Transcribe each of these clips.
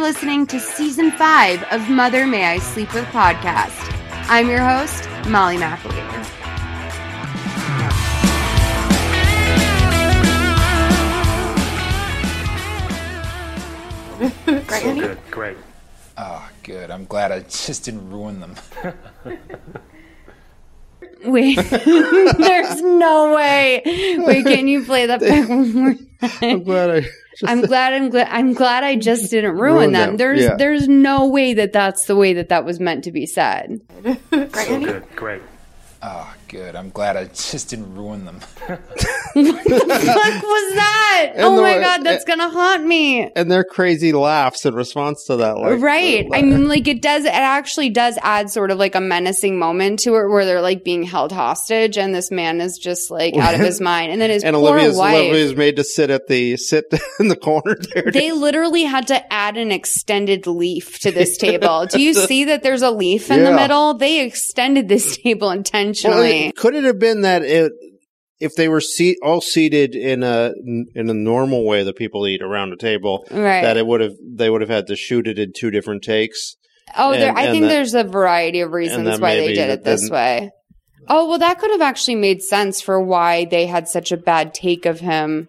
You're listening to season five of Mother May I Sleep With podcast. I'm your host, Molly McAleer. Great. So good, great. Oh, good. I'm glad I just didn't ruin them. Wait, there's no way. Wait, can you play that back one more I'm glad I. Just, I'm glad I'm glad I'm glad I just didn't ruin, Ruin them. them, There's yeah. there's no way that that's the way that that was meant to be said. So good, great. Oh, good. I'm glad I just didn't ruin them. What the fuck was that? And oh the- my god, that's gonna haunt me. and their crazy laughs in response to that, like right. uh, I mean, like it does. It actually does add sort of like a menacing moment to it, where they're like being held hostage, and this man is just like out of his mind, and then his and poor Olivia's wife. Olivia's made to sit at the sit in the corner there. They literally had to add an extended leaf to this table. Do you see that there's a leaf in the middle? They extended this table Well, could it have been that it, if they were seat, all seated in a in a normal way that people eat around a table, Right. that it would have they would have had to shoot it in two different takes. Oh, there, And- I think that- there's a variety of reasons why they did it this way. Oh, well, that could have actually made sense for why they had such a bad take of him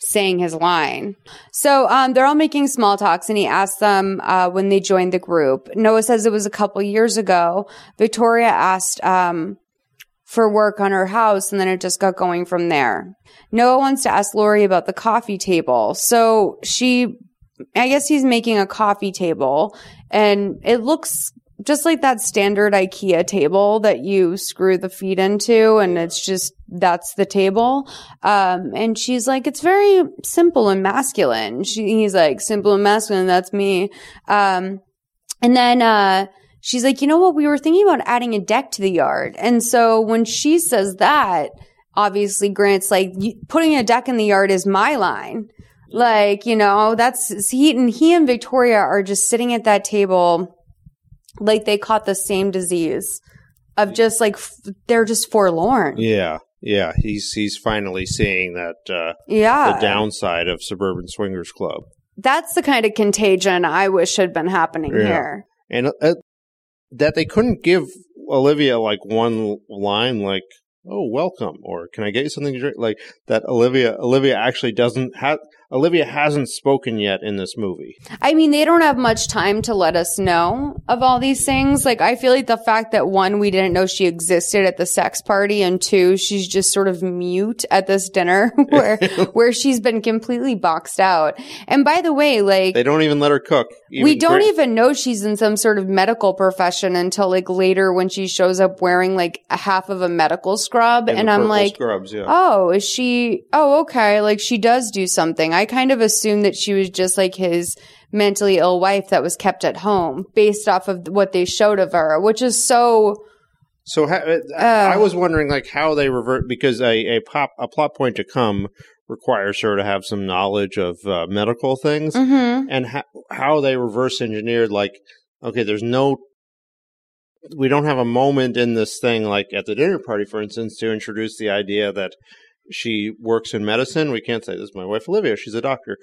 saying his line. So um, they're all making small talks, and he asks them uh, when they joined the group. Noah says it was a couple years ago. Victoria asked um, for work on her house, and then it just got going from there. Noah wants to ask Lori about the coffee table. So she, I guess he's making a coffee table, and it looks just like that standard IKEA table that you screw the feet into, and it's just that's the table. Um, and she's like, it's very simple and masculine. She, he's like, simple and masculine. That's me. Um, and then, uh, she's like, you know what? We were thinking about adding a deck to the yard. And so when she says that, obviously Grant's like, putting a deck in the yard is my line. Like, you know, that's he and he and Victoria are just sitting at that table like they caught the same disease of just like f- they're just forlorn. Yeah, yeah. He's he's finally seeing that uh, Yeah. the downside of suburban swingers club. That's the kind of contagion I wish had been happening Yeah. here. and uh, that they couldn't give Olivia like one line like oh welcome or can I get you something to drink? Like that Olivia Olivia actually doesn't have Olivia hasn't spoken yet in this movie I mean, they don't have much time to let us know of all these things. Like, I feel like the fact that one, we didn't know she existed at the sex party, and two, she's just sort of mute at this dinner where where she's been completely boxed out. And by the way, like they don't even let her cook we don't even know she's in some sort of medical profession until like later when she shows up wearing like a half of a medical scrub, in and I'm like, scrubs yeah oh, is she? Oh, okay. Like she does do something. I kind of assumed that she was just like his mentally ill wife that was kept at home based off of what they showed of her, which is so. so ha- I was wondering like how they revert because a a pop a plot point to come requires her to have some knowledge of uh, medical things Mhm. and ha- how they reverse engineered like okay there's no we don't have a moment in this thing like at the dinner party for instance to introduce the idea that she works in medicine we can't say this is my wife olivia she's a doctor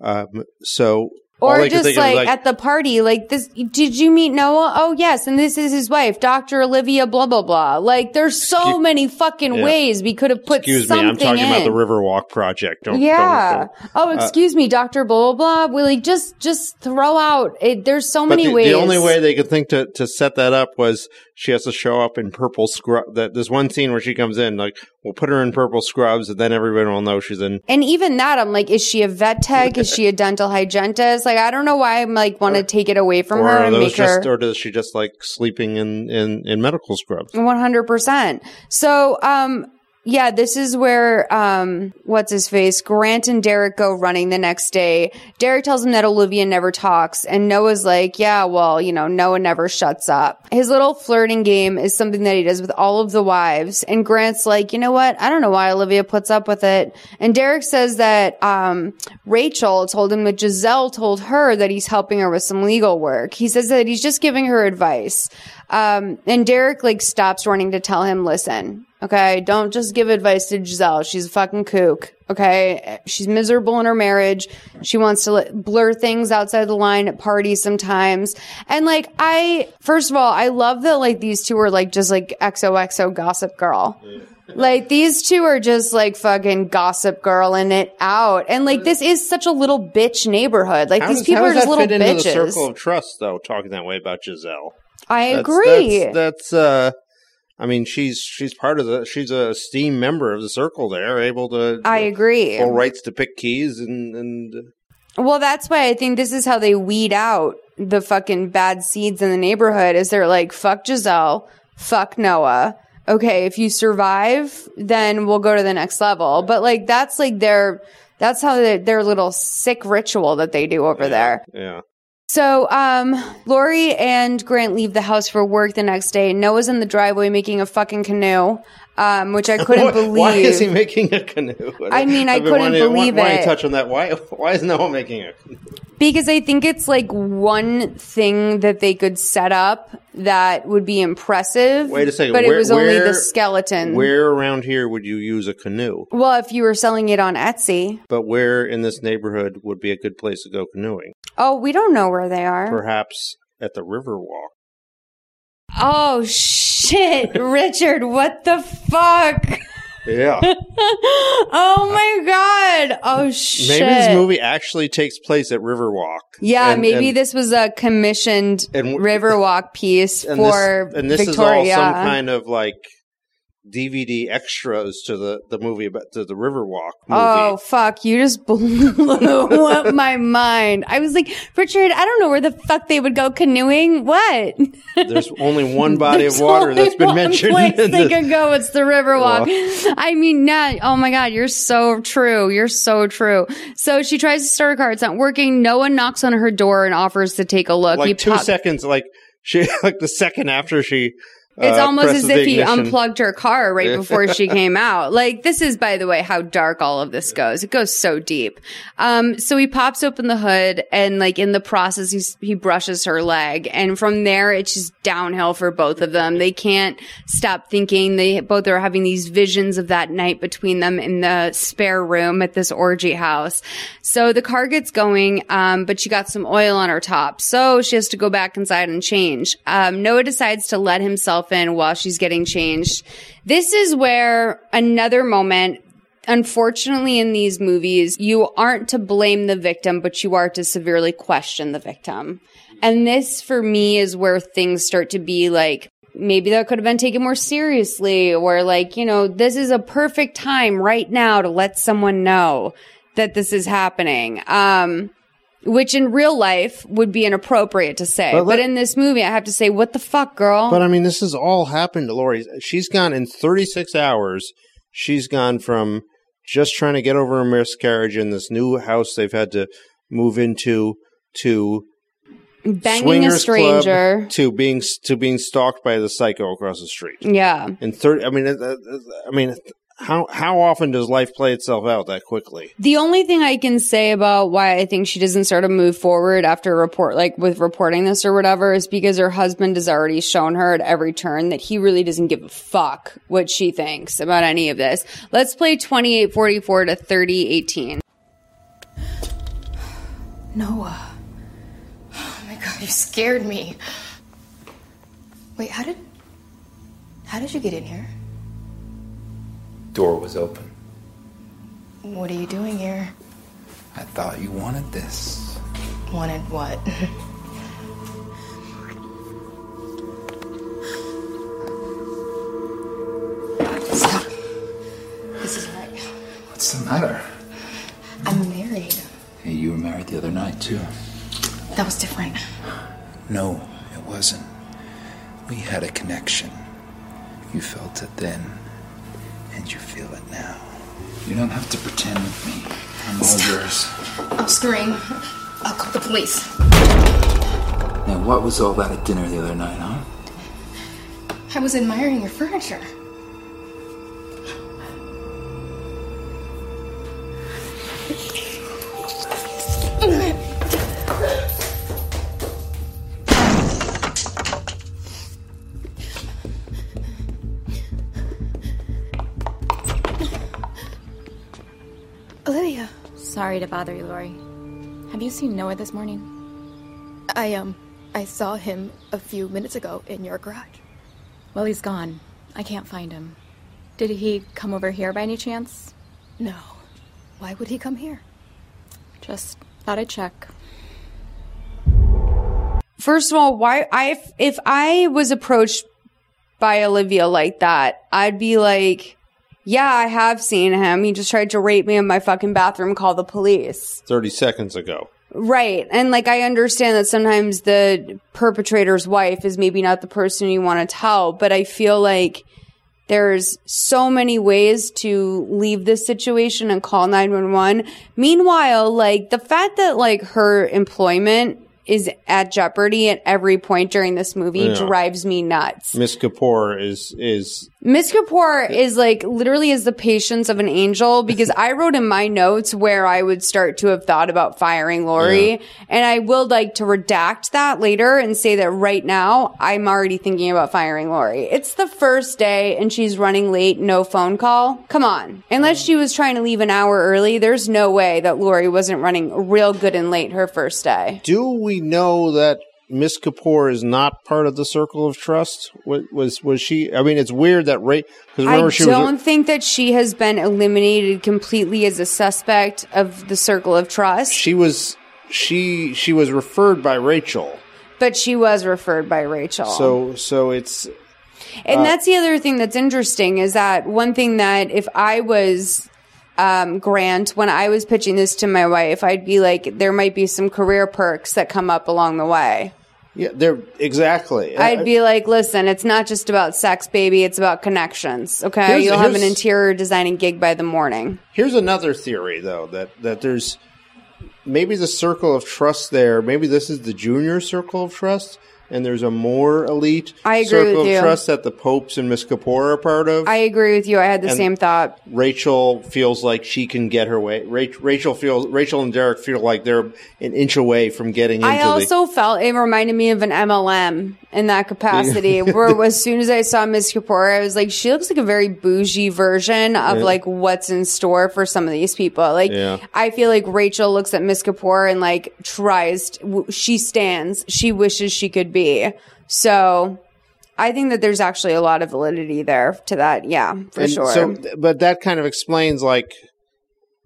um, so Or just is, like, at the party, like this. Did you meet Noah? Oh yes, and this is his wife, Doctor Olivia. Blah blah blah. Like there's so Excuse- many fucking Yeah. ways we could have put excuse me i'm talking in. about the riverwalk project don't yeah. don't, oh, excuse me, Doctor. Blah blah blah. Willie, just just throw out. It, there's so many the, ways. the only way they could think to, to set that up was she has to show up in purple scrub. That there's one scene where she comes in, like we'll put her in purple scrubs, and then everyone will know she's in. And even that, I'm like, is she a vet tech? Is she a dental hygienist? Like, I don't know why I'm like want to take it away from Or her are and make just, her. or does she just like sleeping in in in medical scrubs? One hundred percent. So, um, yeah, this is where um what's his face? Grant and Derek go running the next day. Derek tells him that Olivia never talks and Noah's like, "Yeah, well, you know, Noah never shuts up." His little flirting game is something that he does with all of the wives and Grant's like, "You know what? I don't know why Olivia puts up with it." And Derek says that um Rachel told him that Giselle told her that he's helping her with some legal work. He says that he's just giving her advice. Um, and Derek like stops running to tell him, listen, okay, don't just give advice to Giselle. She's a fucking kook. Okay. She's miserable in her marriage. She wants to let, blur things outside the line at parties sometimes. And like, I, first of all, I love that like these two are like just like XOXO gossip girl. Like these two are just like fucking gossip girl in it out. And like this is such a little bitch neighborhood. Like How these does, people are just little fit into the bitches. circle of trust, though? Talking that way about Giselle. I That's- agree. That's, that's uh, I mean, she's she's part of the. She's a esteemed member of the circle. There, able to. I agree. Full rights to pick keys and and. Well, that's why I think this is how they weed out the fucking bad seeds in the neighborhood is they're like, fuck Giselle, fuck Noah. Okay, if you survive, then we'll go to the next level. But like, that's like their, that's how they, their little sick ritual that they do over there. Yeah. So, um, Lori and Grant leave the house for work the next day. Noah's in the driveway making a fucking canoe, um, which I couldn't believe. Why is he making a canoe? I mean, I couldn't wanting- believe why, Why it. you touch on that? Why? Why is Noah making a canoe? Because I think it's like one thing that they could set up that would be impressive. Wait a second, But where- it was only the skeleton. Where around here would you use a canoe? well, if you were selling it on Etsy. But where in this neighborhood would be a good place to go canoeing? Oh, we don't know where they are. Perhaps at the Riverwalk. Oh, shit. Richard, what the fuck? Yeah. oh my god. Oh shit. Maybe this movie actually takes place at Riverwalk. Yeah, And- maybe and- this was a commissioned And Riverwalk piece and for this, and this Victoria. is all some kind of like DVD extras to the the movie about to the Riverwalk movie. Oh fuck! You just blew up my mind. I was like, Richard, I don't know where the fuck they would go canoeing. What? There's only one body of water that's been one mentioned. Place they this. could go. It's the Riverwalk. I mean, nah. Oh my god, you're so true. You're so true. So she tries to start a car. It's not working. No one knocks on her door and offers to take a look. like He two pop- seconds, like she, like the second after she. It's uh, almost as if he unplugged her car right before she came out. Like this is, by the way, how dark all of this goes. It goes so deep. Um, so he pops open the hood and like in the process, he's, he brushes her leg. And from there, it's just downhill for both of them. They can't stop thinking. They both are having these visions of that night between them in the spare room at this orgy house. So the car gets going, um, but she got some oil on her top. So she has to go back inside and change. Um, Noah decides to let himself while she's getting changed. This is where another moment Unfortunately, in these movies, you aren't to blame the victim, but you are to severely question the victim. And this, for me, is where things start to be like, maybe that could have been taken more seriously, or like, you know, this is a perfect time right now to let someone know that this is happening. Um, which in real life would be inappropriate to say. But But, in this movie, I have to say, what the fuck, girl? But I mean, this has all happened to Lori. She's gone in 36 hours. She's gone from just trying to get over a miscarriage in this new house they've had to move into to Banging a swingers club stranger. to being to being stalked by the psycho across the street. Yeah. and 30, I mean, uh, uh, I mean, how how often does life play itself out that quickly? The only thing I can say about why I think she doesn't sort of move forward after a report, like with reporting this or whatever, is because her husband has already shown her at every turn that he really doesn't give a fuck what she thinks about any of this. Let's play 2844 to 3018. Noah. Oh my god, you scared me. Wait, how did. How did you get in here? Door was open. What are you doing here? I thought you wanted this. Wanted what? Stop. This is right. What's the matter? I'm married. Hey, you were married the other night, too. That was different. No, it wasn't. We had a connection. You felt it then, And you feel it now. You don't have to pretend with me. I'm all yours. I'll scream. I'll call the police. Now, what was all that at dinner the other night, huh? I was admiring your furniture. Sorry to bother you, Lori. Have you seen Noah this morning? I, um, I saw him a few minutes ago in your garage. Well, he's gone. I can't find him. Did he come over here by any chance? No. Why would he come here? Just thought I'd check. First of all, why I if, if I was approached by Olivia like that, I'd be like, "Yeah, I have seen him. He just tried to rape me in my fucking bathroom. Call the police." 30 seconds ago. Right. And like, I understand that sometimes the perpetrator's wife is maybe not the person you want to tell, but I feel like there's so many ways to leave this situation and call 911. Meanwhile, like the fact that like her employment is at jeopardy at every point during this movie Yeah. drives me nuts. Miss Kapoor is is Miss Kapoor is like literally is the patience of an angel because I wrote in my notes where I would start to have thought about firing Lori. Yeah. And I will like to redact that later and say that right now I'm already thinking about firing Lori. It's the first day and she's running late, no phone call. Come on. Unless she was trying to leave an hour early, there's no way that Lori wasn't running real good and late her first day. Do we know that Miss Kapoor is not part of the circle of trust? Was was, was she? I mean, it's weird that Ray because I she don't was. think that she has been eliminated completely as a suspect of the circle of trust, She was she she was referred by Rachel. but she was referred by Rachel. So so it's and uh, that's the other thing that's interesting is that one thing that if I was um, Grant, when I was pitching this to my wife, I'd be like, there might be some career perks that come up along the way. yeah, they're exactly. I'd be like, listen, it's not just about sex, baby. It's about connections. Okay. Here's- You'll have an interior designing gig by the morning. Here's another theory, though that that there's maybe the circle of trust there. Maybe this is the junior circle of trust, and there's a more elite I agree circle with of trust that the popes and Miss Kapoor are part of. I agree with you. I had the And- same thought. Rachel feels like she can get her way. Rach- Rachel feels Rachel and Derek feel like they're an inch away from getting into I the. also felt it reminded me of an MLM in that capacity, where as soon as I saw Miss Kapoor, I was like, she looks like a very bougie version of like what's in store for some of these people. Like, Yeah. I feel like Rachel looks at Miss Kapoor and like tries, to, w- she stands, she wishes she could be. So. I think that there's actually a lot of validity there to that. Yeah, for and sure. So, but that kind of explains like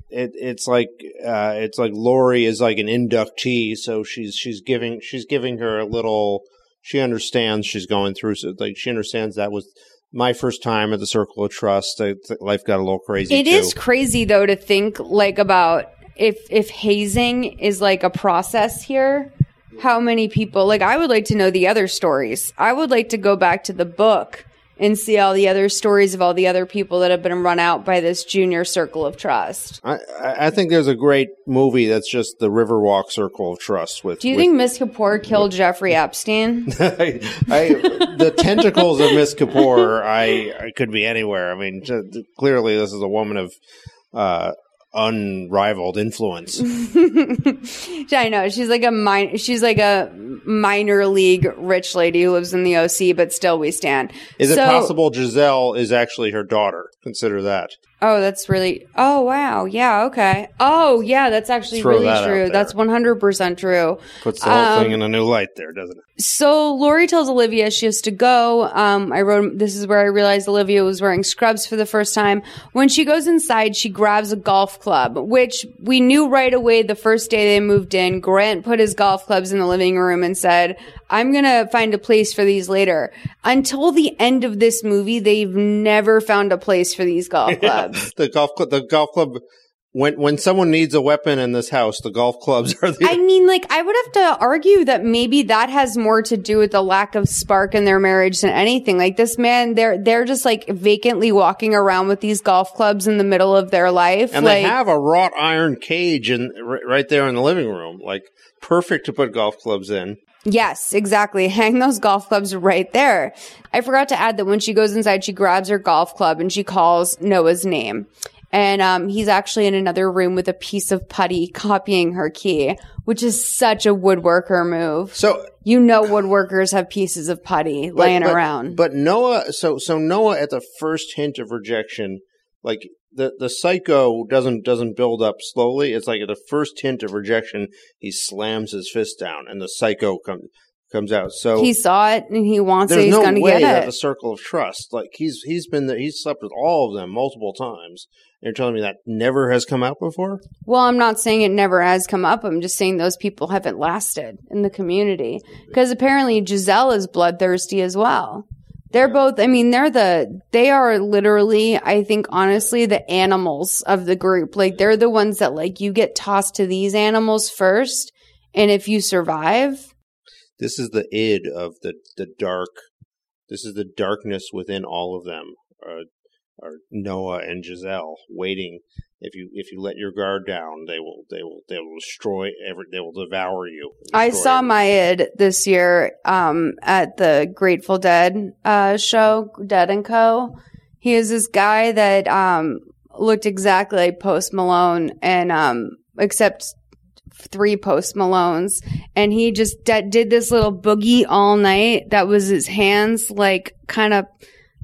it. It's like uh, it's like Lori is like an inductee, so she's she's giving she's giving her a little. She understands she's going through. So like she understands that was my first time at the Circle of Trust. I, th- life got a little crazy. It too. is crazy though to think like about if if hazing is like a process here. How many people? Like, I would like to know the other stories. I would like to go back to the book and see all the other stories of all the other people that have been run out by this junior circle of trust. I, I think there's a great movie that's just the Riverwalk Circle of Trust with. Do you with- think Miss Kapoor killed Jeffrey Epstein? I, I, the tentacles of Miss Kapoor, I, could be anywhere. I mean, clearly this is a woman of uh, unrivaled influence. I know she's like a min- she's like a minor league rich lady who lives in the OC, but still we stand. Is it possible Giselle is actually her daughter? Consider that. Oh, that's really. Oh, wow. Yeah. Okay. Oh, yeah. That's actually Throw really that true. That's one hundred percent true. Puts the whole Um, thing in a new light there, doesn't it? So Lori tells Olivia she has to go. Um, I wrote, this is where I realized Olivia was wearing scrubs for the first time. When she goes inside, she grabs a golf club, which we knew right away the first day they moved in. Grant put his golf clubs in the living room and said, I'm going to find a place for these later. Until the end of this movie, they've never found a place for these golf clubs. The golf club, the golf club when when someone needs a weapon in this house, the golf clubs are the I mean, like, I would have to argue that maybe that has more to do with the lack of spark in their marriage than anything. Like this man, they're they're just like vacantly walking around with these golf clubs in the middle of their life. and like, they have a wrought iron cage in r- right there in the living room, like perfect to put golf clubs in. Yes, exactly. Hang those golf clubs right there. I forgot to add that when she goes inside, she grabs her golf club and she calls Noah's name. And um, he's actually in another room with a piece of putty copying her key, which is such a woodworker move. So You know, woodworkers have pieces of putty but- laying but- around. But Noah, so so Noah at the first hint of rejection, like the the psycho doesn't doesn't build up slowly. It's like at the first hint of rejection, he slams his fist down, and the psycho comes comes out. So he saw it and he wants it. there's He's no going to way get it. the circle of trust, like he's he's been there, he's slept with all of them multiple times. You're telling me that never has come out before? Well, I'm not saying it never has come up. I'm just saying those people haven't lasted in the community because apparently Giselle is bloodthirsty as well. They're both, I mean, they're the, they are literally, I think, honestly, the animals of the group. Like, they're the ones that, like, you get tossed to these animals first. And if you survive, This is the id of the the dark. This is the darkness within all of them. Are, are Noah and Giselle waiting? If you if you let your guard down, they will they will they will destroy every. They will devour you. I saw every- my id this year um, at the Grateful Dead uh, show, Dead and Co. He is this guy that um, looked exactly like Post Malone, and um, except three Post Malones, and he just d- did this little boogie all night. That was his hands, like kind of.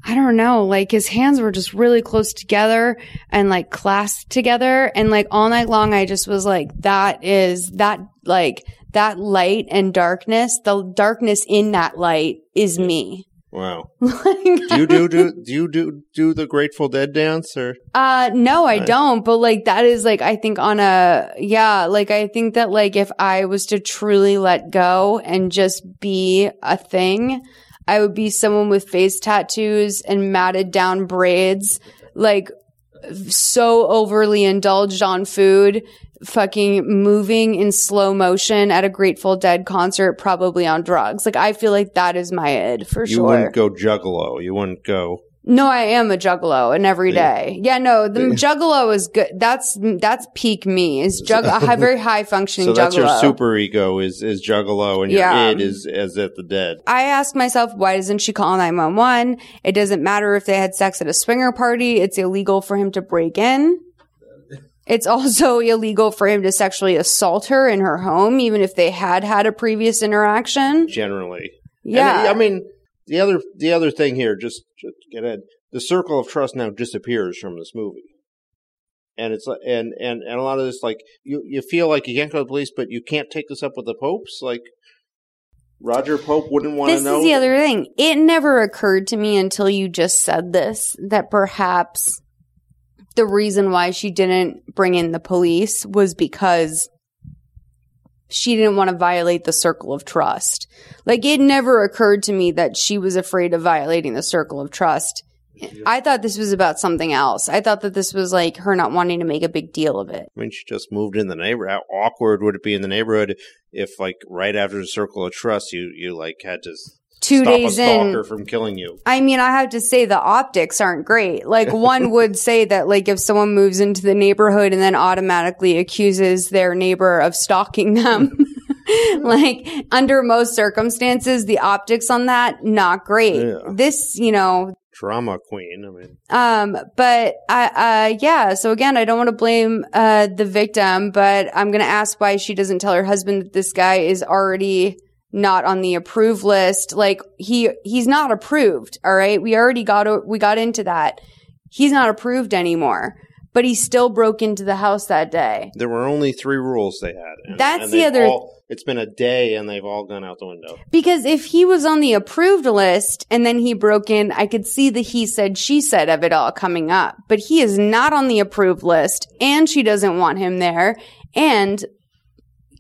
I don't know, like his hands were just really close together and like clasped together. And like all night long, I just was like, that is that like that light and darkness, the darkness in that light is me. Wow. Like, Do you do do do you do do the Grateful Dead dance or? Uh, no, I don't. But like that is like I think on a yeah, like I think that like if I was to truly let go and just be a thing, I would be someone with face tattoos and matted down braids, like so overly indulged on food, fucking moving in slow motion at a Grateful Dead concert, probably on drugs. Like I feel like that is my id for You sure. You wouldn't go juggalo. You wouldn't go. No, I am a juggalo and every day. Yeah, no, the juggalo is good. That's that's peak me. Is jugg a very high functioning So that's juggalo. your super ego is is juggalo, and your Yeah. id is is at the dead. I ask myself, why doesn't she call 911? It doesn't matter if they had sex at a swinger party. It's illegal for him to break in. It's also illegal for him to sexually assault her in her home, even if they had had a previous interaction. generally. And, Yeah. I mean the other the other thing here, just, just get ahead, the circle of trust now disappears from this movie, and it's and and and a lot of this like you you feel like you can't go to the police, but you can't take this up with the popes. Like Roger Pope wouldn't want to know. This is the other thing. It never occurred to me until you just said this that perhaps the reason why she didn't bring in the police was because she didn't want to violate the circle of trust. Like it never occurred to me that she was afraid of violating the circle of trust. I thought this was about something else. I thought that this was like her not wanting to make a big deal of it. I mean, she just moved in the neighbor. How awkward would it be in the neighborhood if, like, right after the circle of trust, you you like had to Two stop days in, from killing you? I mean, I have to say the optics aren't great. Like one would say that like if someone moves into the neighborhood and then automatically accuses their neighbor of stalking them, like under most circumstances, the optics on that not great. Yeah. This, you know, Drama queen. I mean, um, but I, uh, yeah. So again, I don't want to blame, uh, the victim, but I'm going to ask why she doesn't tell her husband that this guy is already not on the approved list. Like he, he's not approved. All right. We already got, we got into that. He's not approved anymore, but he still broke into the house that day. there were only three rules they had. And, That's and the other- all- it's been a day, and they've all gone out the window. Because if he was on the approved list and then he broke in, I could see the he said, she said of it all coming up. But he is not on the approved list and she doesn't want him there. And,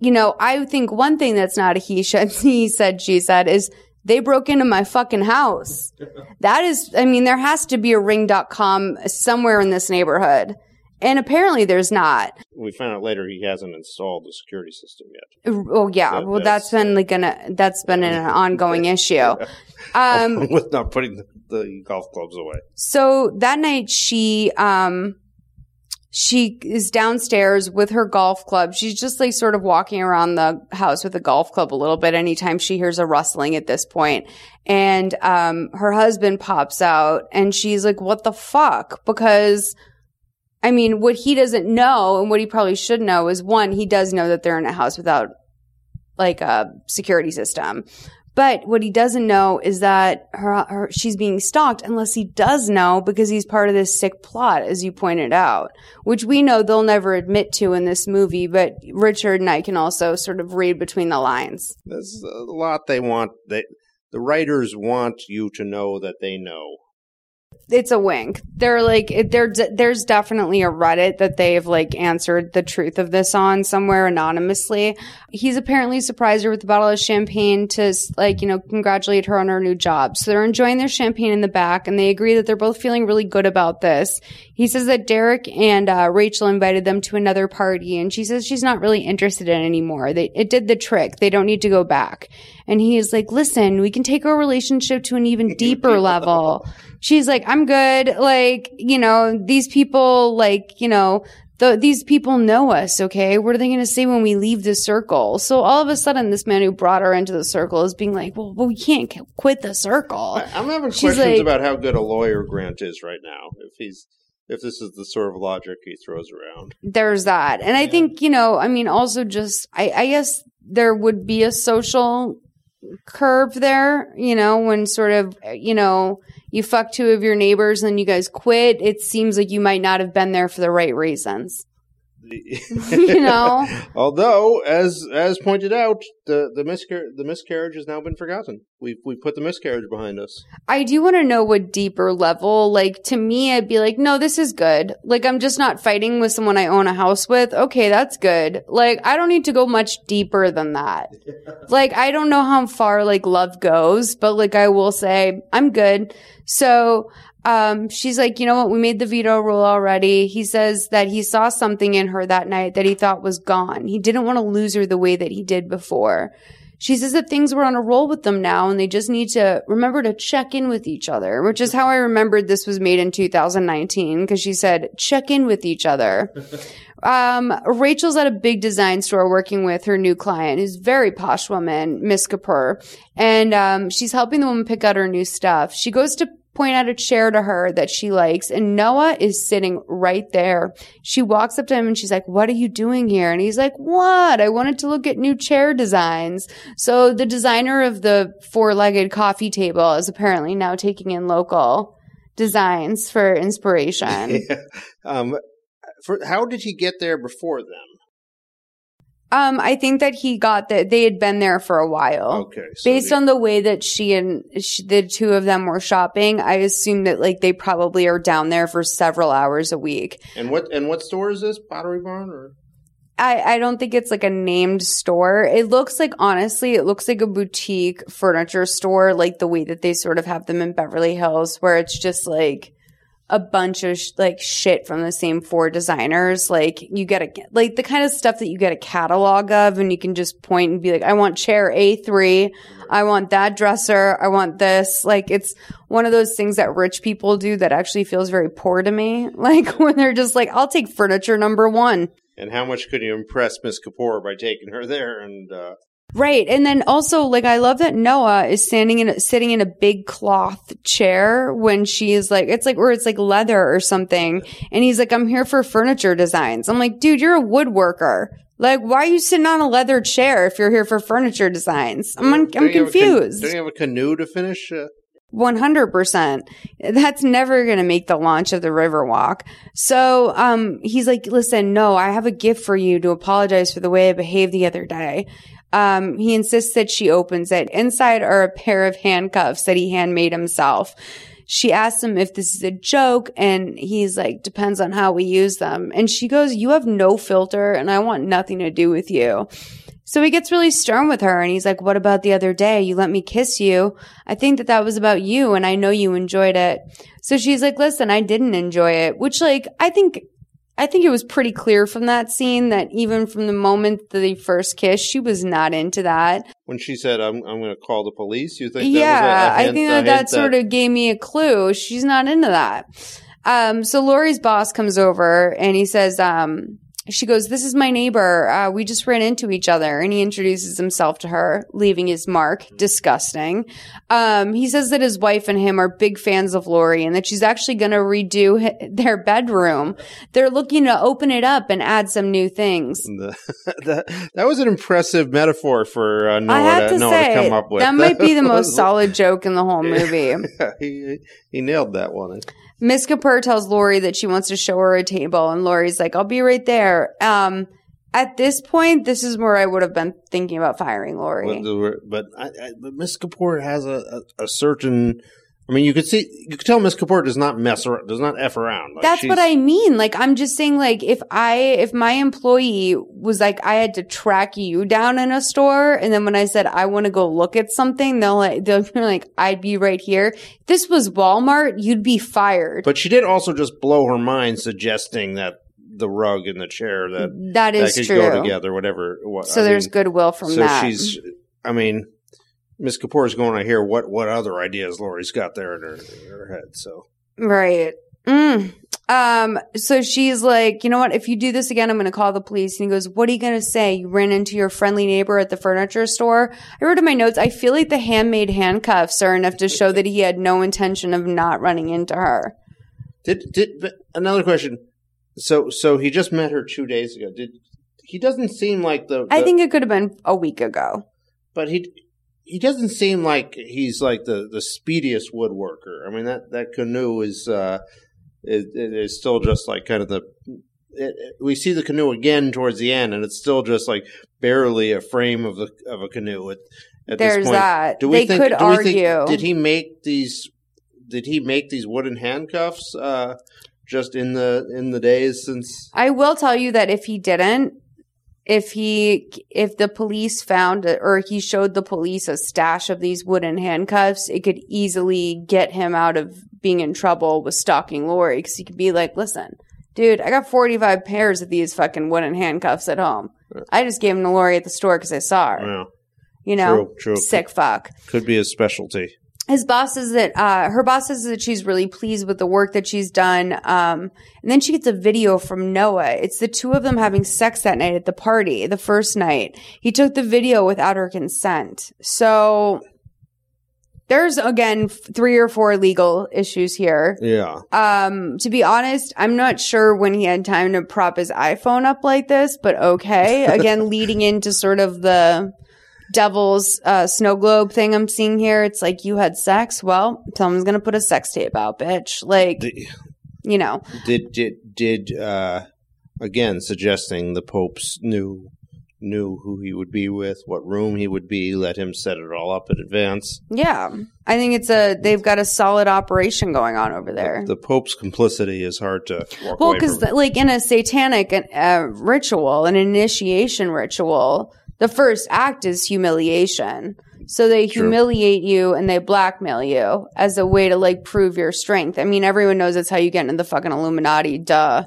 you know, I think one thing that's not a he said, he said, she said is they broke into my fucking house. That is, I mean, there has to be a ring.com somewhere in this neighborhood. And apparently there's not. We found out later he hasn't installed the security system yet. Oh yeah, So well that's that's, been like gonna that's been an ongoing issue. Um, with not putting the, the golf clubs away. so that night she um she is downstairs with her golf club. She's just like sort of walking around the house with a golf club a little bit anytime she hears a rustling at this point. And um her husband pops out and she's like, What the fuck? Because I mean, what he doesn't know and what he probably should know is one, he does know that they're in a house without like a security system. But what he doesn't know is that her, her she's being stalked unless he does know because he's part of this sick plot, as you pointed out, which we know they'll never admit to in this movie. But Richard and I can also sort of read between the lines. There's a lot they want. They, the writers want you to know that they know. It's a wink. They're like, it, there, there's definitely a Reddit that they've like answered the truth of this on somewhere anonymously. He's apparently surprised her with a bottle of champagne to like, you know, congratulate her on her new job. So they're enjoying their champagne in the back and they agree that they're both feeling really good about this. He says that Derek and uh, Rachel invited them to another party and she says she's not really interested in anymore. They, it did the trick. They don't need to go back. And he is like, listen, we can take our relationship to an even deeper level. She's like, I'm good. Like, you know, these people, like, you know, the, these people know us, okay? What are they going to say when we leave the circle? So all of a sudden, this man who brought her into the circle is being like, well, well we can't quit the circle. I, I'm having She's questions like- about how good a lawyer Grant is right now. If he's if this is the sort of logic he throws around. There's that. And I think, you know, I mean, also just, I, I guess there would be a social curve there, you know, when sort of, you know, you fuck two of your neighbors and you guys quit. It seems like you might not have been there for the right reasons. you know? Although, as as pointed out, the the miscar- the miscarriage has now been forgotten. We we put the miscarriage behind us. I do want to know what deeper level, like to me, I'd be like, no, this is good. Like I'm just not fighting with someone I own a house with. Okay, that's good. Like I don't need to go much deeper than that. like I don't know how far like love goes, but like I will say I'm good. So, um, she's like, you know what? We made the veto rule already. He says that he saw something in her that night that he thought was gone. He didn't want to lose her the way that he did before. She says that things were on a roll with them now and they just need to remember to check in with each other, which is how I remembered this was made in 2019 because she said, check in with each other. Um, Rachel's at a big design store working with her new client, who's very posh woman, Miss Kapoor, and um, she's helping the woman pick out her new stuff. She goes to point out a chair to her that she likes, and Noah is sitting right there. She walks up to him and she's like, "What are you doing here?" And he's like, "What? I wanted to look at new chair designs." So the designer of the four-legged coffee table is apparently now taking in local designs for inspiration. um, for how did he get there before them? Um, I think that he got that they had been there for a while. Okay, so Based the- on the way that she and she, the two of them were shopping, I assume that like they probably are down there for several hours a week. And what and what store is this? Pottery Barn or I, I don't think it's like a named store. It looks like, honestly, it looks like a boutique furniture store, like the way that they sort of have them in Beverly Hills, where it's just like a bunch of sh- like shit from the same four designers. Like you get a, like the kind of stuff that you get a catalog of and you can just point and be like, I want chair A3. I want that dresser. I want this. Like it's one of those things that rich people do that actually feels very poor to me. Like when they're just like, I'll take furniture number one. and how much could you impress Miss Kapoor by taking her there? And uh, Right. And then also, like, I love that Noah is standing in, a, sitting in a big cloth chair when she is like, it's like, or it's like leather or something. And he's like, I'm here for furniture designs. I'm like, dude, you're a woodworker. Like, why are you sitting on a leather chair if you're here for furniture designs? I'm, un- I'm a can- confused. don't you have a canoe to finish? Uh, 100%. That's never going to make the launch of the Riverwalk. So, um, he's like, listen, no, I have a gift for you to apologize for the way I behaved the other day. Um, he insists that she opens it. Inside are a pair of handcuffs that he handmade himself. She asks him if this is a joke and he's like, depends on how we use them. And she goes, you have no filter and I want nothing to do with you. So he gets really stern with her and he's like, what about the other day? You let me kiss you. I think that that was about you and I know you enjoyed it. So she's like, listen, I didn't enjoy it, which like, I think I think it was pretty clear from that scene that even from the moment that they first kissed, she was not into that. When she said, "I'm I'm going to call the police," you think? That yeah, was a, a I hint- think that that hint sort of gave me a clue. She's not into that. Um, so Lori's boss comes over and he says, um, she goes, This is my neighbor. Uh, we just ran into each other. And he introduces himself to her, leaving his mark. Disgusting. Um, he says that his wife and him are big fans of Lori and that she's actually going to redo their bedroom. They're looking to open it up and add some new things. The, that that was an impressive metaphor for uh, Noah, I have to, to say, to come up with. that might be the most solid joke in the whole movie. he, he nailed that one. Miss Kapoor tells Lori that she wants to show her a table, and Lori's like, "I'll be right there." Um, at this point, this is where I would have been thinking about firing Lori. But, but, I, I, but Miss Kapoor has a, a, a certain. I mean, you could see, you could tell Miss Kapoor does not mess around, does not f around. Like, That's what I mean. Like, I'm just saying, like, if I, if my employee was like, I had to track you down in a store, and then when I said I want to go look at something, they'll like, they'll be like, I'd be right here. If this was Walmart, you'd be fired. But she did also just blow her mind, suggesting that the rug and the chair that that is that could true. go together, whatever. What, So I there's mean, goodwill from so that. she's. I mean, Miss Kapoor is going to hear what what other ideas Lori's got there in her, in her head. So Right. Mm. Um, so she's like, you know what? If you do this again, I'm going to call the police. And he goes, what are you going to say? You ran into your friendly neighbor at the furniture store. I wrote in my notes, I feel like the handmade handcuffs are enough to show that he had no intention of not running into her. did did another question. So so he just met her two days ago. Did he doesn't seem like the, I think it could have been a week ago. but he he doesn't seem like he's like the the speediest woodworker. I mean that that canoe is uh is, is still just like kind of the it, it- we see the canoe again towards the end, and it's still just like barely a frame of the of a canoe. At, at this There's point. that. Do we They think, could do we think- did he make these? Did he make these wooden handcuffs? Uh, just in the in the days since I will tell you that if he didn't, if he, if the police found or he showed the police a stash of these wooden handcuffs, it could easily get him out of being in trouble with stalking Lori. Cause he could be like, listen, dude, I got 45 pairs of these fucking wooden handcuffs at home. I just gave them to Lori at the store cause I saw her. Yeah, You know, True, true. sick fuck could be his specialty. His boss says that uh, her boss says that she's really pleased with the work that she's done. Um, and then she gets a video from Noah. It's the two of them having sex that night at the party, the first night. He took the video without her consent. So there's again f- three or four legal issues here. Yeah, Um, to be honest, I'm not sure when he had time to prop his iPhone up like this, but okay. Again, leading into sort of the devil's uh, snow globe thing I'm seeing here. It's like you had sex. Well, someone's gonna put a sex tape out, bitch. Like, The- you know, did did did uh again suggesting the popes knew knew who he would be with what room he would be let him set it all up in advance yeah. I think it's a they've got a solid operation going on over there. the pope's complicity is hard to Well, because like in a satanic uh, ritual, an initiation ritual, the first act is humiliation. So they True. humiliate you and they blackmail you as a way to like prove your strength. I mean, everyone knows that's how you get into the fucking Illuminati. Duh.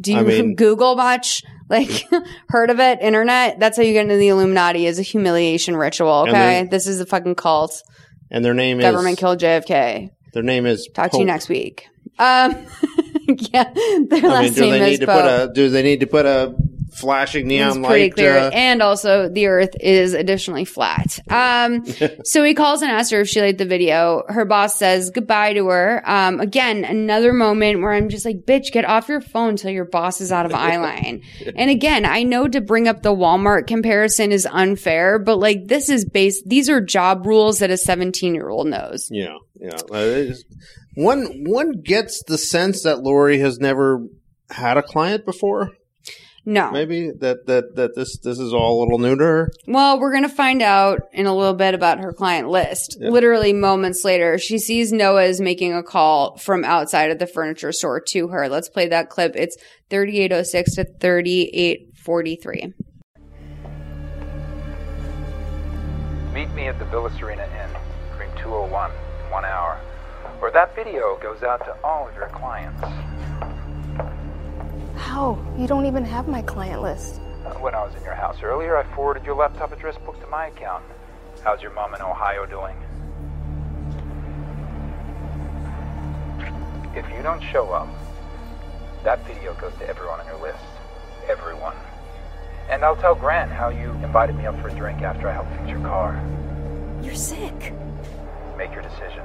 Do you I mean- Google much? Like, heard of it? Internet? That's how you get into the Illuminati is a humiliation ritual. Okay, this is a fucking cult. and their name Government is government killed JFK. their name is Talk to you next week. Um, yeah, their I last mean, name they is need to Pope. put a do they need to put a flashing It's neon pretty light clear. uh, and also, the Earth is additionally flat. Um, so he calls and asks her if she liked the video. Her boss says goodbye to her. Um, again, another moment where I'm just like, bitch, get off your phone until your boss is out of eyeline. and again, I know to bring up the Walmart comparison is unfair, but like this is based, these are job rules that a 17 year old knows. Yeah, yeah. Uh, one one gets the sense that Lori has never had a client before. No. Maybe that that that this this is all a little new to her. Well, we're going to find out in a little bit about her client list. Literally moments later, she sees Noah is making a call from outside of the furniture store to her. Let's play that clip. It's 3806 to 3843. Meet me at the Villa Serena Inn, room 201, in one hour, Or that video goes out to all of your clients. How? You don't even have my client list. Uh, When I was in your house earlier, I forwarded your laptop address book to my account. How's your mom in Ohio doing? If you don't show up, that video goes to everyone on your list. Everyone. And I'll tell Grant how you invited me up for a drink after I helped fix your car. You're sick. Make your decision.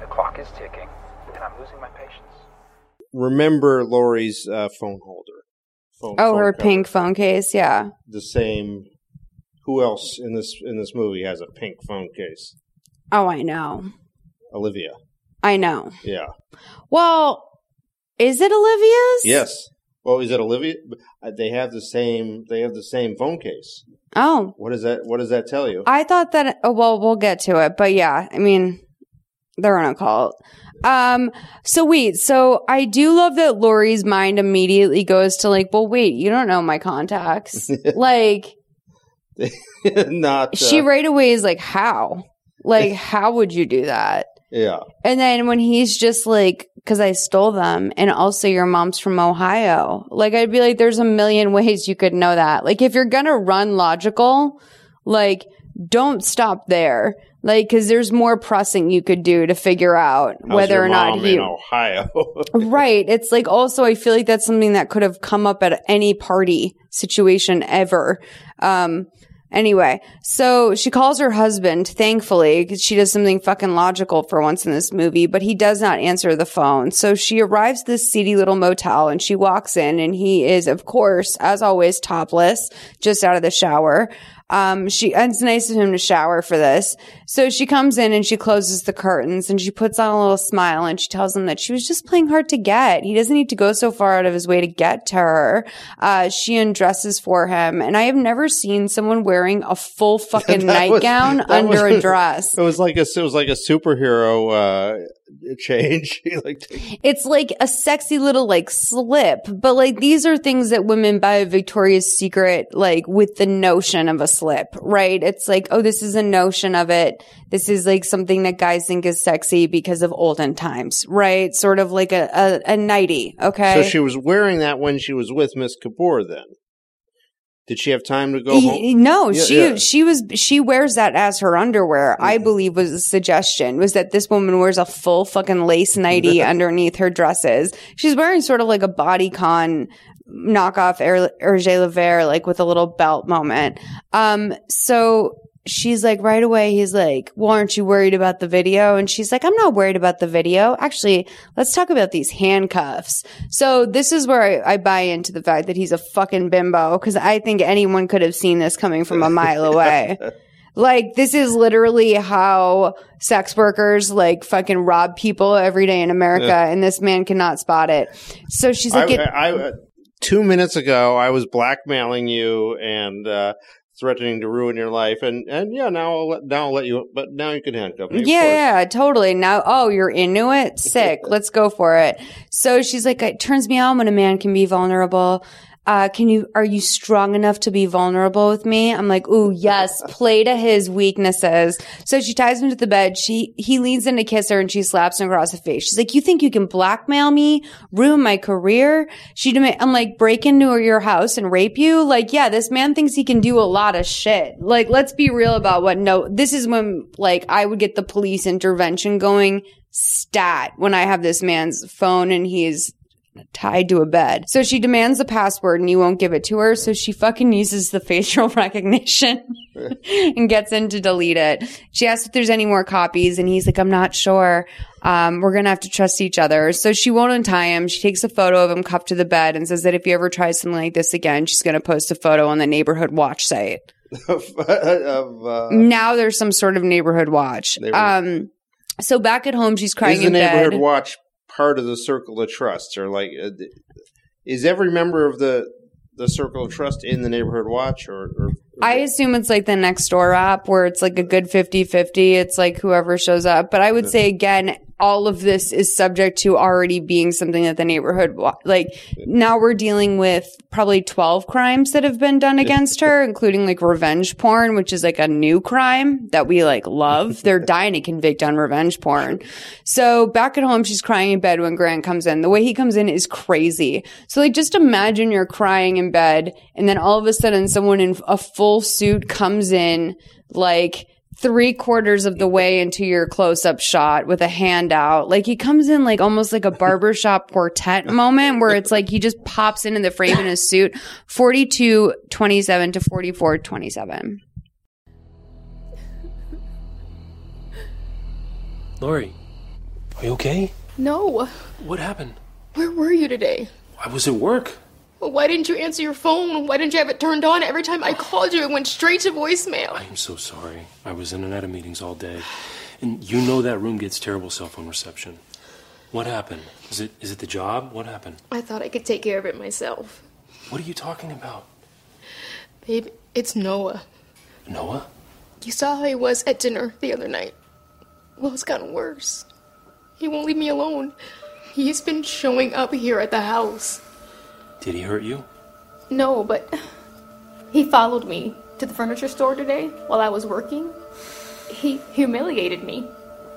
The clock is ticking, and I'm losing my patience. Remember Lori's uh, phone holder. Phone, Oh, phone her cover. pink phone case. Yeah. The same. Who else in this in this movie has a pink phone case? Oh, I know. Olivia. I know. Yeah. Well, is it Olivia's? Yes. Well, is it Olivia? Uh, They have the same. They have the same phone case. Oh, What does that? What does that tell you? I thought that. Oh, well, we'll get to it, but yeah, I mean, they're in a cult. Um. So wait. So I do love that Lori's mind immediately goes to like, well, wait, you don't know my contacts. like Not. Uh, she right away is like, how? Like, how would you do that? Yeah. And then when he's just like, because I stole them, and also your mom's from Ohio, like I'd be like, there's a million ways you could know that. Like if you're gonna run logical, like don't stop there, like because there's more pressing you could do to figure out How's whether or not he. in Ohio. Right. It's like also I feel like that's something that could have come up at any party situation ever. Um anyway, so she calls her husband, thankfully, because she does something fucking logical for once in this movie, but he does not answer the phone. So she arrives this seedy little motel and she walks in and he is, of course, as always, topless, just out of the shower. Um, she, it's nice of him to shower for this. So she comes in and she closes the curtains and she puts on a little smile and she tells him that she was just playing hard to get. He doesn't need to go so far out of his way to get to her. Uh, she undresses for him. And I have never seen someone wearing a full fucking That was- nightgown under was- a dress. It was like a it was like a superhero uh, change. like It's like a sexy little like slip, but like these are things that women buy a Victoria's Secret like with the notion of a slip, right? It's like, oh, this is a notion of it. This is like something that guys think is sexy because of olden times, right? Sort of like a, a, a nightie, okay? so she was wearing that when she was with Miss Kapoor. Then did she have time to go home? No, Yeah, she yeah. she was she wears that as her underwear. I believe was the suggestion was that this woman wears a full fucking lace nightie underneath her dresses. She's wearing sort of like a bodycon knockoff Er- Hervé Léger, like with a little belt moment. Um, so she's like right away he's like well aren't you worried about the video? And she's like i'm not worried about the video. Actually let's talk about these handcuffs. So this is where i, I buy into the fact that he's a fucking bimbo because i think anyone could have seen this coming from a mile away. Like this is literally how sex workers like fucking rob people every day in america and this man cannot spot it. So she's like I, it, I, I- two minutes ago, I was blackmailing you and uh, threatening to ruin your life, and and yeah, now I'll let, now I'll let you, but now you can handcuff me. Yeah, yeah, totally. Now, oh, you're into it? Sick. Let's go for it. So she's like, it turns me on when a man can be vulnerable. Uh, can you, are you strong enough to be vulnerable with me? I'm like, ooh, yes, play to his weaknesses. So she ties him to the bed. She, he leans in to kiss her and she slaps him across the face. She's like, you think you can blackmail me, ruin my career? She, demand, I'm like, break into your house and rape you? Like, yeah, this man thinks he can do a lot of shit. Like, let's be real about what, no, this is when, like, I would get the police intervention going stat when I have this man's phone and he's tied to a bed. So she demands the password and you won't give it to her. So she fucking uses the facial recognition and gets in to delete it. She asks if there's any more copies and he's like, I'm not sure. Um, we're going to have to trust each other. So she won't untie him. She takes a photo of him cuffed to the bed and says that if he ever tries something like this again, she's going to post a photo on the neighborhood watch site. of uh, Now there's some sort of neighborhood watch. Neighborhood- Um, so back at home, she's crying is the in neighborhood bed. watch part of the circle of trust, or like uh, is every member of the the circle of trust in the neighborhood watch, or, or I assume it's like the next door app where it's like a good 50 50. It's like whoever shows up. But I would say again, all of this is subject to already being something that the neighborhood like now we're dealing with probably 12 crimes that have been done against her including like revenge porn which is like a new crime that we like love. They're dying to convict on revenge porn. So back at home she's crying in bed when grant comes in. The way he comes in is crazy. So like just imagine you're crying in bed and then all of a sudden someone in a full suit comes in like three quarters of the way into your close up shot with a hand out. Like he comes in like almost like a barbershop quartet moment where it's like he just pops into the frame in his suit 42 27 to 44 27. Lori, are you okay? No. What happened? Where were you today? I was at work. Well, why didn't you answer your phone? Why didn't you have it turned on? Every time I oh. called you, it went straight to voicemail. I am so sorry. I was in and out of meetings all day. And you know that room gets terrible cell phone reception. What happened? Is it is it the job? What happened? I thought I could take care of it myself. What are you talking about? Babe, it's Noah. Noah? You saw how he was at dinner the other night. Well, it's gotten worse. He won't leave me alone. He's been showing up here at the house. Did he hurt you? No, but he followed me to the furniture store today while I was working. He humiliated me.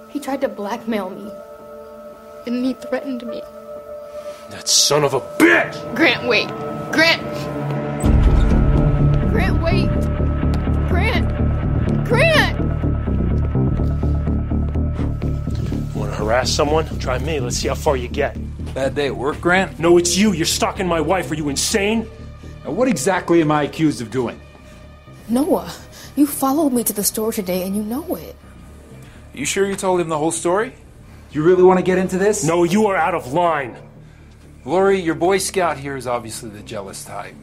He tried to blackmail me. And he threatened me. That son of a bitch! Grant, wait. Grant! Grant, wait! Grant! Grant! Want to harass someone? Try me. Let's see how far you get. Bad day at work, Grant? No, it's you. You're stalking my wife. Are you insane? Now, what exactly am I accused of doing? Noah, you followed me to the store today and you know it. You sure you told him the whole story? You really want to get into this? No, you are out of line. Lori, your Boy Scout here is obviously the jealous type.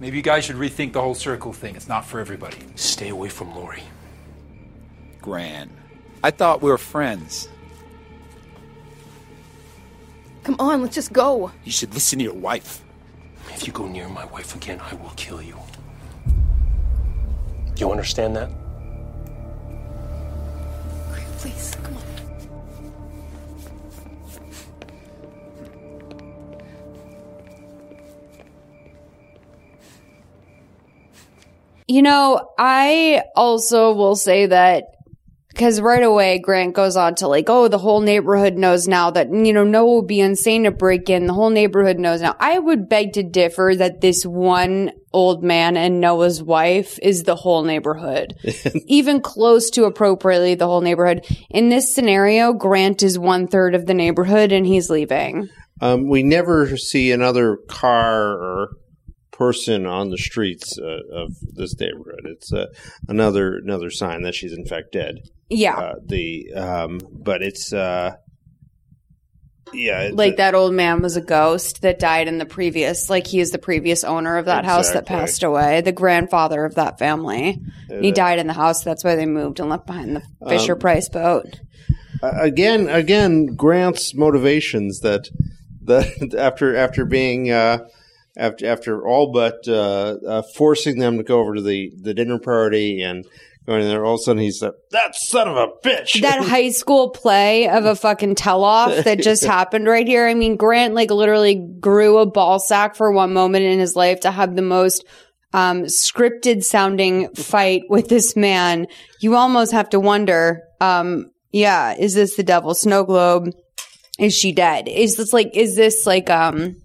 Maybe you guys should rethink the whole circle thing. It's not for everybody. Stay away from Lori. Gran, I thought we were friends. Come on, let's just go. You should listen to your wife. If you go near my wife again, I will kill you. You understand that? Grant, please, come on. You know, I also will say that because right away Grant goes on to like, oh, the whole neighborhood knows now that, you know, Noah would be insane to break in. The whole neighborhood knows now. I would beg to differ that this one old man and Noah's wife is the whole neighborhood. Even close to appropriately the whole neighborhood. In this scenario, Grant is one third of the neighborhood and he's leaving. Um, we never see another car or person on the streets uh, of this neighborhood. It's uh, another another sign that she's in fact dead. Yeah. Uh, the um, but it's uh, yeah, like that old man was a ghost that died in the previous like he is the previous owner of that house that passed away the grandfather of that family he died in the house that's why they moved and left behind the fisher Um, price boat again, again, Grant's motivations that that after after being uh, after after all but uh, uh, forcing them to go over to the the dinner party and going there, all of a sudden he's uh, that son of a bitch. that high school play of a fucking tell-off that just happened right here. I mean grant like literally grew a ball sack for one moment in his life to have the most um, scripted sounding fight with this man. You almost have to wonder um, yeah is this the devil snow globe? Is she dead? Is this like is this like um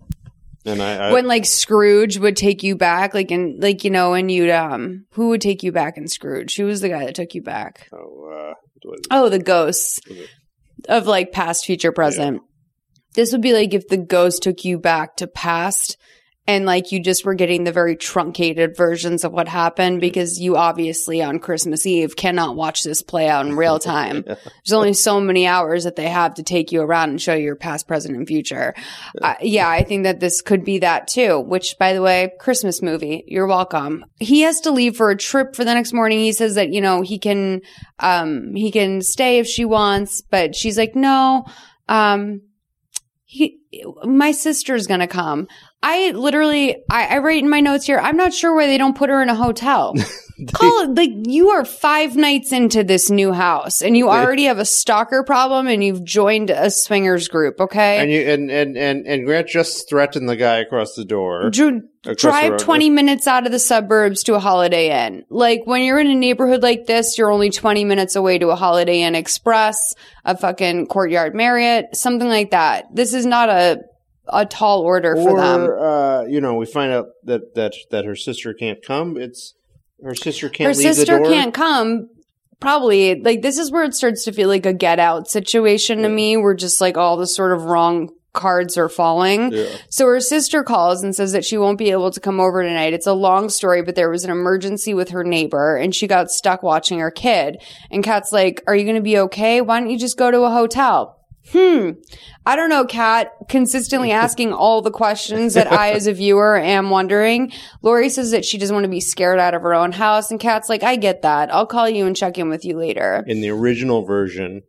and I, I when like Scrooge would take you back, like and like you know, and you'd um, who would take you back in Scrooge? Who was the guy that took you back? oh, uh, Oh, the ghosts of like past, future, present. This would be like if the ghost took you back to past and like you just were getting the very truncated versions of what happened because you obviously on Christmas Eve cannot watch this play out in real time. There's only so many hours that they have to take you around and show you your past, present, and future. Uh, yeah, I think that this could be that too, which by the way, Christmas movie, you're welcome. He has to leave for a trip for the next morning. He says that, you know, he can, um, he can stay if she wants, but she's like, no, um, he, my sister's gonna come. I literally, I, I write in my notes here, I'm not sure why they don't put her in a hotel. Call it like you are five nights into this new house and you already have a stalker problem and you've joined a swingers group, okay? And you and and and and Grant just threatened the guy across the door. Dr- Across drive road. 20 minutes out of the suburbs to a Holiday Inn. Like when you're in a neighborhood like this, you're only 20 minutes away to a Holiday Inn Express, a fucking Courtyard Marriott, something like that. This is not a a tall order for them. Uh, you know, we find out that that that her sister can't come. It's her sister can't Her leave sister the door. can't come. Probably like this is where it starts to feel like a get out situation to me, where just like all the sort of wrong cards are falling. Yeah. So her sister calls and says that she won't be able to come over tonight. It's a long story, but there was an emergency with her neighbor and she got stuck watching her kid. And Kat's like, Are you going to be okay? Why don't you just go to a hotel? Hmm. I don't know, Kat. Consistently asking all the questions that I, as a viewer, am wondering. Lori says that she doesn't want to be scared out of her own house. And Kat's like, I get that. I'll call you and check in with you later. In the original version,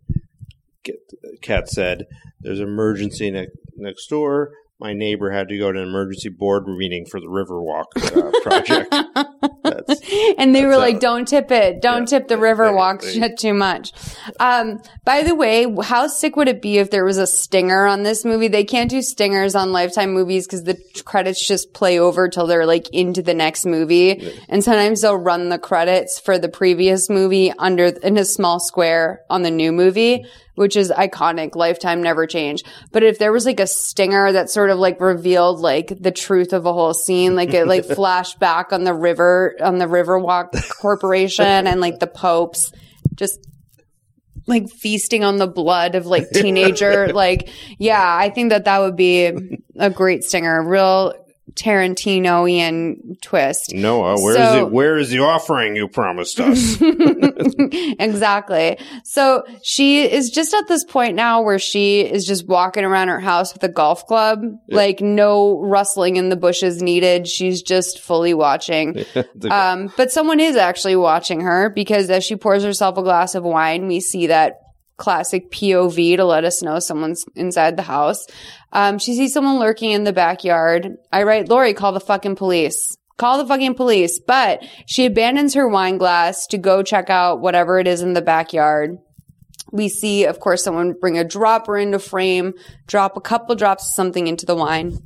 Kat said, "There's an emergency ne- next door. My neighbor had to go to an emergency board meeting for the Riverwalk uh, project." That's, and they were like, "Don't tip it. Don't tip the Riverwalk they- too much." Um, by the way, how sick would it be if there was a stinger on this movie? They can't do stingers on Lifetime movies because the credits just play over till they're like into the next movie, and sometimes they'll run the credits for the previous movie under in a small square on the new movie. Which is iconic. Lifetime never change. But if there was like a stinger that sort of like revealed like the truth of a whole scene, like it like flashed back on the river, on the Riverwalk Corporation and like the popes just like feasting on the blood of like teenager. like, yeah, I think that that would be a great stinger. Real Tarantino-ian twist. Noah, where is So- it? Where is the offering you promised us? exactly. So she is just at this point now where she is just walking around her house with a golf club, like no rustling in the bushes needed. She's just fully watching. Um, but someone is actually watching her because as she pours herself a glass of wine, we see that classic POV to let us know someone's inside the house. Um, she sees someone lurking in the backyard. I write, Lori, call the fucking police. Call the fucking police. But she abandons her wine glass to go check out whatever it is in the backyard. We see, of course, someone bring a dropper into frame, drop a couple drops of something into the wine.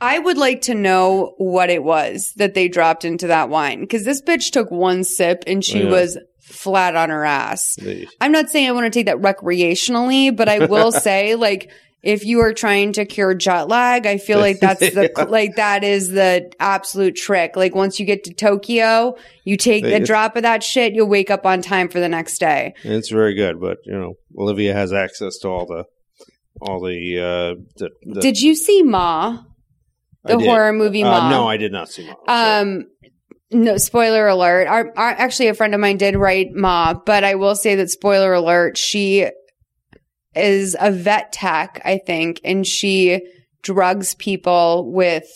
I would like to know what it was that they dropped into that wine because this bitch took one sip and she Yeah. was flat on her ass. The- I'm not saying I want to take that recreationally, but I will say, like, if you are trying to cure jet lag, I feel like that's the, like, that is the absolute trick. Like, once you get to Tokyo, you take a It's- drop of that shit, you'll wake up on time for the next day. it's very good, but you know, Olivia has access to all the all the. Uh, the, the Did you see Ma? The horror movie Uh, Ma? no, I did not see. Mom. Um, no, spoiler alert. Our, our, actually, a friend of mine did write Ma, but I will say that spoiler alert, she is a vet tech, I think, and she drugs people with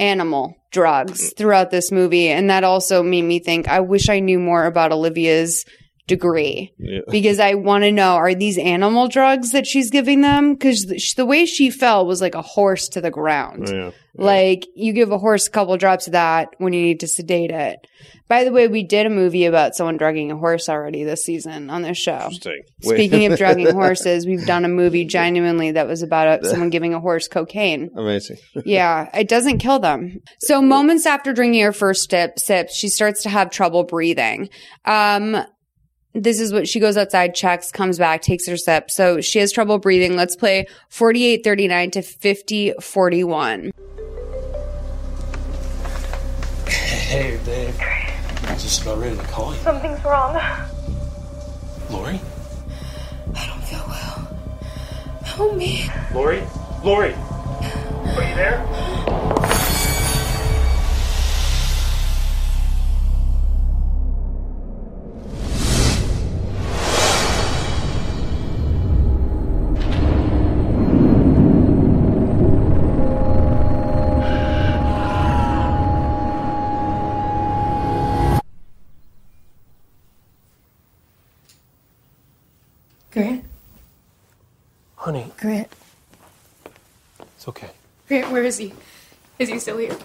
animal drugs throughout this movie. And that also made me think, I wish I knew more about Olivia's degree Yeah. because I want to know are these animal drugs that she's giving them? Because the, the way she fell was like a horse to the ground. Yeah. Like you give a horse a couple drops of that when you need to sedate it. By the way, we did a movie about someone drugging a horse already this season on this show. Interesting. Speaking of drugging horses, we've done a movie genuinely that was about a, someone giving a horse cocaine. Amazing. Yeah, it doesn't kill them. So moments after drinking her first sip, sip, she starts to have trouble breathing. Um, this is what she goes outside, checks, comes back, takes her sip. So she has trouble breathing. Let's play 4839 to 5041. Hey, babe. I'm just about ready to call you. Something's wrong. Lori? I don't feel well. Help me. Lori? Lori! Are you there? Grant, Honey, Grant, it's okay. Grant, where is he? Is he still here?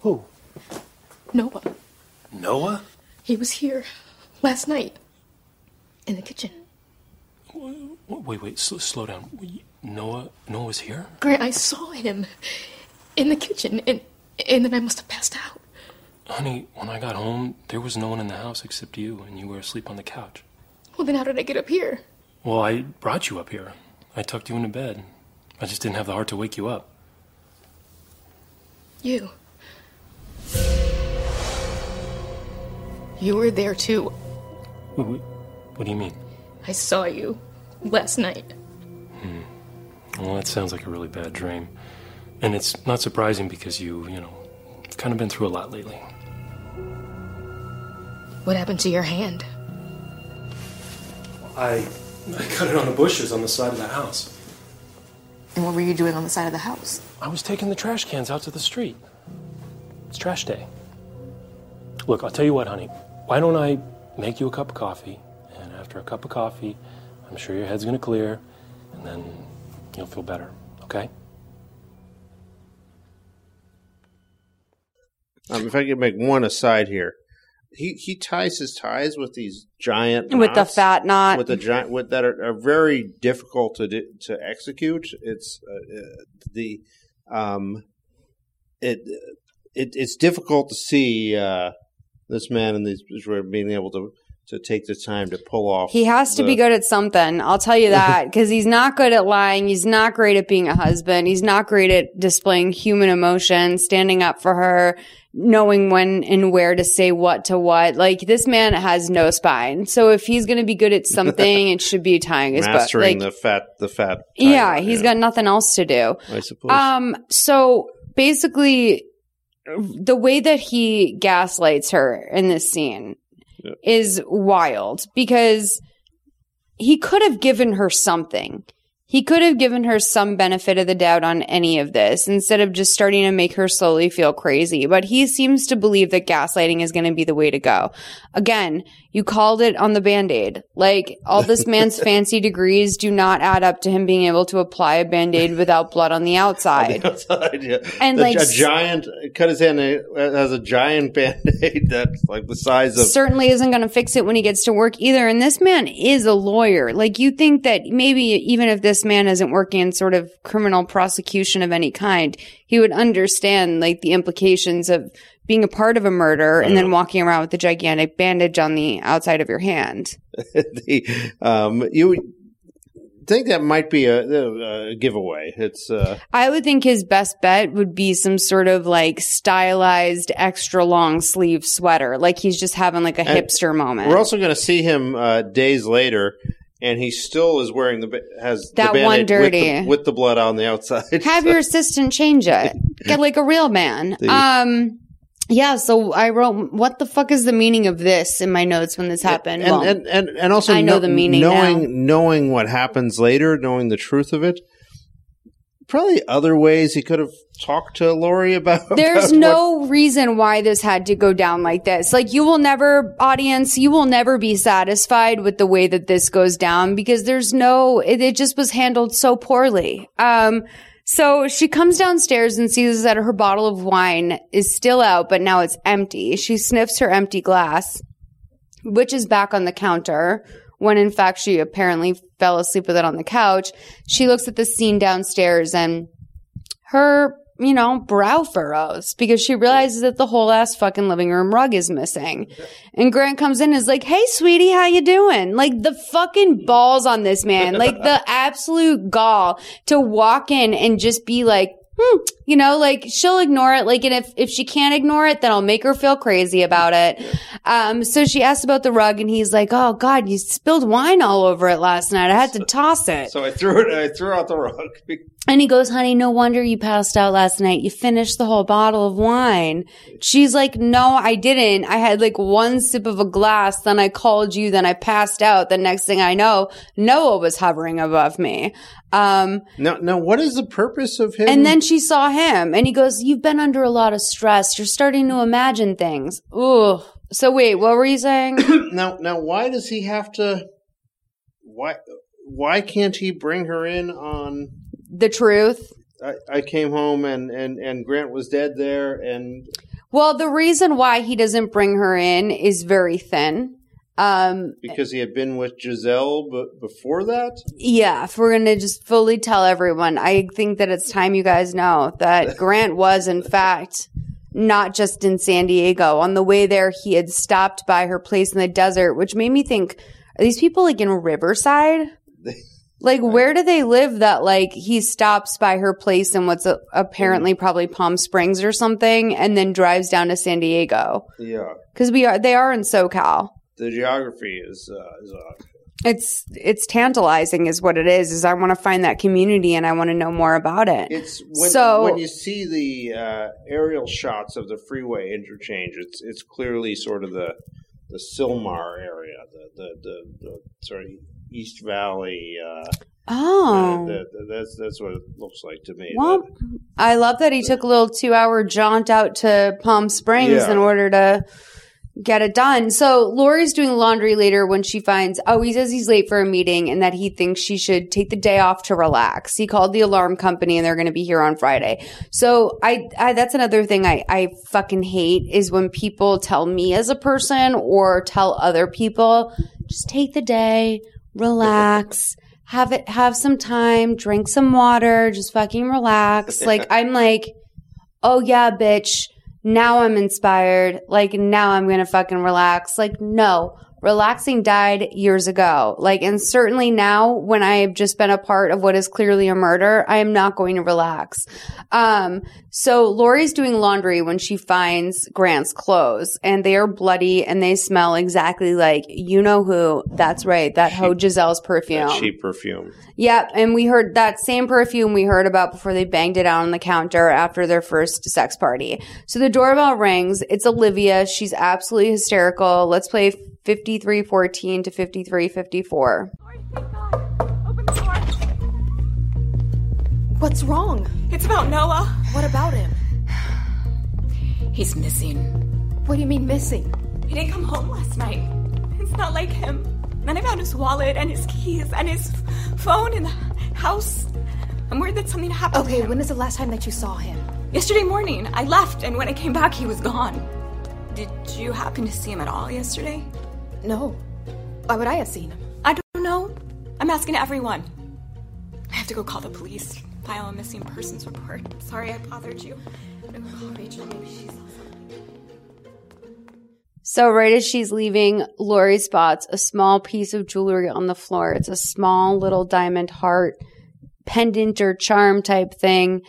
Who? Noah. Noah? He was here last night in the kitchen. Wait, wait, sl- slow down. Noah, Noah was here? Grant, I saw him in the kitchen, and and then I must have passed out. Honey, when I got home, there was no one in the house except you, and you were asleep on the couch. Well, then how did I get up here? Well, I brought you up here. I tucked you into bed. I just didn't have the heart to wake you up. You. You were there too. What, what, what do you mean? I saw you last night. Hmm. Well, that sounds like a really bad dream. And it's not surprising because you, you know, kind of been through a lot lately. What happened to your hand? I, I cut it on the bushes on the side of the house. And what were you doing on the side of the house? I was taking the trash cans out to the street. It's trash day. Look, I'll tell you what, honey. Why don't I make you a cup of coffee? And after a cup of coffee, I'm sure your head's gonna clear, and then you'll feel better, okay? Um, if I could make one aside here, he he ties his ties with these giant With the fat knot. with the giant with that are, are very difficult to do, to execute. It's uh, uh, the um it it it's difficult to see uh, this man and these being able to to take the time to pull off. He has to the- be good at something. I'll tell you that because he's not good at lying. He's not great at being a husband. He's not great at displaying human emotion, standing up for her, knowing when and where to say what to what. Like this man has no spine. So if he's going to be good at something, it should be tying his mastering Like, the fat the fat. yeah, he's got nothing else to do. I suppose. Um, so basically, the way that he gaslights her in this scene Yeah. is wild because he could have given her something. He could have given her some benefit of the doubt on any of this instead of just starting to make her slowly feel crazy. But he seems to believe that gaslighting is going to be the way to go. Again, you called it on the band aid. Like, all this man's fancy degrees do not add up to him being able to apply a band aid without blood on the outside. outside, yeah. And, The- like, a giant cut his hand has a giant band aid that's like the size of certainly isn't going to fix it when he gets to work either. And this man is a lawyer. Like you think that maybe even if this man isn't working in sort of criminal prosecution of any kind, he would understand like the implications of being a part of a murder and then walking around with a gigantic bandage on the outside of your hand. the um you would think that might be a, a giveaway. It's uh I would think his best bet would be some sort of like stylized extra long sleeve sweater. Like he's just having like a And hipster moment. we're also going to see him uh, days later. And he still is wearing the has That the one Band-Aid with the- dirty. with the, blood on the outside. have your assistant change it. Get like a real man. The- um yeah, so I wrote what the fuck is the meaning of this in my notes when this happened. and, Well, and, and and also I know kno- the meaning knowing knowing what happens later, knowing the truth of it. Probably other ways he could have talked to Lori about. there's about what- no reason why this had to go down like this. Like you will never audience, you will never be satisfied with the way that this goes down because there's no it, it just was handled so poorly. Um so she comes downstairs and sees that her bottle of wine is still out, but now it's empty. She sniffs her empty glass, which is back on the counter when in fact she apparently fell asleep with it on the couch. She looks at the scene downstairs and her, you know, brow furrows because she realizes that the whole ass fucking living room rug is missing. And Grant comes in and is like, Hey, sweetie, how you doing? Like the fucking balls on this man, like the absolute gall to walk in and just be like, hmm, you know, like she'll ignore it. Like, and if, if she can't ignore it, then I'll make her feel crazy about it. Um, so she asked about the rug and he's like, Oh God, you spilled wine all over it last night. I had to toss it. So I threw it. I threw out the rug. And he goes, honey, no wonder you passed out last night. You finished the whole bottle of wine. She's like, no, I didn't. I had like one sip of a glass. Then I called you. Then I passed out. The next thing I know, Noah was hovering above me. Um, Now, now, what is the purpose of him? and then she saw him and he goes, you've been under a lot of stress. You're starting to imagine things. Ooh. So wait, what were you saying? now, now, why does he have to? Why, why can't he bring her in on? the truth. I, I came home and, and, and Grant was dead there, and Well, the reason why he doesn't bring her in is very thin. Um, Because he had been with Giselle b- before that? yeah, if we're going to just fully tell everyone, I think that it's time you guys know that Grant was, in fact, not just in San Diego. On the way there, he had stopped by her place in the desert, which made me think, are these people like in Riverside? Like, where do they live that, like, he stops by her place in what's a, apparently probably Palm Springs or something and then drives down to San Diego? Yeah. Because we are, they are in SoCal. The geography is, uh, is odd. It's, it's tantalizing is what it is, is I want to find that community and I want to know more about it. It's when, So- when you see the uh, aerial shots of the freeway interchange, it's it's clearly sort of the the Sylmar area, the the, the, the sort of East Valley. Uh, Oh. the, the, that's that's what it looks like to me. Well, I love that he took a little two hour jaunt out to Palm Springs Yeah. in order to get it done. So Lori's doing laundry later when she finds, oh, he says he's late for a meeting and that he thinks she should take the day off to relax. He called the alarm company and they're going to be here on Friday. So I, I, that's another thing I, I fucking hate is when people tell me as a person or tell other people, just take the day, relax. Have it, have some time, drink some water, just fucking relax. Like, I'm like, oh yeah, bitch, now I'm inspired. Like now I'm going to fucking relax. Like no, relaxing died years ago. Like, and certainly now when I have just been a part of what is clearly a murder, I am not going to relax. Um, so Lori's doing laundry when she finds Grant's clothes and they are bloody and they smell exactly like you know who. That's right. That hoe Giselle's perfume. cheap perfume. Yep, and we heard that same perfume we heard about before they banged it out on the counter after their first sex party. So the doorbell rings. It's Olivia. She's absolutely hysterical. Let's play 5314 to 5354. What's wrong? It's about Noah. What about him? He's missing. What do you mean missing? He didn't come home last night. It's not like him. Then I found his wallet and his keys and his phone in the house. I'm worried that something happened. to Okay, him. when is the last time that you saw him? Yesterday morning, I left, and when I came back, he was gone. Did you happen to see him at all yesterday? No. Why would I have seen him? I don't know. I'm asking everyone. I have to go call the police, file a missing persons report. Sorry I bothered you. I'm gonna call Rachel. Maybe she saw something. So right as she's leaving, Lori spots a small piece of jewelry on the floor. It's a small little diamond heart pendant or charm type thing.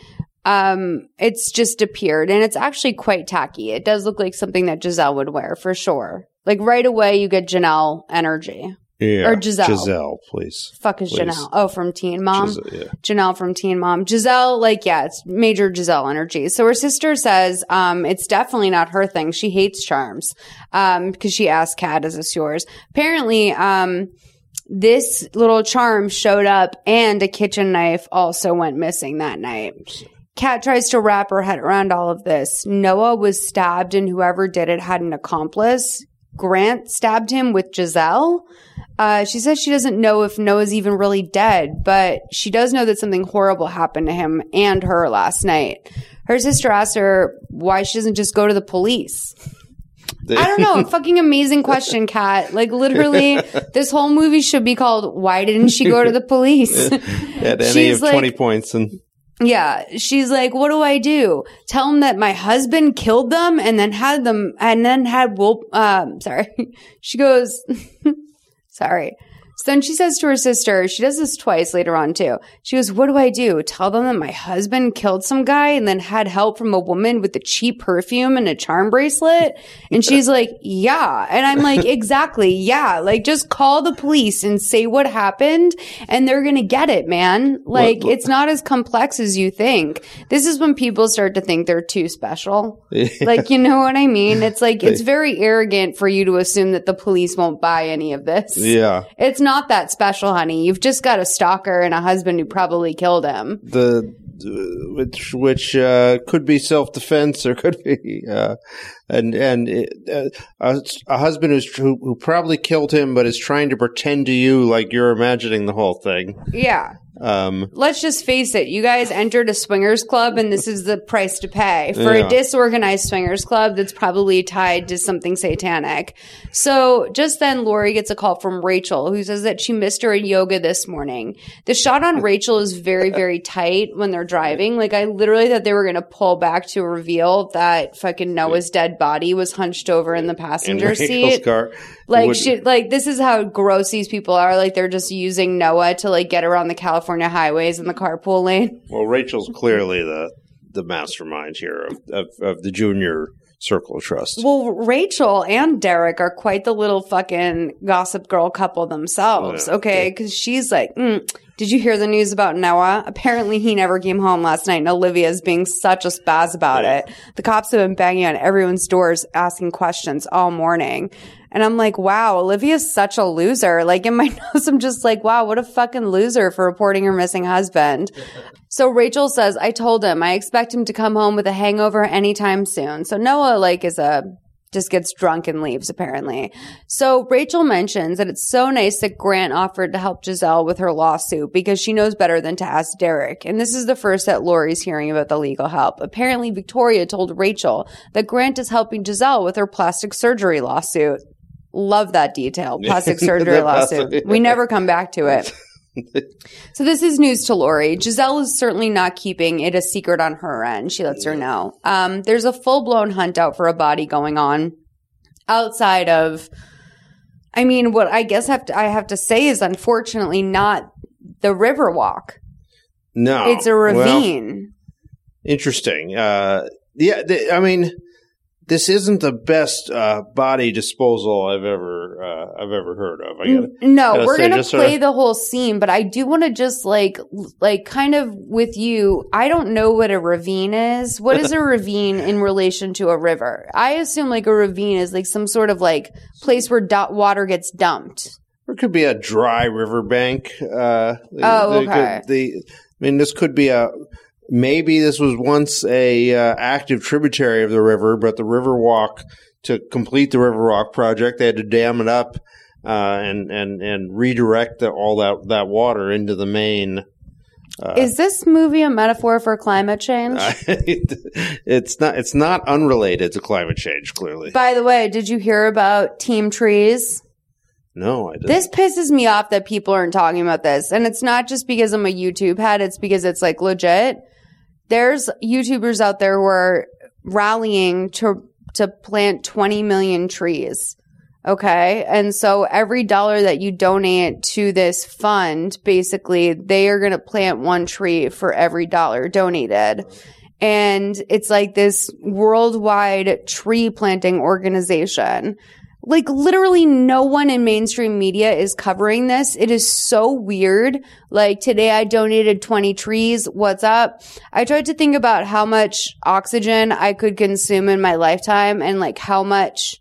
Um, it's just appeared and it's actually quite tacky. It does look like something that Giselle would wear for sure. Like right away you get Jenelle energy. Yeah. Or Giselle. Giselle, please. Fuck is Please. Jenelle? Oh, from Teen Mom. Giselle, yeah. Jenelle from Teen Mom. Giselle, like, yeah, it's major Giselle energy. So her sister says, um, it's definitely not her thing. She hates charms. Um, because she asked Kat, is this yours? Apparently, um, this little charm showed up and a kitchen knife also went missing that night. Kat tries to wrap her head around all of this. Noah was stabbed and whoever did it had an accomplice. Grant stabbed him with Giselle. Uh, she says she doesn't know if Noah's even really dead, but she does know that something horrible happened to him and her last night. Her sister asked her why she doesn't just go to the police. I don't know. Fucking amazing question, Kat. Like literally, this whole movie should be called "Why didn't she go to the police?" At any She's of like- 20 points. And Yeah, she's like, "What do I do? Tell him that my husband killed them and then had them and then had Wolf." Um, sorry, she goes, "Sorry." So then she says to her sister, she does this twice later on too. She goes, What do I do? Tell them that my husband killed some guy and then had help from a woman with the cheap perfume and a charm bracelet? And she's like, Yeah. And I'm like, Exactly. Yeah. Like, just call the police and say what happened and they're going to get it, man. Like, What- it's not as complex as you think. This is when people start to think they're too special. Like, you know what I mean? It's like, it's very arrogant for you to assume that the police won't buy any of this. yeah. It's not that special, honey. You've just got a stalker and a husband who probably killed him. the uh, which which uh, could be self defense or could be uh, and and uh, a, a husband who's who, who probably killed him, but is trying to pretend to you like you're imagining the whole thing. Yeah. Um, Let's just face it. You guys entered a swingers club and this is the price to pay for Yeah. a disorganized swingers club that's probably tied to something satanic. So just then Lori gets a call from Rachel who says that she missed her at yoga this morning. The shot on Rachel is very, very tight when they're driving. Like I literally thought they were going to pull back to reveal that fucking Noah's dead body was hunched over in the passenger Rachel's seat. car. Like Would- shit, like this is how gross these people are. Like they're just using Noah to like get around the California highways in the carpool lane. Well, Rachel's clearly the the mastermind here of, of, of the junior circle of trust. Well, Rachel and Derek are quite the little fucking gossip girl couple themselves. Yeah. Okay, because she's like, mm, "Did you hear the news about Noah? Apparently, he never came home last night." And Olivia's being such a spaz about it. The cops have been banging on everyone's doors, asking questions all morning. And I'm like, wow, Olivia's such a loser. Like in my notes, I'm just like, wow, what a fucking loser for reporting her missing husband. So Rachel says, I told him I expect him to come home with a hangover anytime soon. So Noah like is a just gets drunk and leaves apparently. So Rachel mentions that it's so nice that Grant offered to help Giselle with her lawsuit because she knows better than to ask Derek. And this is the first that Lori's hearing about the legal help. Apparently Victoria told Rachel that Grant is helping Giselle with her plastic surgery lawsuit. Love that detail. Plastic surgery lawsuit. We never come back to it. So this is news to Lori. Giselle is certainly not keeping it a secret on her end. She lets her know. Um, there's a full blown hunt out for a body going on outside of. I mean, what I guess have to, I have to say is unfortunately not the Riverwalk. No, it's a well, ravine. interesting. Uh, yeah, I mean, this isn't the best uh, body disposal I've ever uh, I've ever heard of. I gotta, no, gotta we're say, gonna play of- the whole scene, but I do want to just like, like, kind of with you. I don't know what a ravine is. What is a ravine in relation to a river? I assume like a ravine is like some sort of like place where do- water gets dumped. Or it could be a dry riverbank. Uh, Oh, the- okay. The, I mean, this could be a maybe this was once a uh, active tributary of the river, but the Riverwalk to complete the Riverwalk project, they had to dam it up uh, and and and redirect the, all that that water into the main. Uh, is this movie a metaphor for climate change? it's not. It's not unrelated to climate change. Clearly, By the way, did you hear about Team Trees? no. I didn't. This pisses me off that people aren't talking about this. And it's not just because I'm a YouTube head, it's because it's like legit. There's YouTubers out there who are rallying to to plant 20 million trees. Okay. And so every dollar that you donate to this fund, basically, they are going to plant one tree for every dollar donated. And it's like this worldwide tree planting organization. Like literally no one in mainstream media is covering this. It is so weird. Like today I donated 20 trees. What's up? I tried to think about how much oxygen I could consume in my lifetime and like how much,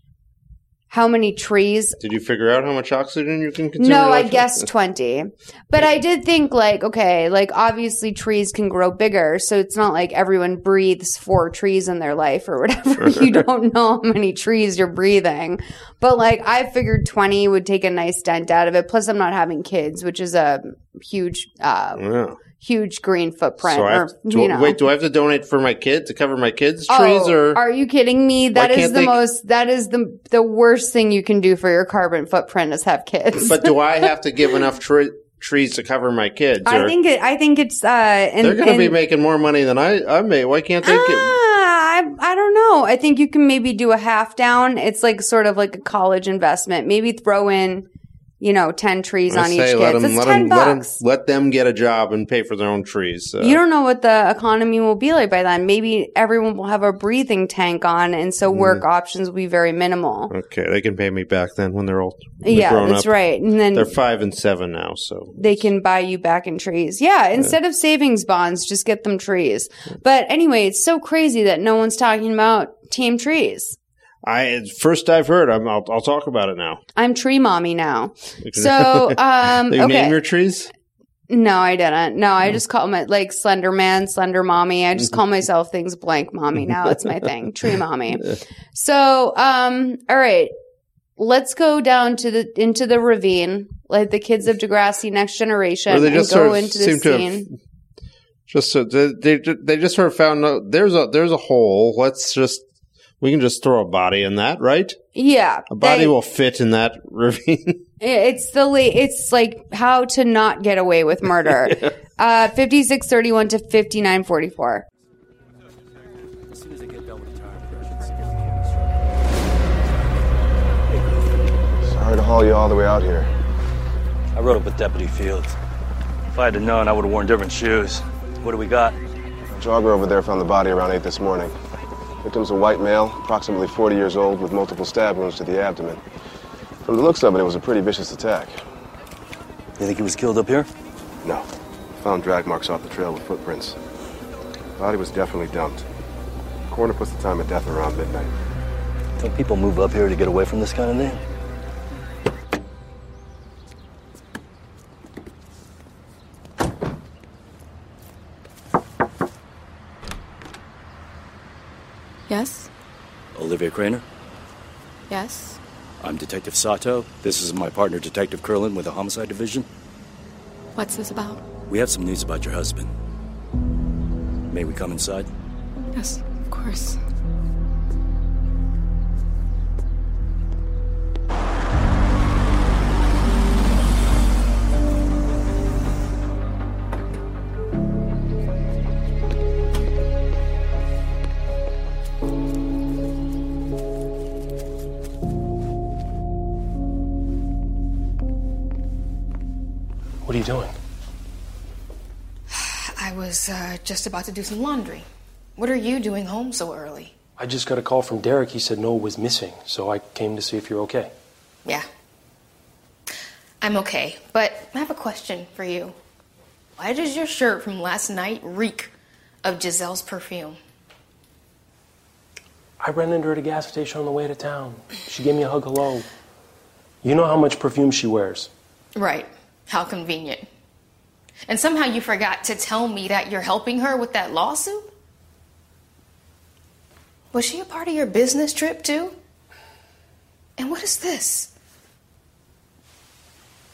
how many trees Did you figure out how much oxygen you can consume? no, I guess 20. But I did think like, okay, like obviously trees can grow bigger. So it's not like everyone breathes four trees in their life or whatever. you don't know how many trees you're breathing. But like I figured 20 would take a nice dent out of it. Plus I'm not having kids, which is a huge, uh, Yeah. Huge green footprint. So or, to, you know. wait. Do I have to donate for my kid to cover my kids' Oh, trees, or are you kidding me? That is the they- most, that is the, the worst thing you can do for your carbon footprint is have kids. but do I have to give enough tre- trees to cover my kids? I think it, I think it's, uh, and, they're going to be making more money than I I made. Why can't they? get, Ah, I, I don't know. I think you can maybe do a half down. It's like sort of like a college investment. Maybe throw in, you know, 10 trees on each say kid. let them That's let 10 them, let them bucks. let them get a job and pay for their own trees. Uh, you don't know what the economy will be like by then. Maybe everyone will have a breathing tank on, and so Mm. work options will be very minimal. okay, they can pay me back then when they're old. when yeah, that's up. right. And then They're five and seven now, so they can buy you back in trees. Yeah, instead of savings bonds, just get them trees. But anyway, it's so crazy that no one's talking about team trees. I first I've heard. I'm, I'll I'll talk about it now. I'm tree mommy now. So, um, You okay. name your trees. No, I didn't. No, I just call my like Slender Man, Slender Mommy. I just call myself things blank mommy now. It's my thing. Tree mommy. So, um, all right. Let's go down to the into the ravine, like the kids of Degrassi Next Generation, and go sort of into the to have- scene. Just so they, they they just sort of found out there's a there's a hole. Let's just we can just throw a body in that, right? Yeah, A body they- will fit in that ravine. It's the la- it's like how to not get away with murder. Uh, fifty six thirty one to fifty nine forty four. As soon as I get done with the tire pressure, see if we can Sorry to haul you all the way out here. I rode up with Deputy Fields. If I had known, I would have worn different shoes. What do we got? A jogger over there found the body around 8 this morning. Victim's a white male, approximately 40 years old, with multiple stab wounds to the abdomen. From the looks of it, it was a pretty vicious attack. You think he was killed up here? No. Found drag marks off the trail with footprints. Body was definitely dumped. Coroner puts the time of death around midnight. Think people move up here to get away from this kind of thing? Yes? Olivia Craner. Yes? I'm Detective Sato. This is my partner, Detective Curlin, with the Homicide Division. What's this about? We have some news about your husband. May we come inside? Yes, of course. Doing? I was uh, just about to do some laundry. What are you doing home so early? I just got a call from Derek. He said Noah was missing, so I came to see if you're okay. Yeah. I'm okay, but I have a question for you. Why does your shirt from last night reek of Giselle's perfume? I ran into her at a gas station on the way to town. She gave me a hug hello. You know how much perfume she wears. Right. How convenient. And somehow you forgot to tell me that you're helping her with that lawsuit? Was she a part of your business trip too? And what is this?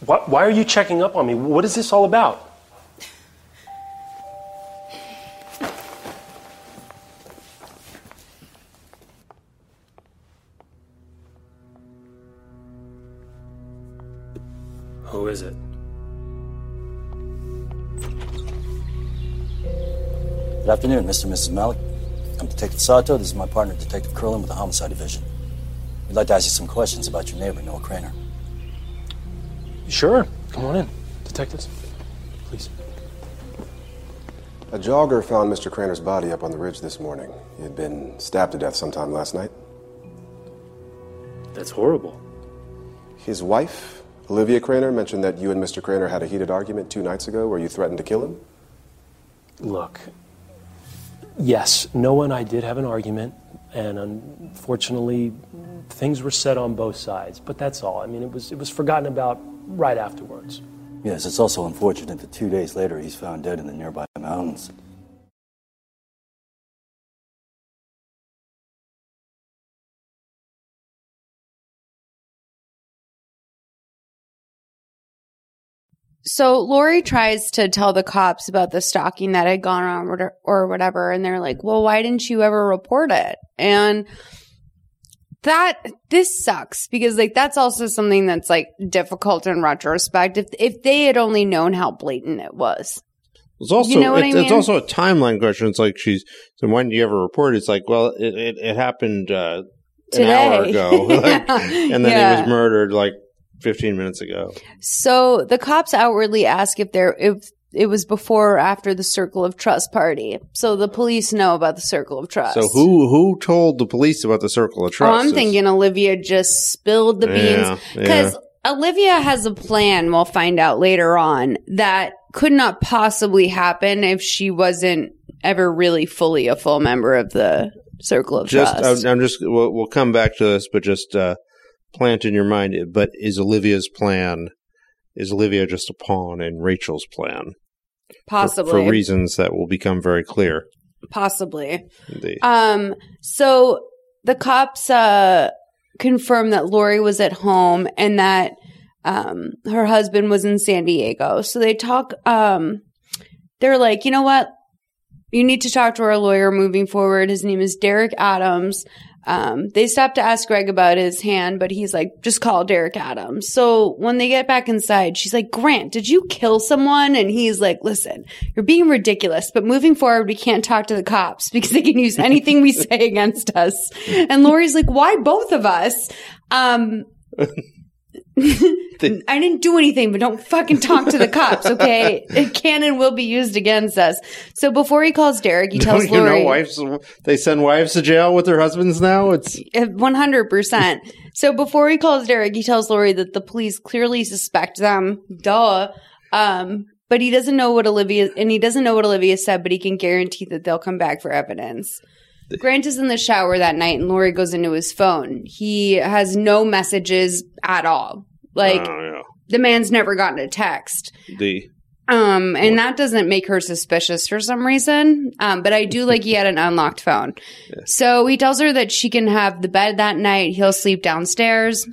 Why, why are you checking up on me? What is this all about? Who is it? Good afternoon, Mr. and Mrs. Malik. I'm Detective Sato. This is my partner, Detective Curlin, with the Homicide Division. We'd like to ask you some questions about your neighbor, Noah Craner. Sure. Come on in, detectives. Please. A jogger found Mr. Craner's body up on the ridge this morning. He had been stabbed to death sometime last night. That's horrible. His wife, Olivia Craner, mentioned that you and Mr. Craner had a heated argument two nights ago where you threatened to kill him. Look, yes, Noah and I did have an argument, and unfortunately, things were said on both sides. But that's all. I mean, it was it was forgotten about right afterwards. Yes, it's also unfortunate that two days later he's found dead in the nearby mountains. So Lori tries to tell the cops about the stalking that had gone on or- whatever, and they're like, "Well, why didn't you ever report it?" And that this sucks because like that's also something that's like difficult in retrospect. If if they had only known how blatant it was, It's also You know it- I it's also a timeline question. It's like she's so when do you ever report? It's like well, it it, it happened uh, an hour ago, Like, Yeah. and then he was murdered like fifteen minutes ago. So the cops outwardly ask if there if it was before or after the Circle of Trust party. So the police know about the Circle of Trust. So who who told the police about the circle of trust? Oh, I'm thinking Olivia just spilled the Yeah, beans because Olivia has a plan. We'll find out later on that could not possibly happen if she wasn't ever really fully a full member of the Circle of just Trust. I'm, I'm just we'll, we'll come back to this, but just uh, plant in your mind. But is Olivia's plan is Olivia just a pawn in Rachel's plan? Possibly. for, reasons that will become very clear. Possibly. The, Um, so the cops uh confirmed that Lori was at home and that um her husband was in San Diego. So they talk um they're like, you know what? You need to talk to our lawyer moving forward. His name is Derek Adams. Um, they stopped to ask Greg about his hand, but he's like, just call Derek Adams. So when they get back inside, she's like, Grant, did you kill someone? And he's like, listen, you're being ridiculous, but moving forward, we can't talk to the cops because they can use anything we say against us. And Lori's like, why both of us? Um, I didn't do anything, but don't fucking talk to the cops, okay? Cannon will be used against us. So before he calls Derek, he tells don't you Lori. know wives? They send wives to jail with their husbands now. It's One hundred percent. So before he calls Derek, he tells Lori that the police clearly suspect them. Duh. Um, but he doesn't know what Olivia and he doesn't know what Olivia said, but he can guarantee that they'll come back for evidence. Grant is in the shower that night, and Lori goes into his phone. He has no messages at all. Like oh, the man's never gotten a text. the Um, and that doesn't make her suspicious for some reason. Um, but I do like he had an unlocked phone. So he tells her that she can have the bed that night. He'll sleep downstairs.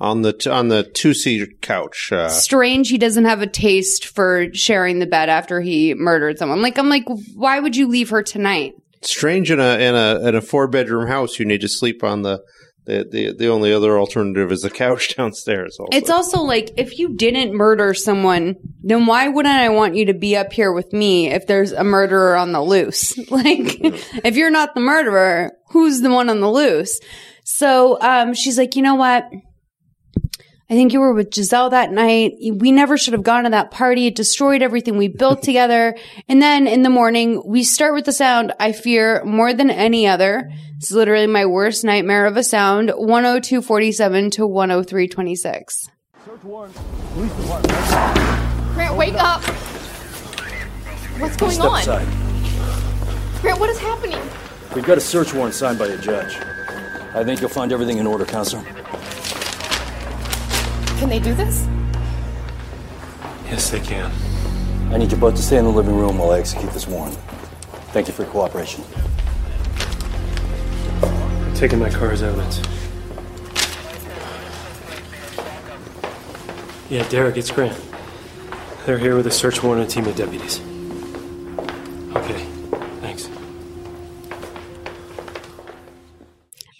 on the t- on the two seat couch. Uh, Strange he doesn't have a taste for sharing the bed after he murdered someone. Like, I'm like, why would you leave her tonight? strange in a in a in a four bedroom house. You need to sleep on the. The, the, the only other alternative is the couch downstairs. Also. It's also like, if you didn't murder someone, then why wouldn't I want you to be up here with me if there's a murderer on the loose? Like, if you're not the murderer, who's the one on the loose? So, um, she's like, you know what? I think you were with Giselle that night. We never should have gone to that party. It destroyed everything we built together. And then in the morning, we start with the sound I fear more than any other. It's literally my worst nightmare of a sound. 10247 to 10326. Grant, wake up! What's going Step on? aside. Grant, what is happening? We've got a search warrant signed by a judge. I think you'll find everything in order, Counselor. Can they do this? Yes, they can. I need you both to stay in the living room while I execute this warrant. Thank you for your cooperation. I'm taking my car as evidence. Yeah, Derek, it's Grant. They're here with a search warrant and a team of deputies.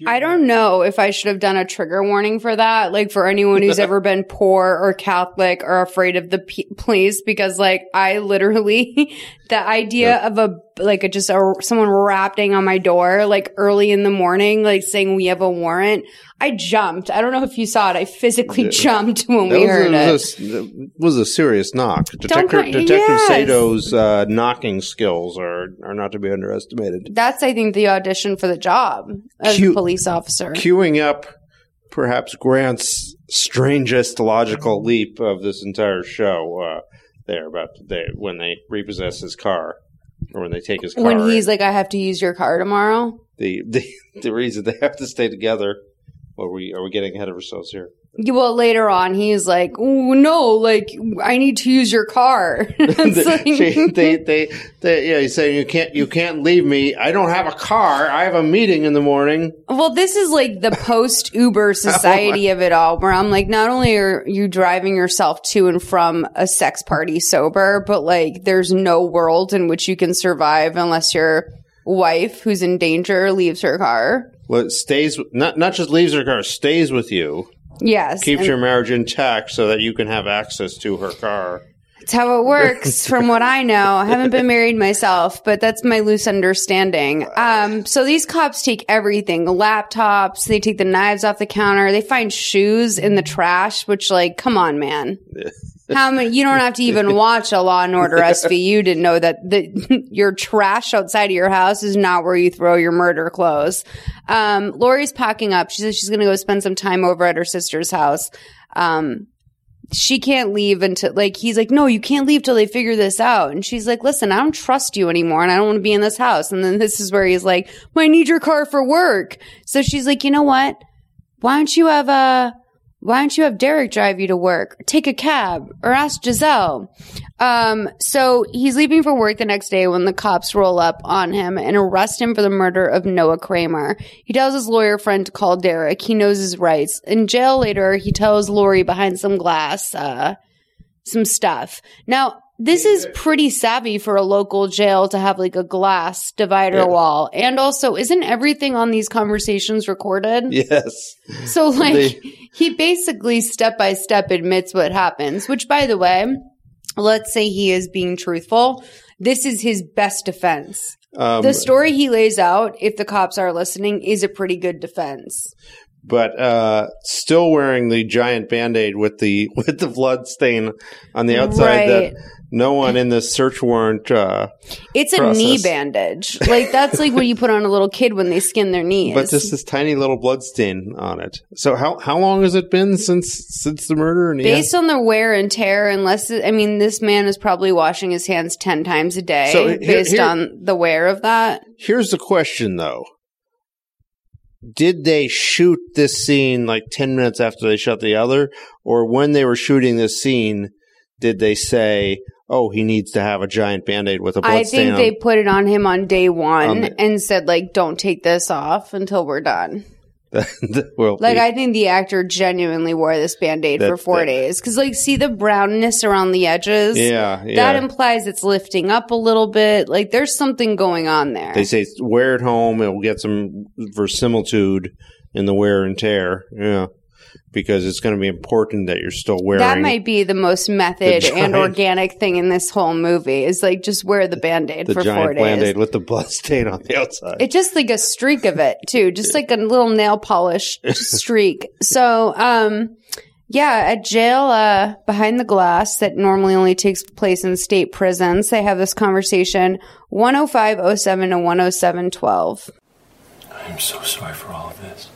I don't know if I should have done a trigger warning for that, like for anyone who's ever been poor or Catholic or afraid of the p- police, because like I literally, the idea of a, like a, just a, someone rapping on my door, like early in the morning, like saying we have a warrant, I jumped. I don't know if you saw it. I physically Yeah. jumped when That we heard a, it. was a- was a serious knock. Detective, Detective yes. Sato's uh, knocking skills are, are not to be underestimated. That's, I think, the audition for the job as a police officer. Queuing up perhaps Grant's strangest logical leap of this entire show uh, there about they, when they repossess his car or when they take his car. When he's like, I have to use your car tomorrow. the, the the reason they have to stay together. Are we are we getting ahead of ourselves here? Well, later on, he's like, "Oh no, like I need to use your car." Like- they, they, they, they, yeah, he's saying you can't, you can't leave me. I don't have a car. I have a meeting in the morning. well, this is like the post Oh Uber society of it all, where I'm like, not only are you driving yourself to and from a sex party sober, but like, there's no world in which you can survive unless your wife, who's in danger, leaves her car. Well, it stays, not not just leaves her car, stays with you, Yes, keeps your marriage intact, so that you can have access to her car. That's how it works, from what I know. I haven't been married myself, but that's my loose understanding. Um, so these cops take everything laptops, they take the knives off the counter, they find shoes in the trash, which like, come on, man. How many, you don't have to even watch a Law and Order SVU to know that the, your trash outside of your house is not where you throw your murder clothes. Um, Lori's packing up. She says she's going to go spend some time over at her sister's house. Um, she can't leave until like he's like no you can't leave till they figure this out and she's like listen i don't trust you anymore and i don't want to be in this house and then this is where he's like well, i need your car for work so she's like you know what why don't you have a why don't you have Derek drive you to work? Take a cab or ask Giselle. Um, so he's leaving for work the next day when the cops roll up on him and arrest him for the murder of Noah Kramer. He tells his lawyer friend to call Derek. He knows his rights. In jail later, he tells Lori behind some glass, uh, some stuff. Now, this is pretty savvy for a local jail to have like a glass divider Yeah. wall. And also, isn't everything on these conversations recorded? Yes. So, like, They- he basically step by step admits what happens, which, by the way, let's say he is being truthful. This is his best defense. Um, the story he lays out, if the cops are listening, is a pretty good defense. but uh, still wearing the giant band-aid with the with the blood stain on the outside Right. that no one in this search warrant uh, It's a knee bandage. Like, that's like what you put on a little kid when they skin their knees. but just this tiny little blood stain on it so how how long has it been since since the murder and Based on the wear and tear, unless I mean, this man is probably washing his hands ten times a day, So here- based here- on the wear of that. Here's the question though. Did they shoot this scene like 10 minutes after they shot the other? Or when they were shooting this scene, did they say, oh, he needs to have a giant band aid with a blood I think they put it on him on day one On the- and said like, "Don't take this off until we're done." Like, I think the actor genuinely wore this band aid for four that- days because, like, see the brownness around the edges. Yeah, yeah. that implies it's lifting up a little bit. Like, there's something going on there. they say wear it home. It will get some verisimilitude in the wear and tear. Yeah. Because it's going to be important that you're still wearing. that might be the most method the and organic thing in this whole movie is like just wear the band aid the for four giant days. band aid with the blood stain on the outside. It's just like a streak of it too, just like a little nail polish streak. So, um, yeah, at jail, uh, behind the glass that normally only takes place in state prisons, they have this conversation 10507 to 10712. I'm so sorry for all of this.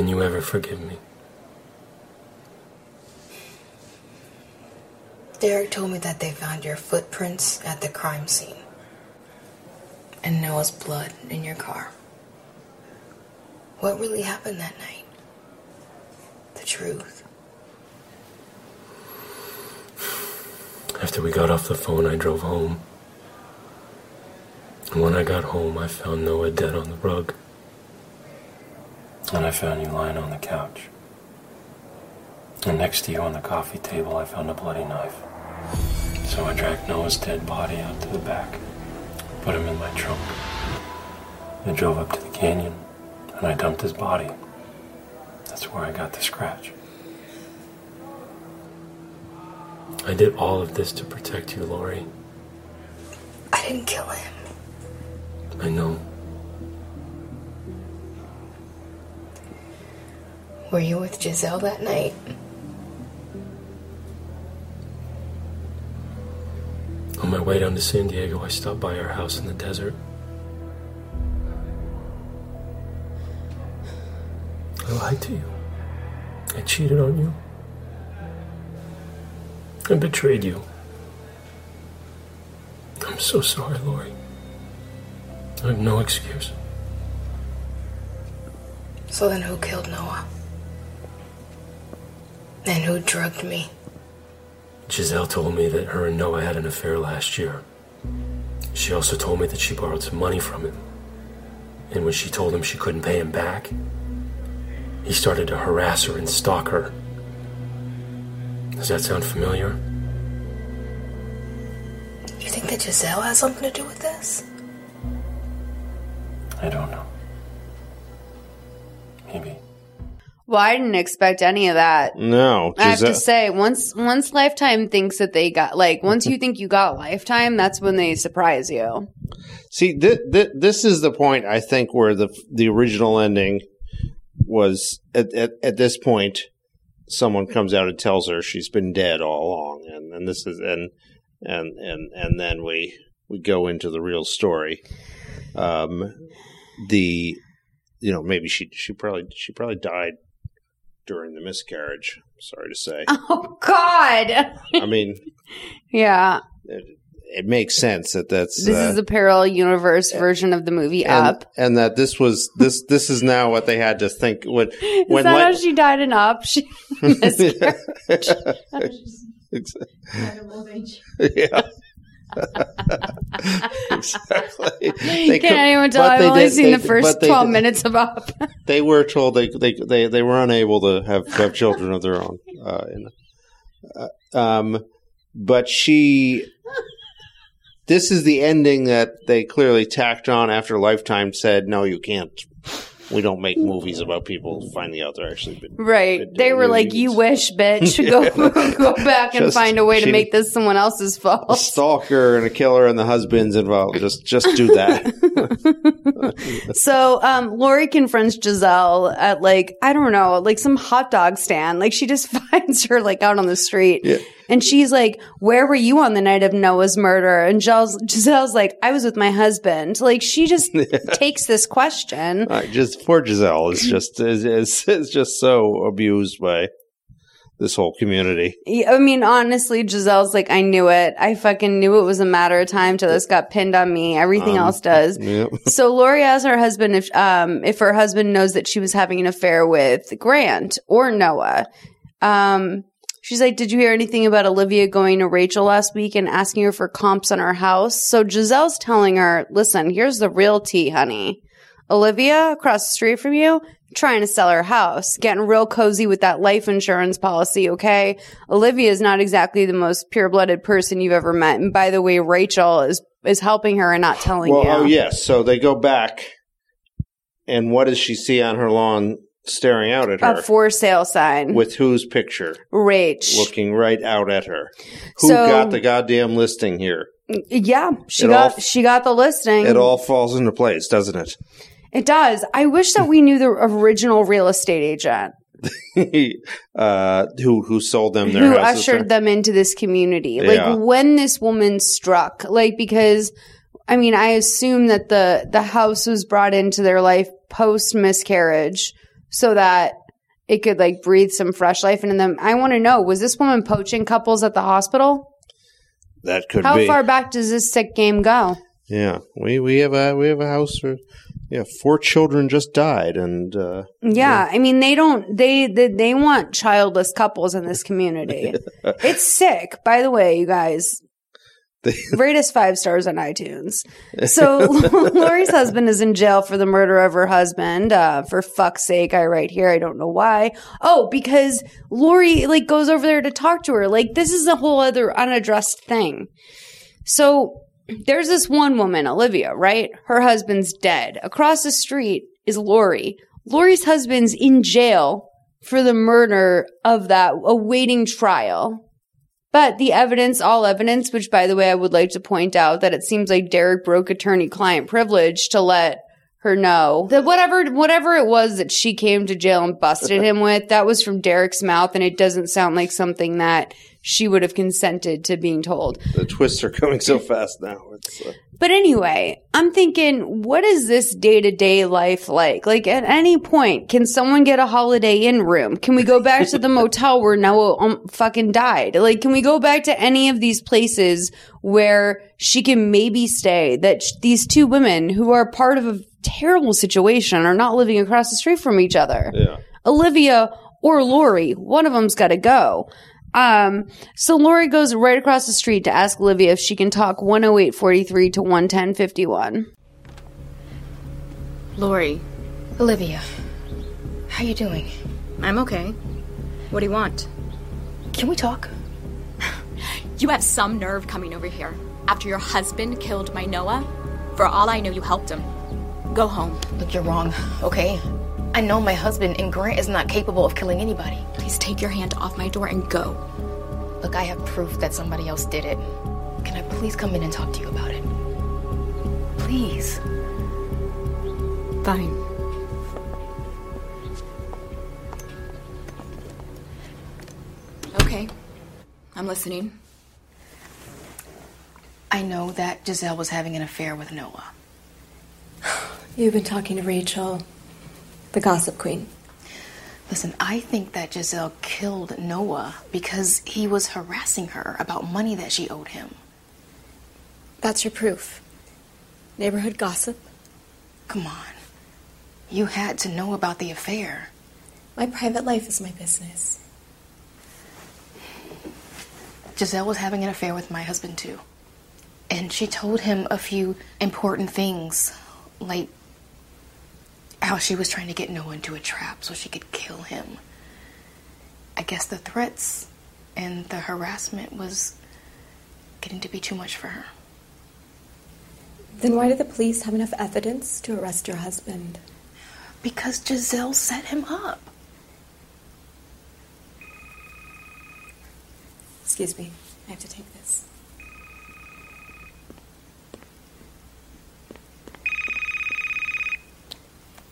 Can you ever forgive me? Derek told me that they found your footprints at the crime scene and Noah's blood in your car. What really happened that night? The truth. After we got off the phone, I drove home. And when I got home, I found Noah dead on the rug. And I found you lying on the couch. And next to you on the coffee table, I found a bloody knife. So I dragged Noah's dead body out to the back, put him in my trunk. I drove up to the canyon, and I dumped his body. That's where I got the scratch. I did all of this to protect you, Lori. I didn't kill him. I know. Were you with Giselle that night? On my way down to San Diego, I stopped by our house in the desert. I lied to you. I cheated on you. I betrayed you. I'm so sorry, Lori. I have no excuse. So then who killed Noah? And who drugged me? Giselle told me that her and Noah had an affair last year. She also told me that she borrowed some money from him. And when she told him she couldn't pay him back, he started to harass her and stalk her. Does that sound familiar? You think that Giselle has something to do with this? I don't know. Maybe. Well, I didn't expect any of that. No, I have to say, once once Lifetime thinks that they got like once you think you got Lifetime, that's when they surprise you. See, th- th- this is the point I think where the the original ending was at, at at this point. Someone comes out and tells her she's been dead all along, and, and this is and and and and then we we go into the real story. Um, the you know maybe she she probably she probably died during the miscarriage. Sorry to say. Oh God. I mean, yeah. it makes sense that that's This uh, is a parallel universe version of the movie and, Up. and that this was this this is now what they had to think when Is when that Li- how she died in Up? She miscarriage. yeah. exactly. They Can could- anyone tell? I've only did- seen they- the first 12 did- minutes of Up. They were told they they they, they were unable to have, have children of their own. Uh, in, uh, um, but she. This is the ending that they clearly tacked on after Lifetime said, "No, you can't. We don't make movies about people finding out they're actually been Right. They were like, you wish, bitch. Go, go back and Just- find a way to make this someone else's fault." a fault. stalker and a killer and the husband's involved. Just just do that. So, um, Lori confronts Giselle at like, I don't know, like some hot dog stand. Like she just finds her like out on the street. Yeah. And she's like, where were you on the night of Noah's murder? And Giselle's, Giselle's like, I was with my husband. Like she just takes this question. Uh, just poor Giselle is just is, is, is just so abused by this whole community. I mean, honestly, Giselle's like, I knew it. I fucking knew it was a matter of time till this got pinned on me. Everything Um, else does. Yep. So Lori asks her husband if um if her husband knows that she was having an affair with Grant or Noah. Um she's like, Did you hear anything about Olivia going to Rachel last week and asking her for comps on her house? So Giselle's telling her, Listen, here's the real tea, honey. Olivia across the street from you trying to sell her house, getting real cozy with that life insurance policy, okay? Olivia is not exactly the most pure-blooded person you've ever met. And by the way, Rachel is is helping her and not telling Well, you. oh yes. So they go back, and what does she see on her lawn, staring out at her? A for sale sign. with whose picture? Rach. Looking right out at her. Who So- got the goddamn listing here? Yeah, she It got all- she got the listing. It all falls into place, doesn't it? It does. I wish that we knew the original real estate agent uh, who who sold them their who ushered them into this community. Yeah. Like when this woman struck, like because I mean, I assume that the the house was brought into their life post miscarriage so that it could like breathe some fresh life into them. I want to know, was this woman poaching couples at the hospital? That could How be. far back does this sick game go? Yeah, we we have a we have a house where yeah four children just died, and uh, Yeah, I mean they don't they, they they want childless couples in this community. it's sick, by the way, you guys. Rate us five stars on iTunes. So Lori's husband is in jail for the murder of her husband. Uh, for fuck's sake, I write here. I don't know why. Oh, because Lori like goes over there to talk to her. Like this is a whole other unaddressed thing. So there's this one woman, Olivia, right? Her husband's dead. Across the street is Lori. Lori's husband's in jail for the murder of that, awaiting trial. But the evidence, all evidence, which by the way, I would like to point out that it seems like Derek broke attorney client privilege to let her know that whatever, whatever it was that she came to jail and busted him with, that was from Derek's mouth. And it doesn't sound like something that she would have consented to being told. the twists are coming so fast now. It's uh, But anyway, I'm thinking, what is this day to day life like? Like, at any point, can someone get a Holiday Inn room? Can we go back to the motel where Noah um, fucking died? Like, can we go back to any of these places where she can maybe stay? That sh- these two women who are part of a terrible situation are not living across the street from each other. yeah. Olivia or Lori, one of them's got to go. Um, so Lori goes right across the street to ask Olivia if she can talk 10843 to 11051. Lori, Olivia, how you doing? I'm okay. What do you want? Can we talk? You have some nerve coming over here after your husband killed my Noah. For all I know, you helped him. Go home. Look, you're wrong, okay? I know my husband and Grant is not capable of killing anybody. Please take your hand off my door and go. Look, I have proof that somebody else did it. Can I please come in and talk to you about it? Please. Fine. Okay. I'm listening. I know that Giselle was having an affair with Noah. You've been talking to Rachel, the gossip queen. Listen, I think that Giselle killed Noah because he was harassing her about money that she owed him. That's your proof. Neighborhood gossip. Come on. You had to know about the affair. My private life is my business. Giselle was having an affair with my husband, too. And she told him a few important things, like how she was trying to get Noah into a trap so she could kill him. I guess the threats and the harassment was getting to be too much for her. Then why did the police have enough evidence to arrest your husband? Because Giselle set him up. Excuse me, I have to take this.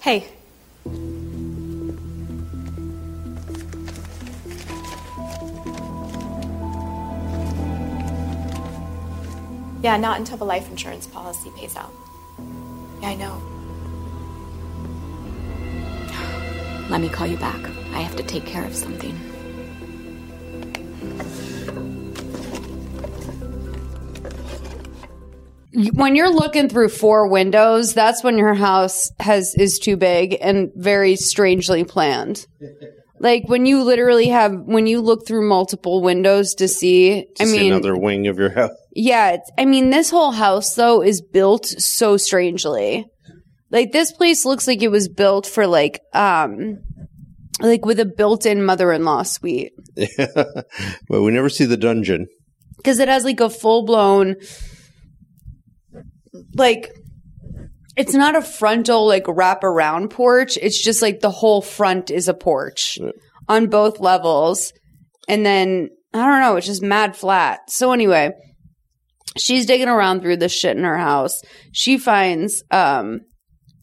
Hey. Yeah, not until the life insurance policy pays out. Yeah, I know. Let me call you back. I have to take care of something. When you're looking through four windows, that's when your house has is too big and very strangely planned. Like when you literally have when you look through multiple windows to see. To I see mean, another wing of your house. yeah. It's, I mean, this whole house though is built so strangely. Like this place looks like it was built for like um like with a built-in mother-in-law suite but we never see the dungeon. because it has like a full-blown like it's not a frontal like wrap around porch. It's just like the whole front is a porch on both levels. And then i don't know it's just mad flat. So anyway she's digging around through this shit in her house. She finds um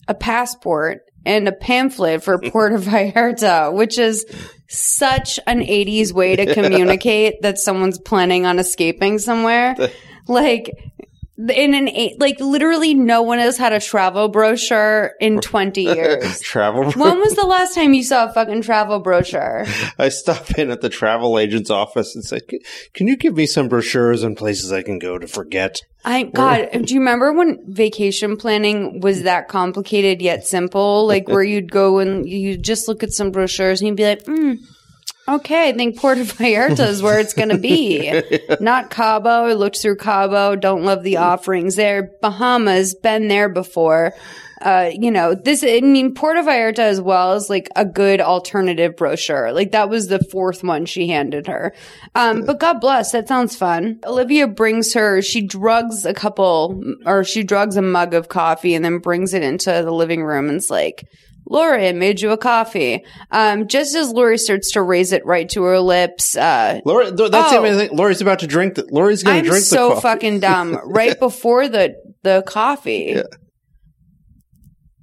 a passport and a pamphlet for Puerto Vallarta, which is such an 80s way to communicate that someone's planning on escaping somewhere. Like, in an eight, like literally no one has had a travel brochure in 20 years. Travel. Brochure? When was the last time you saw a fucking travel brochure? I stop in at the travel agent's office and say, "Can you give me some brochures and places I can go to forget?" I God, do you remember when vacation planning was that complicated yet simple? Like where you'd go and you just look at some brochures and you'd be like, mm, okay, I think Puerto Vallarta is where it's going to be. Not Cabo. I looked through Cabo. Don't love the offerings there. Bahamas. Been there before. Uh, you know, this, I mean, Puerto Vallarta as well is like a good alternative brochure. Like that was the fourth one she handed her. Um, but God bless, that sounds fun. Olivia brings her, she drugs a couple, or she drugs a mug of coffee and then brings it into the living room and it's like, Lori, I made you a coffee. Um, just as Lori starts to raise it right to her lips, uh, Lori, th- that's Oh. the amazing thing. Lori's about to drink. The, Lori's going to drink so the coffee. fucking dumb. Right before the the coffee,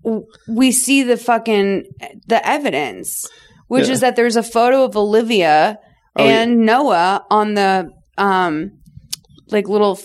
w- we see the fucking the evidence, which Yeah. is that there's a photo of Olivia Oh, yeah. and Noah on the um like little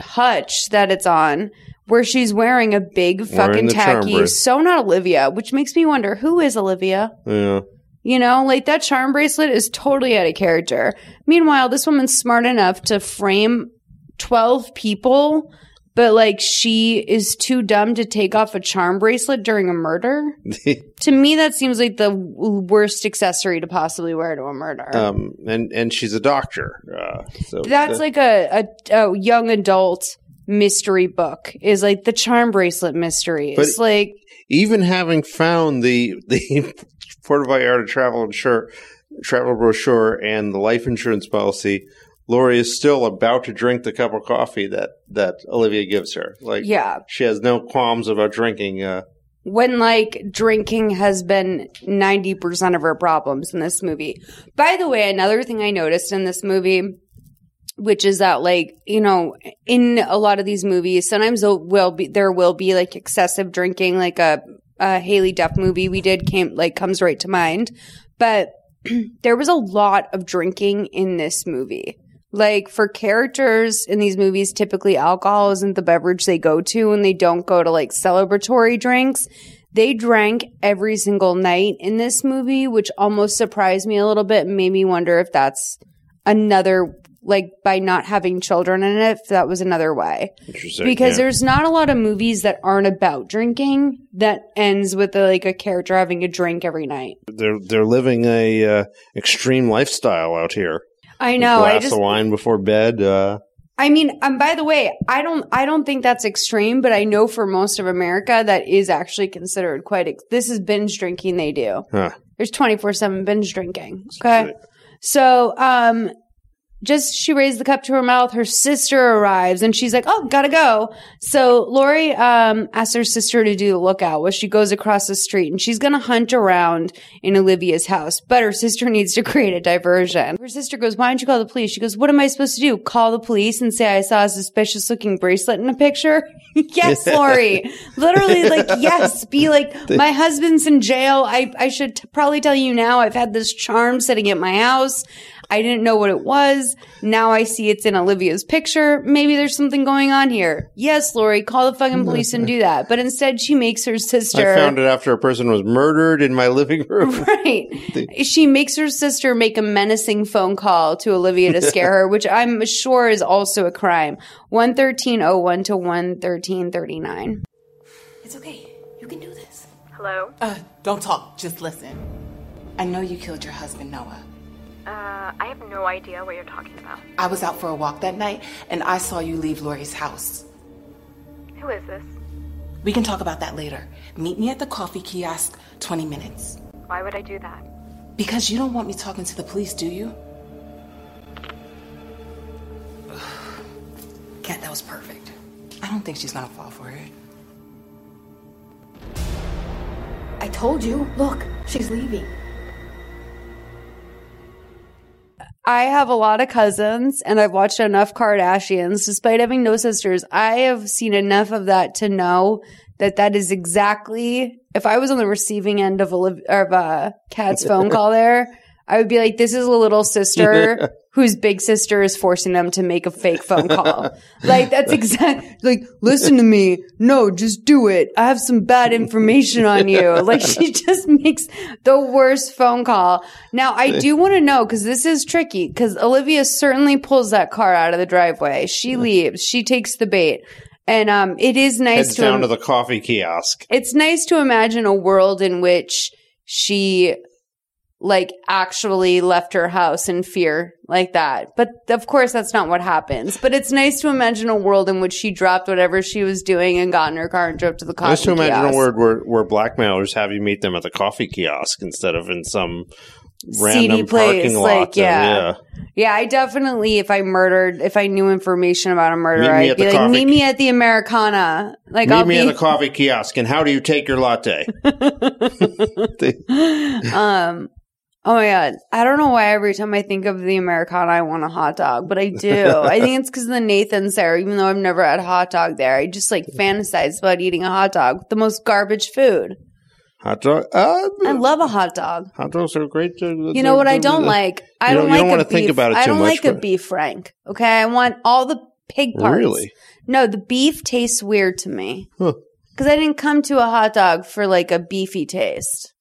hutch that it's on. Where she's wearing a big fucking tacky, bracelet. so not Olivia, which makes me wonder who is Olivia? Yeah. You know, like that charm bracelet is totally out of character. Meanwhile, this woman's smart enough to frame 12 people, but like she is too dumb to take off a charm bracelet during a murder. to me, that seems like the worst accessory to possibly wear to a murder. um, and and she's a doctor. Uh, so That's the- like a, a, a young adult mystery book is like the charm bracelet mystery. But- It's like, even having found the the Puerto Vallarta travel insure travel brochure and the life insurance policy. Lori is still about to drink the cup of coffee that that Olivia gives her. Like, Yeah. she has no qualms about drinking. Uh, when like drinking has been 90% of her problems in this movie. By the way, another thing I noticed in this movie, which is that like, you know, in a lot of these movies, sometimes there will be, there will be like excessive drinking, like a, a Haylie Duff movie we did came, like comes right to mind. But there was a lot of drinking in this movie. Like for characters in these movies, typically alcohol isn't the beverage they go to and they don't go to like celebratory drinks. They drank every single night in this movie, which almost surprised me a little bit and made me wonder if that's another like by not having children in it, if that was another way. Interesting. Because yeah. there's not a lot of movies that aren't about drinking that ends with a, like a character having a drink every night. they're they're living a uh, extreme lifestyle out here. I know. glass I just of wine before bed. Uh, I mean, um, by the way, I don't, I don't think that's extreme, but I know for most of America that is actually considered quite. Ex- this is binge drinking they do. huh. There's 24 seven binge drinking. Okay. So, um, just she raised the cup to her mouth. Her sister arrives and she's like, "Oh, gotta go." So Lori um asks her sister to do the lookout. Well, she goes across the street and she's gonna hunt around in Olivia's house, but her sister needs to create a diversion. Her sister goes, "Why don't you call the police?" She goes, "What am I supposed to do? Call the police and say I saw a suspicious looking bracelet in a picture?" yes, Lori. Literally, like, yes. Be like, my husband's in jail. I I should t- probably tell you now. I've had this charm sitting at my house. I didn't know what it was. Now I see it's in Olivia's picture. Maybe there's something going on here. Yes, Lori, call the fucking police and do that. But instead, she makes her sister. I found it after a person was murdered in my living room. Right. She makes her sister make a menacing phone call to Olivia to scare her, which I'm sure is also a crime. 11301 to 11339. It's okay. You can do this. Hello? Uh, don't talk. Just listen. I know you killed your husband, Noah. Uh, I have no idea what you're talking about. I was out for a walk that night, and I saw you leave Lori's house. Who is this? We can talk about that later. Meet me at the coffee kiosk, 20 minutes. Why would I do that? Because you don't want me talking to the police, do you? Cat, that was perfect. I don't think she's gonna fall for it. I told you. Look, she's leaving. I have a lot of cousins and I've watched enough Kardashians. Despite having no sisters, I have seen enough of that to know that that is exactly, if I was on the receiving end of, Oliv- of a cat's phone call there, I would be like, this is a little sister whose big sister is forcing them to make a fake phone call. like, that's exactly, like, listen to me. No, just do it. I have some bad information on you. Like, she just makes the worst phone call. Now, I do want to know, because this is tricky, because Olivia certainly pulls that car out of the driveway. She leaves. She takes the bait. And um, it is nice Heads to down to the coffee kiosk. it's nice to imagine a world in which she like actually left her house in fear like that. But of course that's not what happens. But it's nice to imagine a world in which she dropped whatever she was doing and got in her car and drove to the coffee Just to imagine kiosk. a world where, where blackmailers have you meet them at the coffee kiosk instead of in some random Seedy place, parking lot. like, and- yeah. Yeah, I definitely, if I murdered, if I knew information about a murder, I'd be like, coffee meet me at the Americana. Like, Meet I'll me be, at the coffee kiosk and how do you take your latte? um, oh my god, I don't know why every time I think of the Americana, I want a hot dog, but I do. I think it's because of the Nathan's there. Even though I've never had a hot dog there, I just like fantasize about eating a hot dog, the most garbage food. Hot dog. Uh, I love a hot dog. hot dogs are great. To, You know what I don't like? I don't, don't- like don't a wanna think beef. about it I don't like a beef frank. Okay, I want all the pig parts. Really? No, the beef tastes weird to me Huh. because I didn't come to a hot dog for like a beefy taste.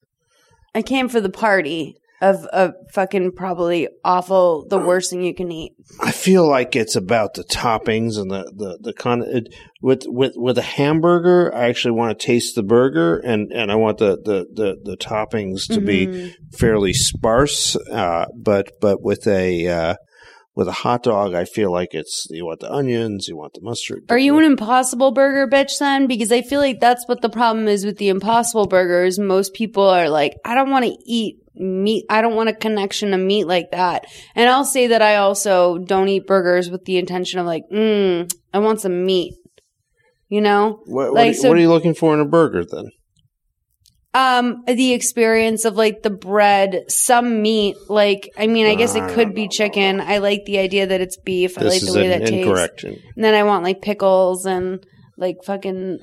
I came for the party of a fucking probably awful, the worst thing you can eat. I feel like it's about the toppings and the the the con. It, with with with a hamburger, I actually want to taste the burger, and and I want the the the, the toppings to Mhm. be fairly sparse. Uh, but but with a uh, with a hot dog, I feel like it's you want the onions, you want the mustard. Are you an impossible burger bitch then? Because I feel like that's what the problem is with the impossible burgers. Most people are like, I don't want to eat meat. I don't want a connection to meat like that. And I'll say that I also don't eat burgers with the intention of like, mm, I want some meat. You know? What, like, are- so- what are you looking for in a burger then? Um, the experience of like the bread, some meat. Like, I mean, I guess it could be chicken. I like the idea that it's beef. I This like the way that incorrect. tastes. And then I want like pickles and like fucking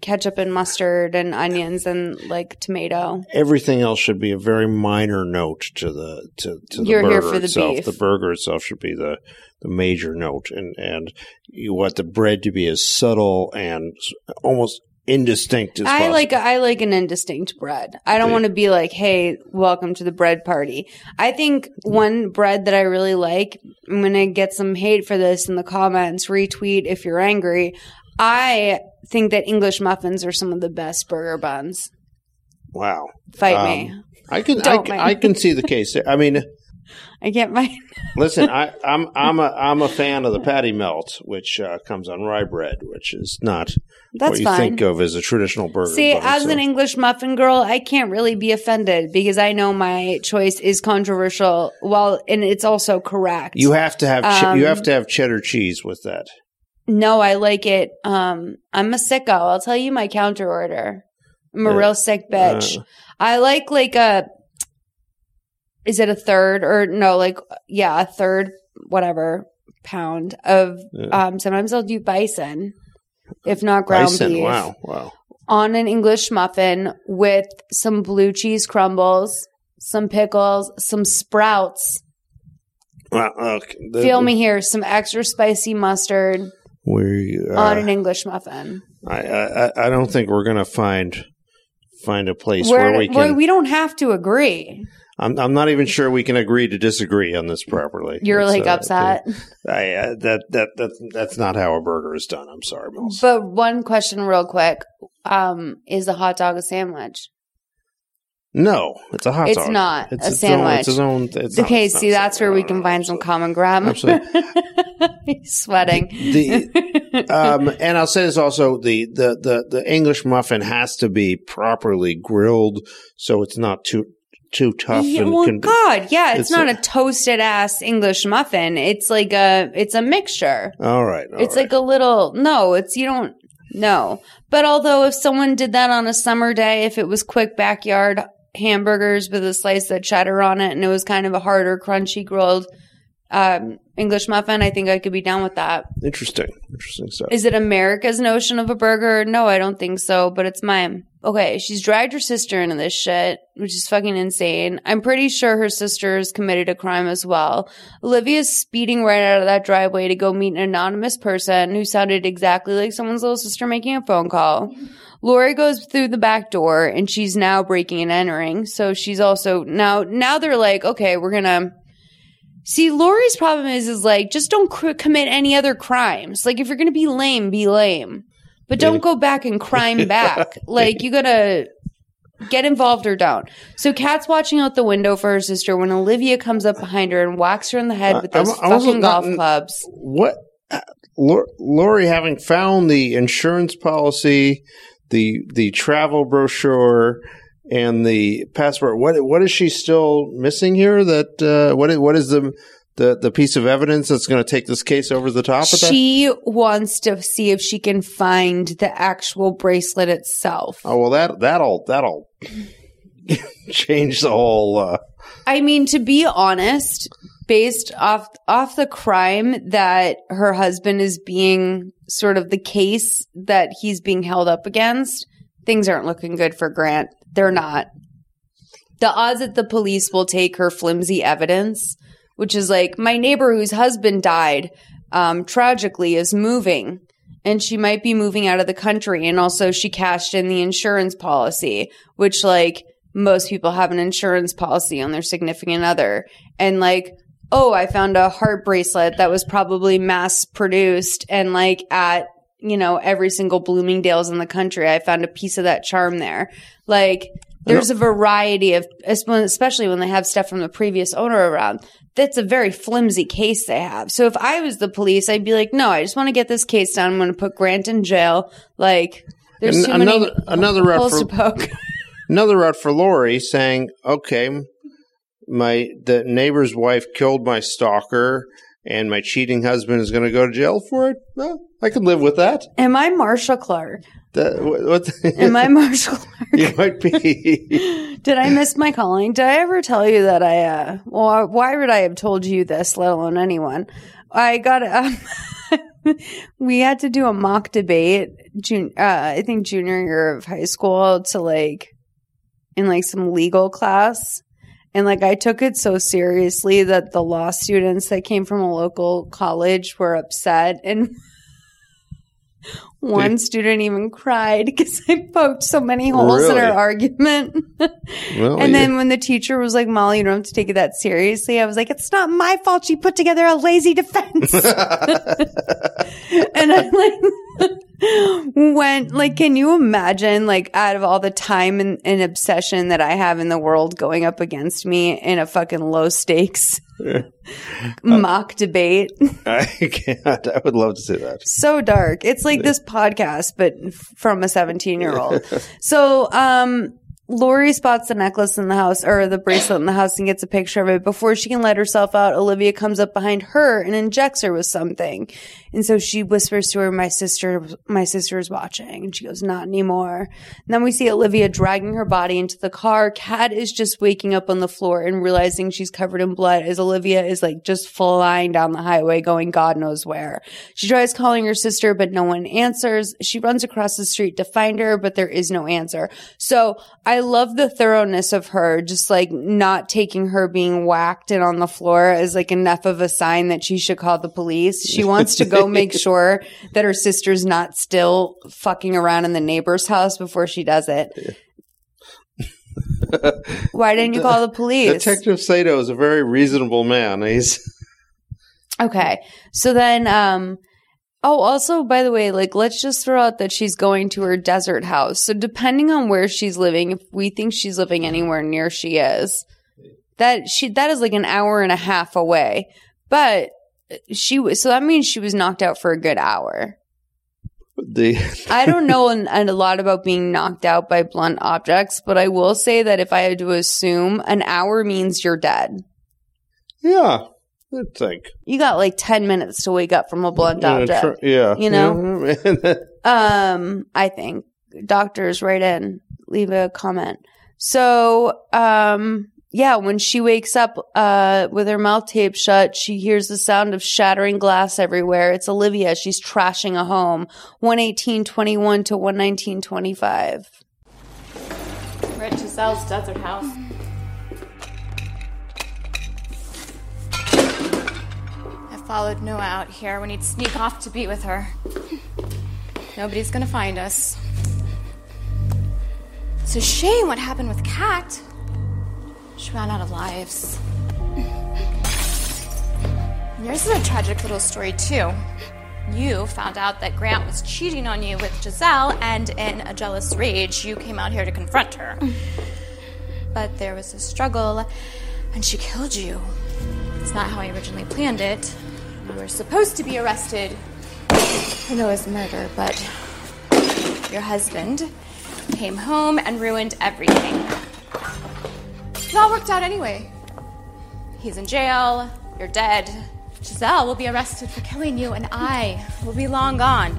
ketchup and mustard and onions and like tomato. Everything else should be a very minor note to the to, to the You're burger the itself. beef. The burger itself should be the the major note, and and you want the bread to be as subtle and almost indistinct as I possible. like I like an indistinct bread. I don't want to be like, "Hey, welcome to the bread party." I think one bread that I really like. I'm gonna get some hate for this in the comments. Retweet if you're angry. I think that English muffins are some of the best burger buns. wow. Fight me. Um, I can I, I can see the case. I mean, I can't mind. listen, I, I'm I'm a I'm a fan of the patty melt, which uh, comes on rye bread, which is not That's what you fine. think of as a traditional burger. See, bun, as so- an English muffin girl, I can't really be offended because I know my choice is controversial. Well, and it's also correct. you have to have che- you Um, have to have cheddar cheese with that. No, I like it. Um, I'm a sicko. I'll tell you my counter order. I'm a Uh, real sick bitch. uh. I like like a. Is it a third or no? Like yeah, a third, whatever pound of. Yeah. Um, sometimes I'll do bison, if not ground Bison, beef, wow, wow. on an English muffin with some blue cheese crumbles, some pickles, some sprouts. Well, okay. Feel me here, some extra spicy mustard We uh, on an English muffin. I, I I don't think we're gonna find find a place We're- where we can. we don't have to agree. I'm I'm not even sure we can agree to disagree on this properly. You're It's, like uh, upset. I uh, that that that that's not how a burger is done. I'm sorry, Molls. But one question, real quick: um, Is a hot dog a sandwich? No, it's a hot it's dog. It's not It's a its sandwich. Own, it's his own. It's okay, not see, that's where we can find some common ground. Absolutely. He's sweating. the um, and I'll say this also: the, the the the English muffin has to be properly grilled, so it's not too too tough. Yeah, and well, God, yeah, it's, it's not a- a, toasted ass English muffin. It's like a, it's a mixture. All right, all it's right. like a little. No, it's you don't. No, but although if someone did that on a summer day, if it was quick backyard hamburgers with a slice of cheddar on it, and it was kind of a harder, crunchy grilled um, English muffin, I think I could be down with that. interesting, interesting stuff. Is it America's notion of a burger? No, I don't think so, but it's mine. Okay, she's dragged her sister into this shit, which is fucking insane. I'm pretty sure her sister has committed a crime as well. Olivia's speeding right out of that driveway to go meet an anonymous person who sounded exactly like someone's little sister making a phone call. Lori goes through the back door and she's now breaking and entering. So she's also now, now they're like, okay, we're gonna, See, Lori's problem is, is like, just don't cr- commit any other crimes. Like, if you're going to be lame, be lame. But don't go back and crime back. like, you gotta get involved or don't. So, Kat's watching out the window for her sister when Olivia comes up behind her and whacks her in the head with those I'm fucking not- golf clubs. what uh, Lori having found the insurance policy, the the travel brochure, and the passport. What what is she still missing here? That uh, what is, what is the the the piece of evidence that's going to take this case over the top of that? She wants to see if she can find the actual bracelet itself. Oh well, that that'll that'll change the whole. Uh, I mean, to be honest, based off off the crime that her husband is being sort of the case that he's being held up against, things aren't looking good for Grant. They're not. The odds that the police will take her flimsy evidence, which is like my neighbor whose husband died um, tragically, is moving. And she might be moving out of the country. And also, she cashed in the insurance policy, which, like, most people have an insurance policy on their significant other. And, like, oh, I found a heart bracelet that was probably mass produced and, like, at, you know, every single Bloomingdale's in the country. I found a piece of that charm there. Like, there's a variety of, especially when they have stuff from the previous owner around. That's a very flimsy case they have. So if I was the police, I'd be like, no, I just want to get this case done. I'm going to put Grant in jail. Like, there's And too another- many another route for- another route for Lori saying, "Okay, my the neighbor's wife killed my stalker, and my cheating husband is going to go to jail for it. Well, I can live with that. Am I Marshall Clark? That what? what Am I Marshall Clark? you might be. Did I miss my calling? Did I ever tell you that I, uh, well, why would I have told you this, let alone anyone? I got, um, we had to do a mock debate, jun- uh, I think junior year of high school to like, in like some legal class. And like, I took it so seriously that the law students that came from a local college were upset and One student even cried because I poked so many holes in her argument. And then when the teacher was like, Molly, you don't have to take it that seriously, I was like, it's not my fault she put together a lazy defense. and I'm like went like, can you imagine like out of all the time and, and obsession that I have in the world going up against me in a fucking low stakes mock debate? I can't. I would love to see that. so dark. It's like this podcast, but from a 17 year old. So, um, Lori spots the necklace in the house or the bracelet in the house and gets a picture of it. Before she can let herself out, Olivia comes up behind her and injects her with something. And so she whispers to her, my sister, my sister's watching. And she goes, not anymore. And then we see Olivia dragging her body into the car. Kat is just waking up on the floor and realizing she's covered in blood as Olivia is like just flying down the highway going God knows where. She tries calling her sister, but no one answers. She runs across the street to find her, but there is no answer. So I love the thoroughness of her, just like not taking her being whacked and on the floor as like enough of a sign that she should call the police. She wants to go make sure that her sister's not still fucking around in the neighbor's house before she does it. Why didn't you call the police? Detective Sato is a very reasonable man. He's Okay. So then, um, oh, also, by the way, like, let's just throw out that she's going to her desert house. So depending on where she's living, if we think she's living anywhere near she is, that she, that is like an hour and a half away. But she was, so that means she was knocked out for a good hour. the I don't know an, a lot about being knocked out by blunt objects, but I will say that if I had to assume, an hour means you're dead. yeah. I think. You got like 10 minutes to wake up from a blunt Yeah, object. tr- yeah. You know? Yeah. Um, I think doctors write in, leave a comment. So, um, yeah, when she wakes up, uh, with her mouth taped shut, she hears the sound of shattering glass everywhere. It's Olivia. She's trashing a home. 11821 to 11925. We're Giselle's desert house. Followed Noah out here when he'd sneak off to be with her. Nobody's gonna find us. It's a shame what happened with Kat. She ran out of lives. And Yours is a tragic little story, too. You found out that Grant was cheating on you with Giselle, and in a jealous rage, you came out here to confront her. But there was a struggle, and she killed you. It's not how I originally planned it. You were supposed to be arrested for Noah's murder, but your husband came home and ruined everything. It all worked out anyway. He's in jail, you're dead. Giselle will be arrested for killing you, and I will be long gone.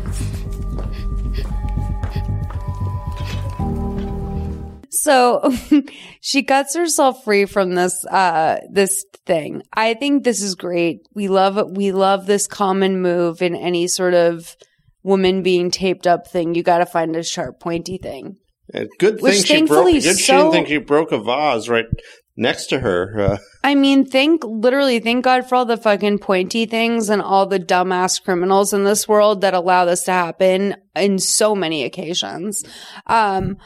So she cuts herself free from this uh this thing. I think this is great. We love we love this common move in any sort of woman being taped up thing. You got to find a sharp pointy thing. Uh, Good Which thing she broke. Good she so- didn't think she broke a vase right next to her. Uh, I mean, thank literally thank God for all the fucking pointy things and all the dumbass criminals in this world that allow this to happen in so many occasions. Um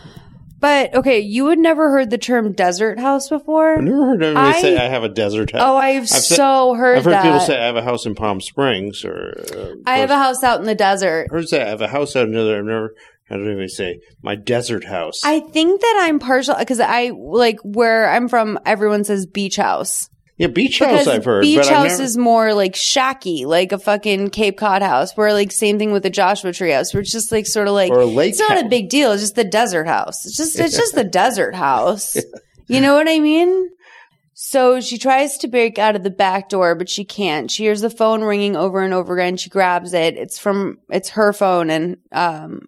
but okay, you had never heard the term desert house before? I've never heard anybody I- say I have a desert house. Oh, I've said- so heard I've heard people say I have a house in Palm Springs, or uh, I have a house out in the desert. I heard say I have a house out in there. I've never heard anybody say my desert house. I think that I'm partial because I like where I'm from. Everyone says beach house. Yeah, beach Because house. I've heard. beach house never- is more like shacky, like a fucking Cape Cod house. Where like same thing with the Joshua Tree house, where it's just like sort of like Or a lake it's not a big deal. It's just the desert house. It's just it's just the desert house. You know what I mean? So she tries to break out of the back door, but she can't. She hears the phone ringing over and over again. She grabs it. It's from, it's her phone and, um,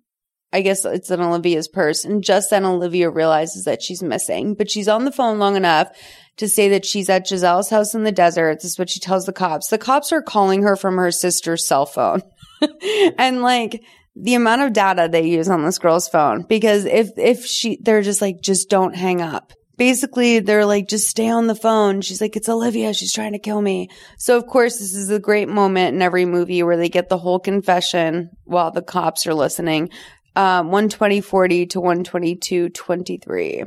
I guess it's in Olivia's purse. And just then Olivia realizes that she's missing, but she's on the phone long enough to say that she's at Giselle's house in the desert. This is what she tells the cops. The cops are calling her from her sister's cell phone. and like, the amount of data they use on this girl's phone because if if she they're just like just don't hang up basically they're like, just stay on the phone. She's like, it's Olivia. She's trying to kill me. So of course, this is a great moment in every movie where they get the whole confession while the cops are listening. Um, 12040 to 12223.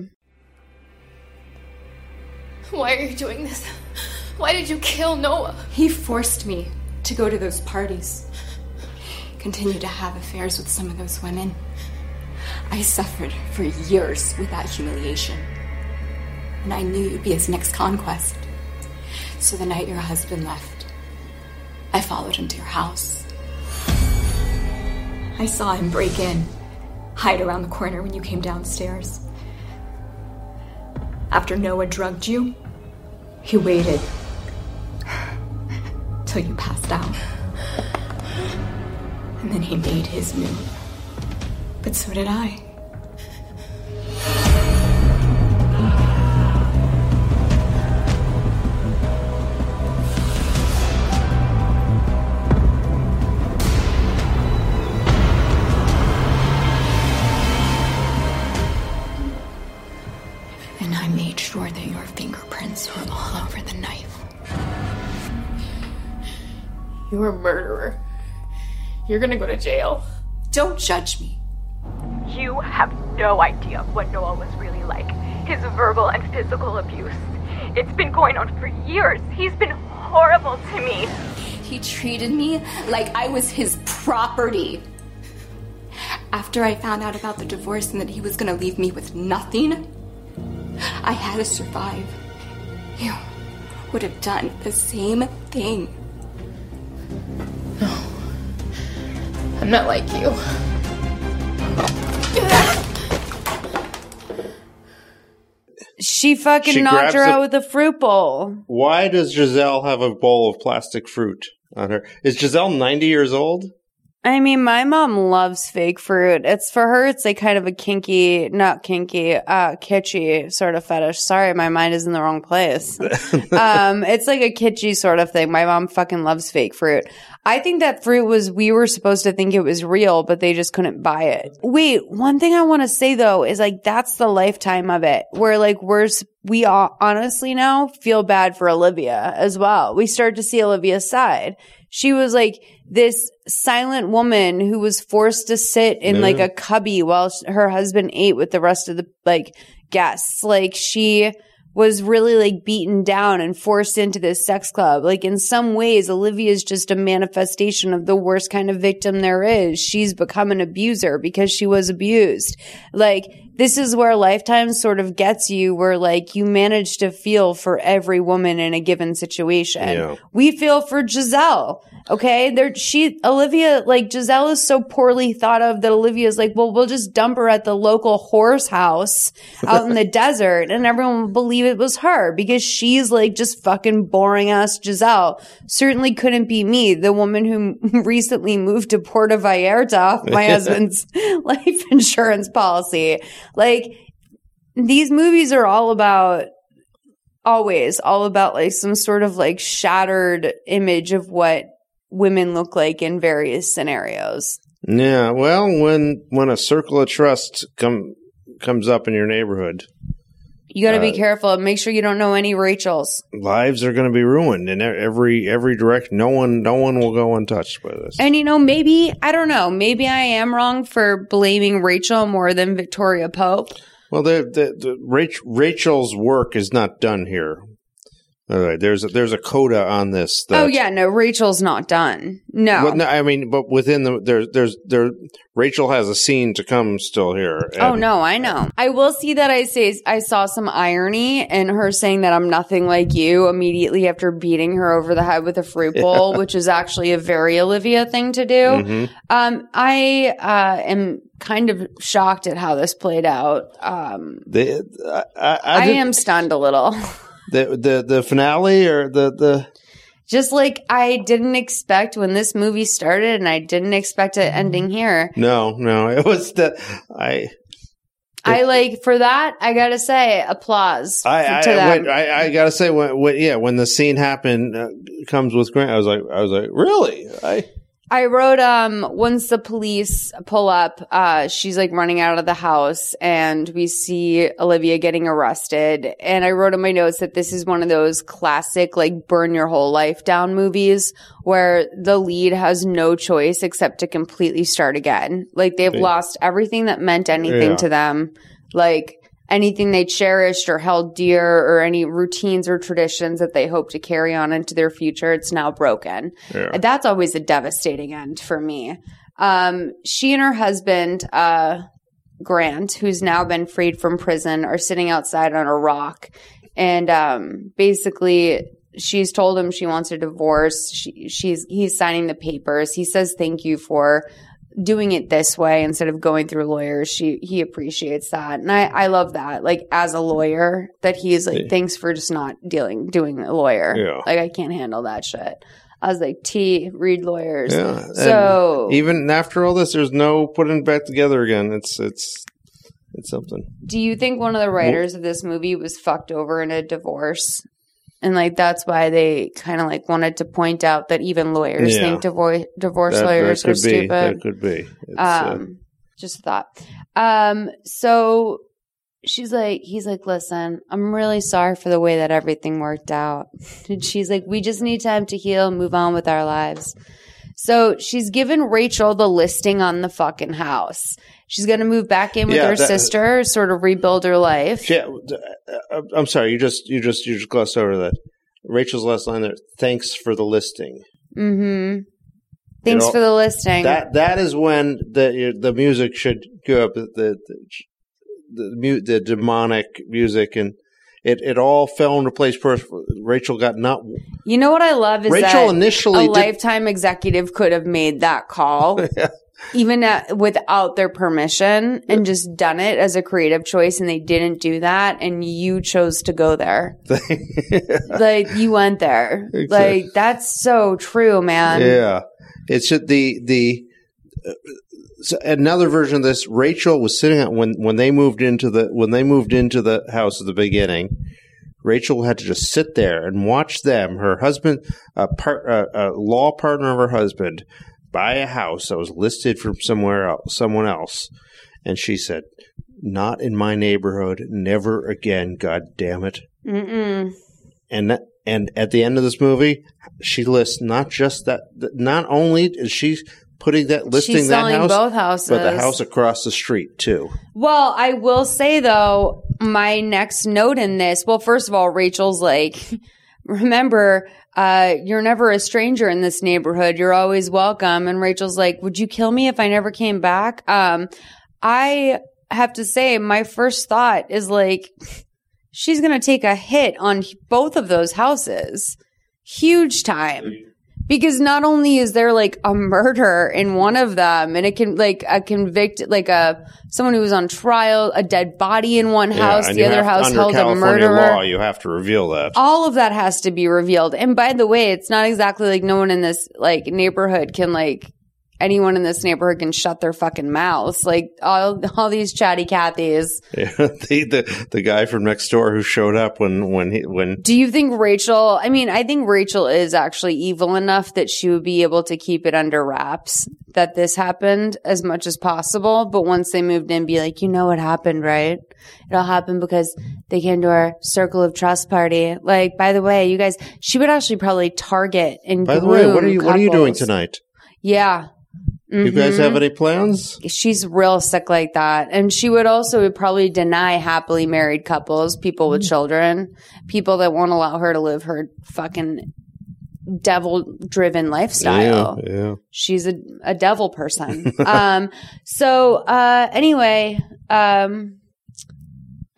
Why are you doing this? Why did you kill Noah? He forced me to go to those parties, continue to have affairs with some of those women. I suffered for years with that humiliation. And I knew you'd be his next conquest. So the night your husband left, I followed him to your house. I saw him break in, hide around the corner when you came downstairs. After Noah drugged you, he waited till you passed out. And then he made his move. But so did I. You're a murderer. You're gonna go to jail. Don't judge me. You have no idea what Noah was really like. His verbal and physical abuse. It's been going on for years. He's been horrible to me. He treated me like I was his property. After I found out about the divorce and that he was gonna leave me with nothing, I had to survive. You would have done the same thing. I'm not like you. She fucking She knocked grabs her a- out with a fruit bowl. Why does Giselle have a bowl of plastic fruit on her? Is Giselle 90 years old? I mean, my mom loves fake fruit. It's for her, it's like kind of a kinky, not kinky, uh, kitschy sort of fetish. Sorry, my mind is in the wrong place. um, it's like a kitschy sort of thing. My mom fucking loves fake fruit. I think that fruit was, we were supposed to think it was real, but they just couldn't buy it. Wait, one thing I want to say though is like, that's the lifetime of it where like we're, we all honestly now feel bad for Olivia as well. We start to see Olivia's side. She was like this silent woman who was forced to sit in Yeah. like a cubby while her husband ate with the rest of the like guests. Like she was really like beaten down and forced into this sex club. Like in some ways, Olivia is just a manifestation of the worst kind of victim there is. She's become an abuser because she was abused. Like this is where lifetime sort of gets you where like you manage to feel for every woman in a given situation. Yeah. We feel for Giselle. Okay. There, she, Olivia, like Giselle is so poorly thought of that Olivia's like, well, we'll just dump her at the local horse house out in the desert and everyone will believe it was her because she's like just fucking boring ass Giselle. Certainly couldn't be me, the woman who recently moved to Puerto Vallarta off my husband's life insurance policy. Like these movies are all about always all about like some sort of like shattered image of what women look like in various scenarios. Yeah, well, when when a circle of trust come comes up in your neighborhood, You got to be Uh, careful. Make sure you don't know any Rachels. lives are going to be ruined in every every direct. No one no one will go untouched by this. And you know, maybe I don't know. Maybe I am wrong for blaming Rachel more than Victoria Pope. Well, the, the, the Rach, Rachel's work is not done here. All right, there's a, there's a coda on this. That, oh yeah, no, Rachel's not done. No. Well, no, I mean, but within the there's there's there Rachel has a scene to come still here. Oh no, I know. I will see that I say I saw some irony in her saying that I'm nothing like you immediately after beating her over the head with a fruit bowl, Yeah. which is actually a very Olivia thing to do. Mhm. Um, I uh, am kind of shocked at how this played out. Um, I, I, I, did- am stunned a little. the the the finale or the the Just like I didn't expect when this movie started, and I didn't expect it ending here. no no it was the I I like for that. I gotta say, applause I I. I I gotta say when, when yeah when the scene happened uh, comes with Grant I was like I was like really I I wrote um once the police pull up, uh she's like running out of the house and we see Olivia getting arrested. And I wrote in my notes that this is one of those classic like burn your whole life down movies where the lead has no choice except to completely start again. Like they've Yeah. lost everything that meant anything Yeah. to them. Like anything they cherished or held dear or any routines or traditions that they hope to carry on into their future, it's now broken. Yeah. That's always a devastating end for me. Um, she and her husband, uh, Grant, who's now been freed from prison, are sitting outside on a rock. And um, basically, she's told him she wants a divorce. She, she's he's signing the papers. He says thank you for doing it this way instead of going through lawyers. She he appreciates that, and I I love that. Like as a lawyer, that he's like Yeah. thanks for just not dealing doing a lawyer. Yeah. Like I can't handle that shit. I was like, T, read lawyers. Yeah. and So even after all this, there's no putting it back together again. It's it's it's something. Do you think one of the writers of this movie was fucked over in a divorce? And like that's why they kind of like wanted to point out that even lawyers Yeah. think divorce divorce That- that lawyers are be. stupid. That could be. It's, uh, um, just a thought. Um, so she's like, he's like, listen, I'm really sorry for the way that everything worked out. And she's like, we just need time to heal, and move on with our lives. So she's given Rachel the listing on the fucking house. She's going to move back in with Yeah, her that- sister, sort of rebuild her life. Yeah, uh, I'm sorry. You just you just you just glossed over that. Rachel's last line there. Thanks for the listing. Mm-hmm. Thanks know, for the listing. That that is when the the music should go up. The the the, mu- the demonic music and it, it all fell into place. First, Rachel got not. You know what I love is Rachel that initially a did- lifetime executive could have made that call, even at, without their permission, and just done it as a creative choice, and they didn't do that, and you chose to go there. like you went there. Exactly. Like that's so true, man. yeah, it's the the. So another version of this, Rachel was sitting at when when they moved into the when they moved into the house at the beginning. Rachel had to just sit there and watch them, her husband, a, part, a, a law partner of her husband, buy a house that was listed from somewhere else, someone else, and she said, "Not in my neighborhood, never again, God damn it!" Mm-mm. and that, and at the end of this movie, she lists not just that. that- Not only is she putting that listing She's that selling house, both but the house across the street too. Well, I will say though, my next note in this, well, first of all, Rachel's like, remember, uh, you're never a stranger in this neighborhood. You're always welcome. And Rachel's like, would you kill me if I never came back? Um, I have to say, my first thought is like, she's going to take a hit on both of those houses. Huge time. Because not only is there like a murder in one of them and it can like a convict, like a, someone who was on trial, a dead body in one house, and the other house held a California murderer. law, you have to reveal that. All of that has to be revealed. And by the way, it's not exactly like no one in this like neighborhood can like anyone in this neighborhood can shut their fucking mouths. Like all all these chatty Cathys. Yeah, the, the the guy from next door who showed up when when he when Do you think Rachel? I mean, I think Rachel is actually evil enough that she would be able to keep it under wraps that this happened as much as possible. But once they moved in, be like, you know what happened, right? It all happened because they came to our circle of trust party. Like, by the way, you guys, she would actually probably target and By the way, what are you what are you doing tonight? Yeah. You guys have any plans? She's real sick like that. And she would also probably deny happily married couples, people with children, people that won't allow her to live her fucking devil driven lifestyle. Yeah, yeah. She's a, a devil person. um, so, uh, anyway, um,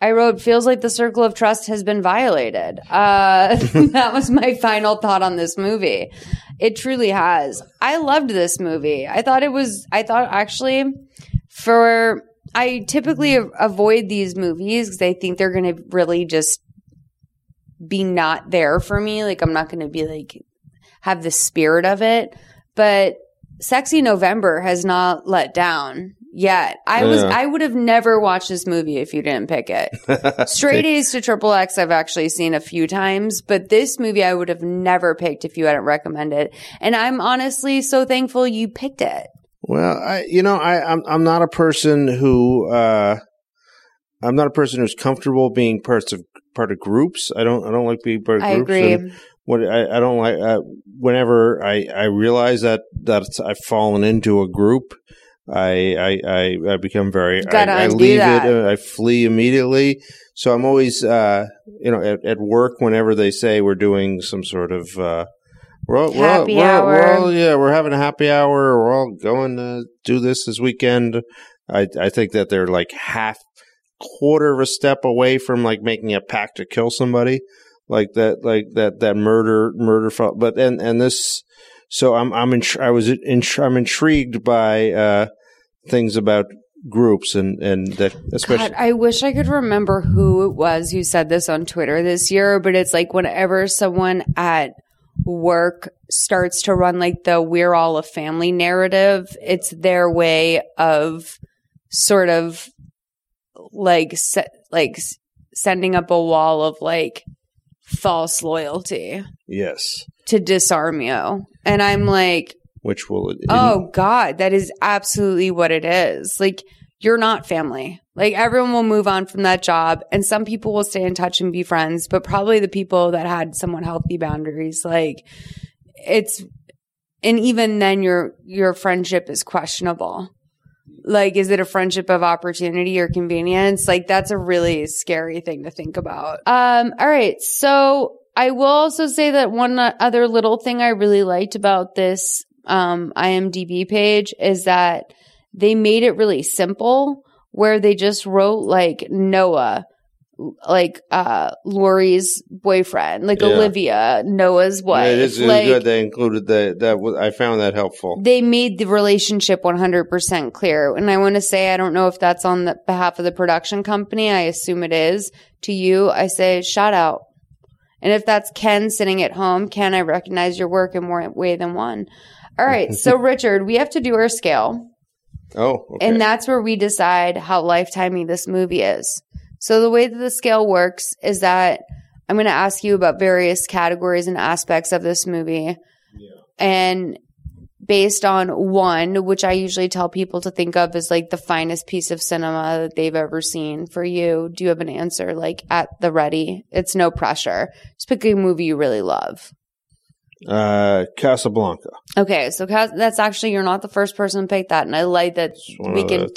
I wrote, feels like the circle of trust has been violated. Uh, that was my final thought on this movie. It truly has. I loved this movie. I thought it was, I thought actually for, I typically avoid these movies because I think they're going to really just be not there for me. Like, I'm not going to be like, have the spirit of it. But Sexy November has not let down. Yet. I was I would have never watched this movie if you didn't pick it. Straight A's to Triple X I've actually seen a few times, but this movie I would have never picked if you hadn't recommended it. And I'm honestly so thankful you picked it. Well, I you know I I'm I'm not a person who uh I'm not a person who's comfortable being parts of part of groups. I don't I don't like being part of I groups. agree. And what I, I don't like uh, whenever I I realize that that I've fallen into a group. I I I, I become very I, I leave that. it. Uh, I flee immediately. So I'm always uh you know at, at work whenever they say we're doing some sort of uh we're all, we're all- we're all- we're all- yeah, we're having a happy hour. We're all going to do this this weekend. I I think that they're like half quarter of a step away from like making a pact to kill somebody, like that, like that that murder murder. But and and this, so I'm I'm I was I'm intrigued by uh things about groups and and that especially God, I wish I could remember who it was who said this on Twitter this year, but it's like whenever someone at work starts to run like the we're all a family narrative, it's their way of sort of like se- like sending up a wall of like false loyalty yes, to disarm you. And I'm like, which will Oh God, that is absolutely what it is. Like you're not family. Like everyone will move on from that job and some people will stay in touch and be friends, but probably the people that had somewhat healthy boundaries, like it's and even then your your friendship is questionable. Like is it a friendship of opportunity or convenience? Like that's a really scary thing to think about. Um all right, so I will also say that one other little thing I really liked about this um, IMDb page is that they made it really simple where they just wrote like Noah, like uh Lori's boyfriend, like Yeah. Olivia, Noah's wife. Yeah, it is, it is like good. They included that. That I found that helpful. they made the relationship 100% clear. And I want to say, I don't know if that's on the behalf of the production company. I assume it is. To you, I say shout out. And if that's Ken sitting at home, Ken, I recognize your work in more way than one. All right. So, Richard, we have to do our scale. Oh, okay. And that's where we decide how lifetimey this movie is. So the way that the scale works is that I'm going to ask you about various categories and aspects of this movie. And based on one, which I usually tell people to think of as like the finest piece of cinema that they've ever seen for you, do you have an answer like at the ready? It's no pressure. Just pick a movie you really love. uh, Casablanca. Okay, so Cas- that's actually you're not the first person to pick that, and I like that we can.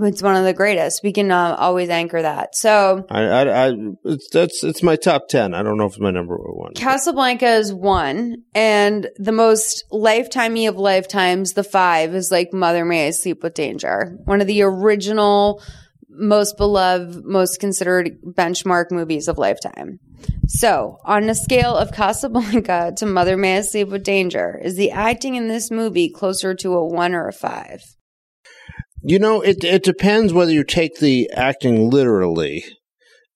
It's one of the greatest. We can uh, always anchor that. So I, I, I it's, that's it's my top ten. I don't know if it's my number one. Casablanca is one, and the most lifetimey of lifetimes, the five, is like Mother May I Sleep with Danger, one of the original, most beloved, most considered benchmark movies of lifetime. So, on a scale of Casablanca to Mother May I Sleep with Danger, is the acting in this movie closer to a one or a five? You know, it it depends whether you take the acting literally.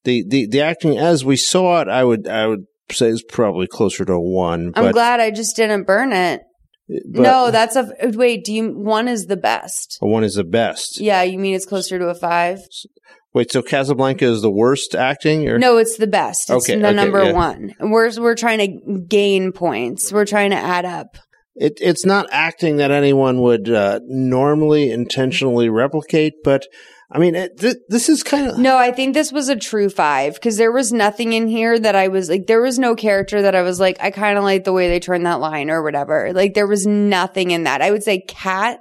The the the acting as we saw it, I would I would say is probably closer to a one. I'm but, glad I just didn't burn it. but no, that's a wait. Do you one is the best? one is the best. Yeah, you mean it's closer to a five? Wait, so Casablanca is the worst acting? Or? No, it's the best. It's Okay, the okay, number yeah. one. We're we're trying to gain points. We're trying to add up. It, it's not acting that anyone would uh, normally intentionally replicate, but I mean, it, th- this is kind of No, I think this was a true five because there was nothing in here that I was like, there was no character that I was like, I kind of like the way they turned that line or whatever. Like, there was nothing in that. I would say Kat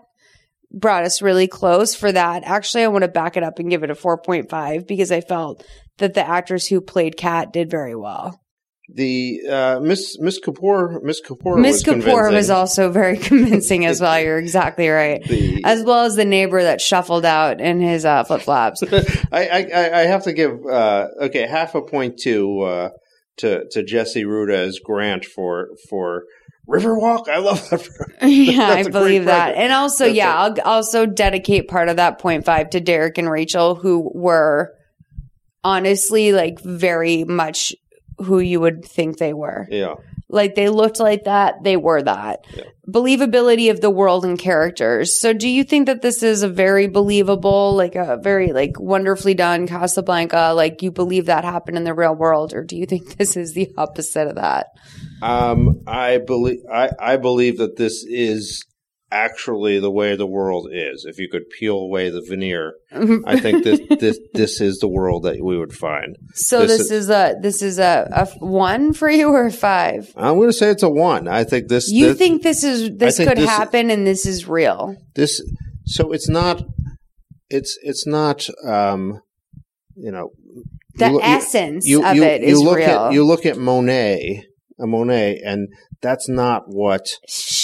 brought us really close for that. Actually, I want to back it up and give it a 4.5 because I felt that the actors who played Kat did very well. The uh, Miss Miss Kapoor. Miss Kapoor. Miss was Kapoor convincing. was also very convincing as well. You're exactly right. The- as well as the neighbor that shuffled out in his uh, flip flops. I, I I- have to give uh, okay half a point to uh, to to Jesse Ruda as Grant for for Riverwalk. I love that. yeah, I That's a great believe that. And also, That's yeah, I'll also dedicate part of that point five to Derek and Rachel, who were honestly like very much who you would think they were. yeah. Like they looked like that, they were that. Believability of the world and characters. So do you think that this is a very believable, like a very like wonderfully done Casablanca, like you believe that happened in the real world, or do you think this is the opposite of that? Um, I believe I, I believe that this is actually the way the world is. If you could peel away the veneer, I think this this this is the world that we would find. So this, is, a this is a, a one for you or a five? I'm going to say it's a one. I think this. You this, think this is this could this- happen and this is real? this? So it's not. It's it's not. Um, you know, The you look- you- essence you, of you, it you is look real. At, you look at Monet, a Monet, and that's not what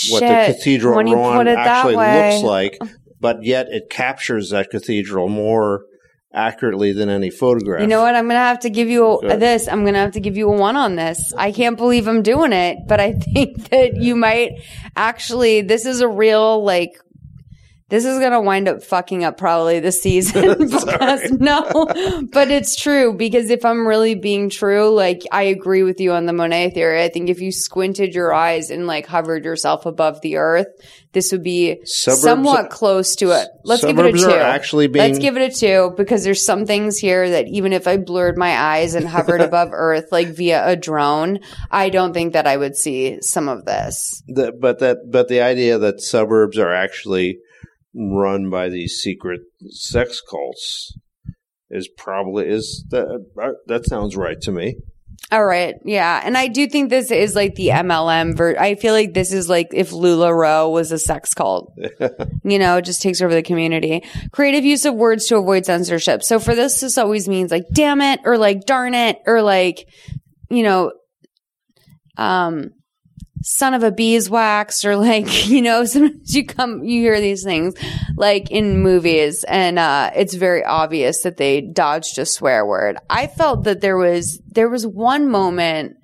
what the Cathedral of Rouen put it that actually looks like. But yet, it captures that cathedral more accurately than any photograph. You know what? I'm gonna have to give you a, this. I'm gonna have to give you a one on this. I can't believe I'm doing it, but I think that you might actually. This is a real like. This is gonna wind up fucking up probably the season because no, but it's true because if I'm really being true, like I agree with you on the Monet theory. I think if you squinted your eyes and like hovered yourself above the earth, this would be Suburbs- somewhat close to it. Let's give it a two. actually being- Let's give it a two because there's some things here that even if I blurred my eyes and hovered above Earth like via a drone, I don't think that I would see some of this. The, but that but the idea that suburbs are actually run by these secret sex cults is probably is that uh, that sounds right to me. All right, yeah, and I do think this is like the MLM. Ver- I feel like this is like if Lula Lularoe was a sex cult. you know, it just takes over the community. Creative use of words to avoid censorship. So for this, this always means like damn it or like darn it or like, you know, um, son of a beeswax or like, you know, sometimes you come, you hear these things like in movies and, uh, it's very obvious that they dodged a swear word. I felt that there was, there was one moment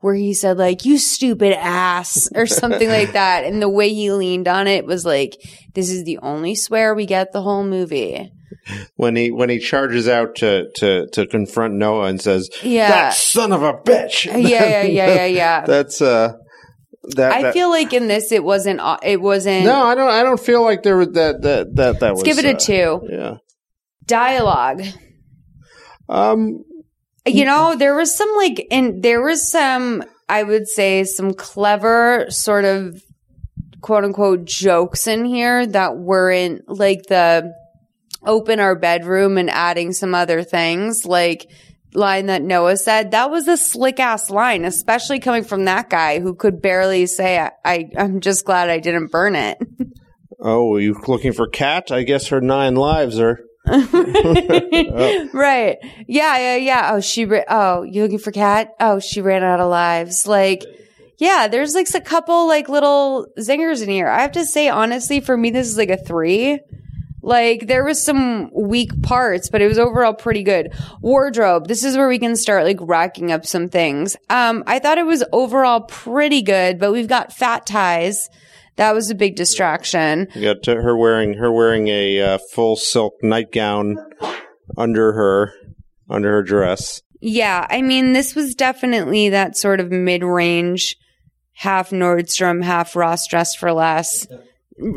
where he said like, you stupid ass or something like that. And the way he leaned on it was like, this is the only swear we get the whole movie. When he when he charges out to to to confront Noah and says, Yeah. that son of a bitch." Yeah, yeah, yeah, yeah, yeah. That's uh that I that- feel like in this, it wasn't, it wasn't. No, I don't I don't feel like there was that that that that Let's was give it a uh, two. Yeah. Dialogue. Um You know, there was some like, and there was some, I would say, some clever sort of quote unquote jokes in here that weren't like the open our bedroom and adding some other things like line that Noah said. That was a slick ass line, especially coming from that guy who could barely say, I, I I'm just glad I didn't burn it. Oh, are you looking for Kat? I guess her nine lives are. right. Yeah, yeah, yeah. Oh, she, ra- oh, you looking for cat? Oh, she ran out of lives. Like, yeah, there's like a couple like little zingers in here. I have to say, honestly, for me, this is like a three. Like, there was some weak parts, but it was overall pretty good. Wardrobe. This is where we can start like racking up some things. Um, I thought it was overall pretty good, but we've got fat ties. That was a big distraction. You got to- her wearing her wearing a uh, full silk nightgown under her under her dress. Yeah, I mean, this was definitely that sort of mid-range, half Nordstrom, half Ross dress for less.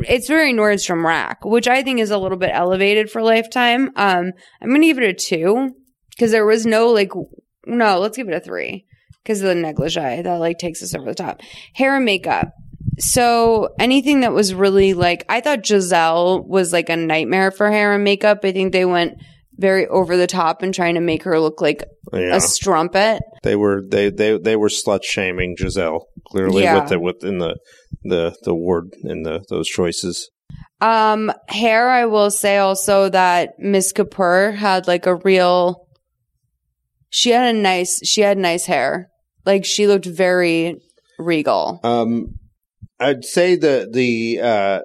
It's very Nordstrom rack, which I think is a little bit elevated for Lifetime. Um, I'm gonna give it a two because there was no like, no, let's give it a three because of the negligee that like takes us over the top. Hair and makeup. So anything that was really like, I thought Giselle was like a nightmare for hair and makeup. I think they went very over the top and trying to make her look like Yeah. a strumpet. They were they they they were slut shaming Giselle clearly Yeah. with the within the the the word and the those choices. Um, hair, I will say also that Miss Kapoor had like a real, she had a nice, she had nice hair. Like she looked very regal. Um, I'd say the the uh,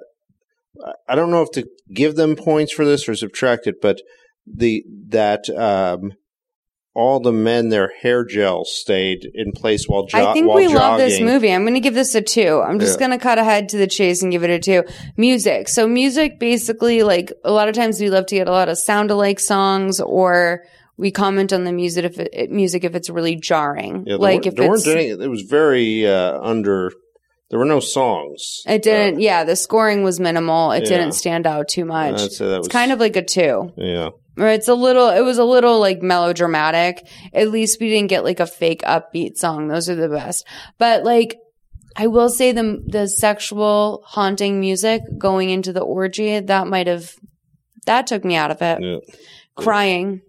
I don't know if to give them points for this or subtract it, but the that um, all the men their hair gel stayed in place while jo- I think we love this movie. I'm going to give this a two. I'm just Yeah. going to cut ahead to the chase and give it a two. Music. So music basically like a lot of times we love to get a lot of sound alike songs or We comment on the music if it, music if it's really jarring. Yeah, like if there it's any, it was very uh, under. There were no songs. it didn't. yeah, the scoring was minimal. It yeah. didn't stand out too much. I'd say that it's was- kind of like a two. Yeah. It's a little. It was a little like melodramatic. At least we didn't get like a fake upbeat song. Those are the best. But like. I will say the the sexual haunting music going into the orgy that might have that took me out of it. Yeah. Crying.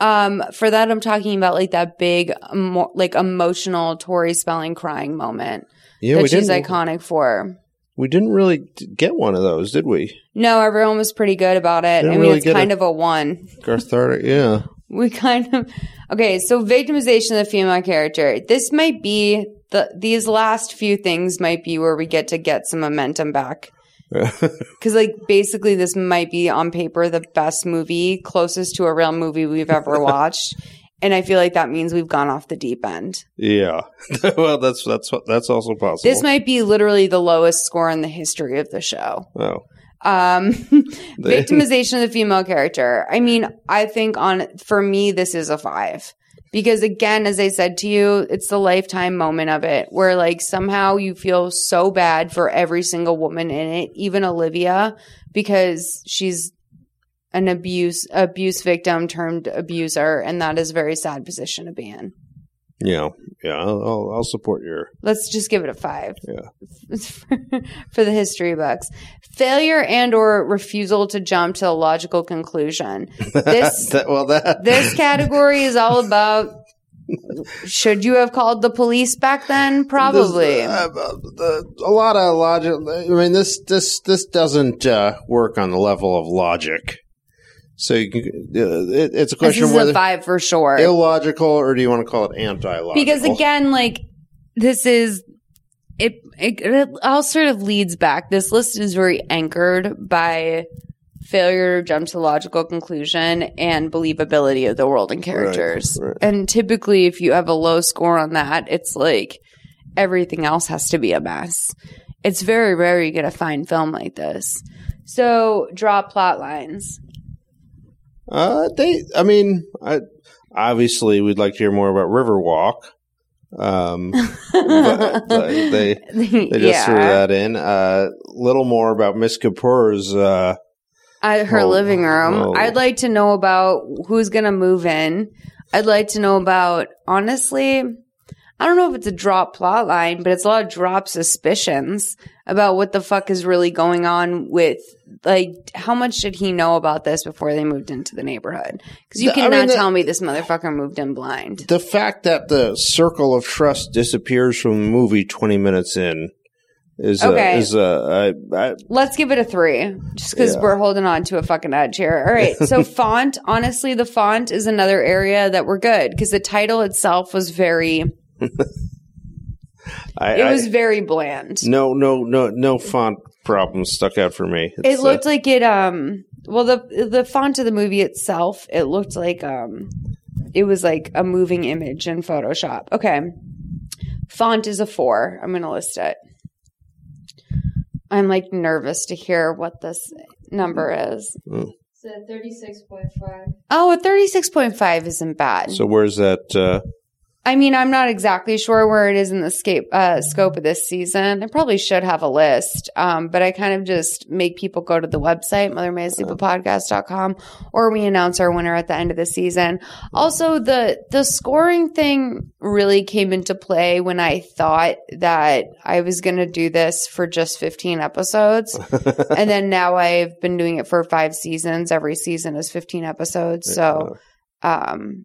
Um, for that I'm talking about like that big, emo- like emotional Tori Spelling crying moment Yeah, that she's didn't- iconic for. We didn't really get one of those, did we? No, everyone was pretty good about it. Didn't I mean, really it's kind a- of a one. Cathartic, yeah. We kind of okay. So victimization of the female character. This might be the these last few things might be where we get to get some momentum back. Because like basically, this might be on paper the best movie, closest to a real movie we've ever watched, and I feel like that means we've gone off the deep end. yeah. well, that's that's what- that's also possible. This might be literally the lowest score in the history of the show. Oh. Um, victimization of the female character. I mean, I think on for me, this is a five because again, as I said to you, it's the lifetime moment of it where like somehow you feel so bad for every single woman in it, even Olivia, because she's an abuse abuse victim turned abuser, and that is a very sad position to be in. Yeah, yeah. I'll, I'll, I'll support your. Let's just give it a five. Yeah. for the history books. Failure and or refusal to jump to a logical conclusion. This That- well, that this category is all about should you have called the police back then? Probably. This, uh, the, a lot of logic. I mean, this this this doesn't uh, work on the level of logic. So you can, uh, it, it's a question this is whether a five for sure. illogical or do you want to call it anti-logical? because again, like this is it, it. It all sort of leads back. This list is very anchored by failure to jump to logical conclusion and believability of the world and characters. right. And typically, if you have a low score on that, it's like everything else has to be a mess. It's very rare you get a fine film like this. So draw plot lines. Uh, they. I mean, I, obviously, we'd like to hear more about Riverwalk. Um, but they they, they just Yeah. threw that in. A uh, little more about Miss Kapoor's. Uh, at her Oh, living room. oh. I'd like to know about who's going to move in. I'd like to know about, honestly, I don't know if it's a drop plot line, but it's a lot of drop suspicions about what the fuck is really going on with, like, how much did he know about this before they moved into the neighborhood? Because you The- I cannot mean, the- tell me this motherfucker moved in blind. the fact that the circle of trust disappears from the movie twenty minutes in is Okay. uh, is uh, I, I, Let's give it a three, just because Yeah. we're holding on to a fucking edge here. All right. So font, honestly, the font is another area that we're good because the title itself was very, I, it I- was very bland. no no no no font problems stuck out for me. It It's, uh, looked like it, um, well, the, the font of the movie itself, it looked like, um, it was like a moving image in Photoshop. Okay. Font is a four. I'm going to list it. I'm like nervous to hear what this number is. Mm. So 36.5. Oh, a 36.5 isn't bad. so where's that? Uh, I mean, I'm not exactly sure where it is in the scape, uh, scope of this season. I probably should have a list, um, but I kind of just make people go to the website, mothermaysleepapodcast.com, or we announce our winner at the end of the season. Also, the the scoring thing really came into play when I thought that I was going to do this for just 15 episodes, and then now I've been doing it for five seasons. Every season is 15 episodes, so. Um,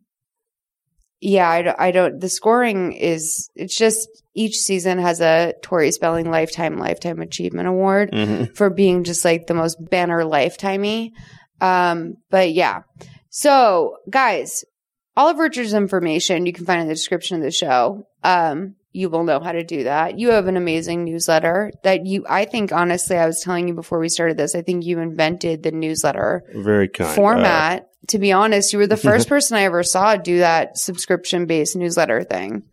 yeah, I, don't- I don't. The scoring is. It's just each season has a Tori Spelling Lifetime Lifetime Achievement Award Mhm. for being just like the most banner lifetimey. Um, but yeah. So guys, all of Richard's information you can find in the description of the show. Um, you will know how to do that. You have an amazing newsletter that you. I think honestly, I was telling you before we started this. I think you invented the newsletter very kind Uh, format. to be honest, you were the first person I ever saw do that subscription based newsletter thing.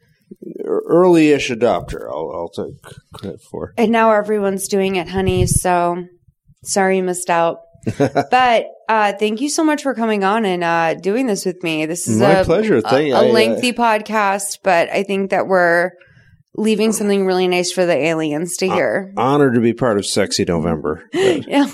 Uh, early-ish adopter. I'll, I'll take credit for. And now everyone's doing it, honey. So sorry you missed out. but uh, thank you so much for coming on and uh, doing this with me. This is My a, pleasure. a- Thank- a, I, uh, lengthy podcast, but I think that we're leaving something really nice for the aliens to hear. Honored to be part of Sexy November. Yeah.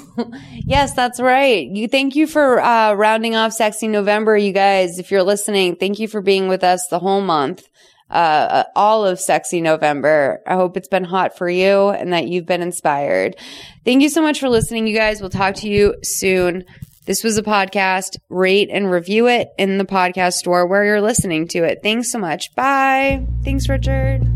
yes, that's right. You thank you for uh, rounding off Sexy November, you guys. If you're listening, thank you for being with us the whole month, uh, uh, all of Sexy November. I hope it's been hot for you and that you've been inspired. Thank you so much for listening, you guys. We'll talk to you soon. This was a podcast. Rate and review it in the podcast store where you're listening to it. Thanks so much. Bye. Thanks, Richard.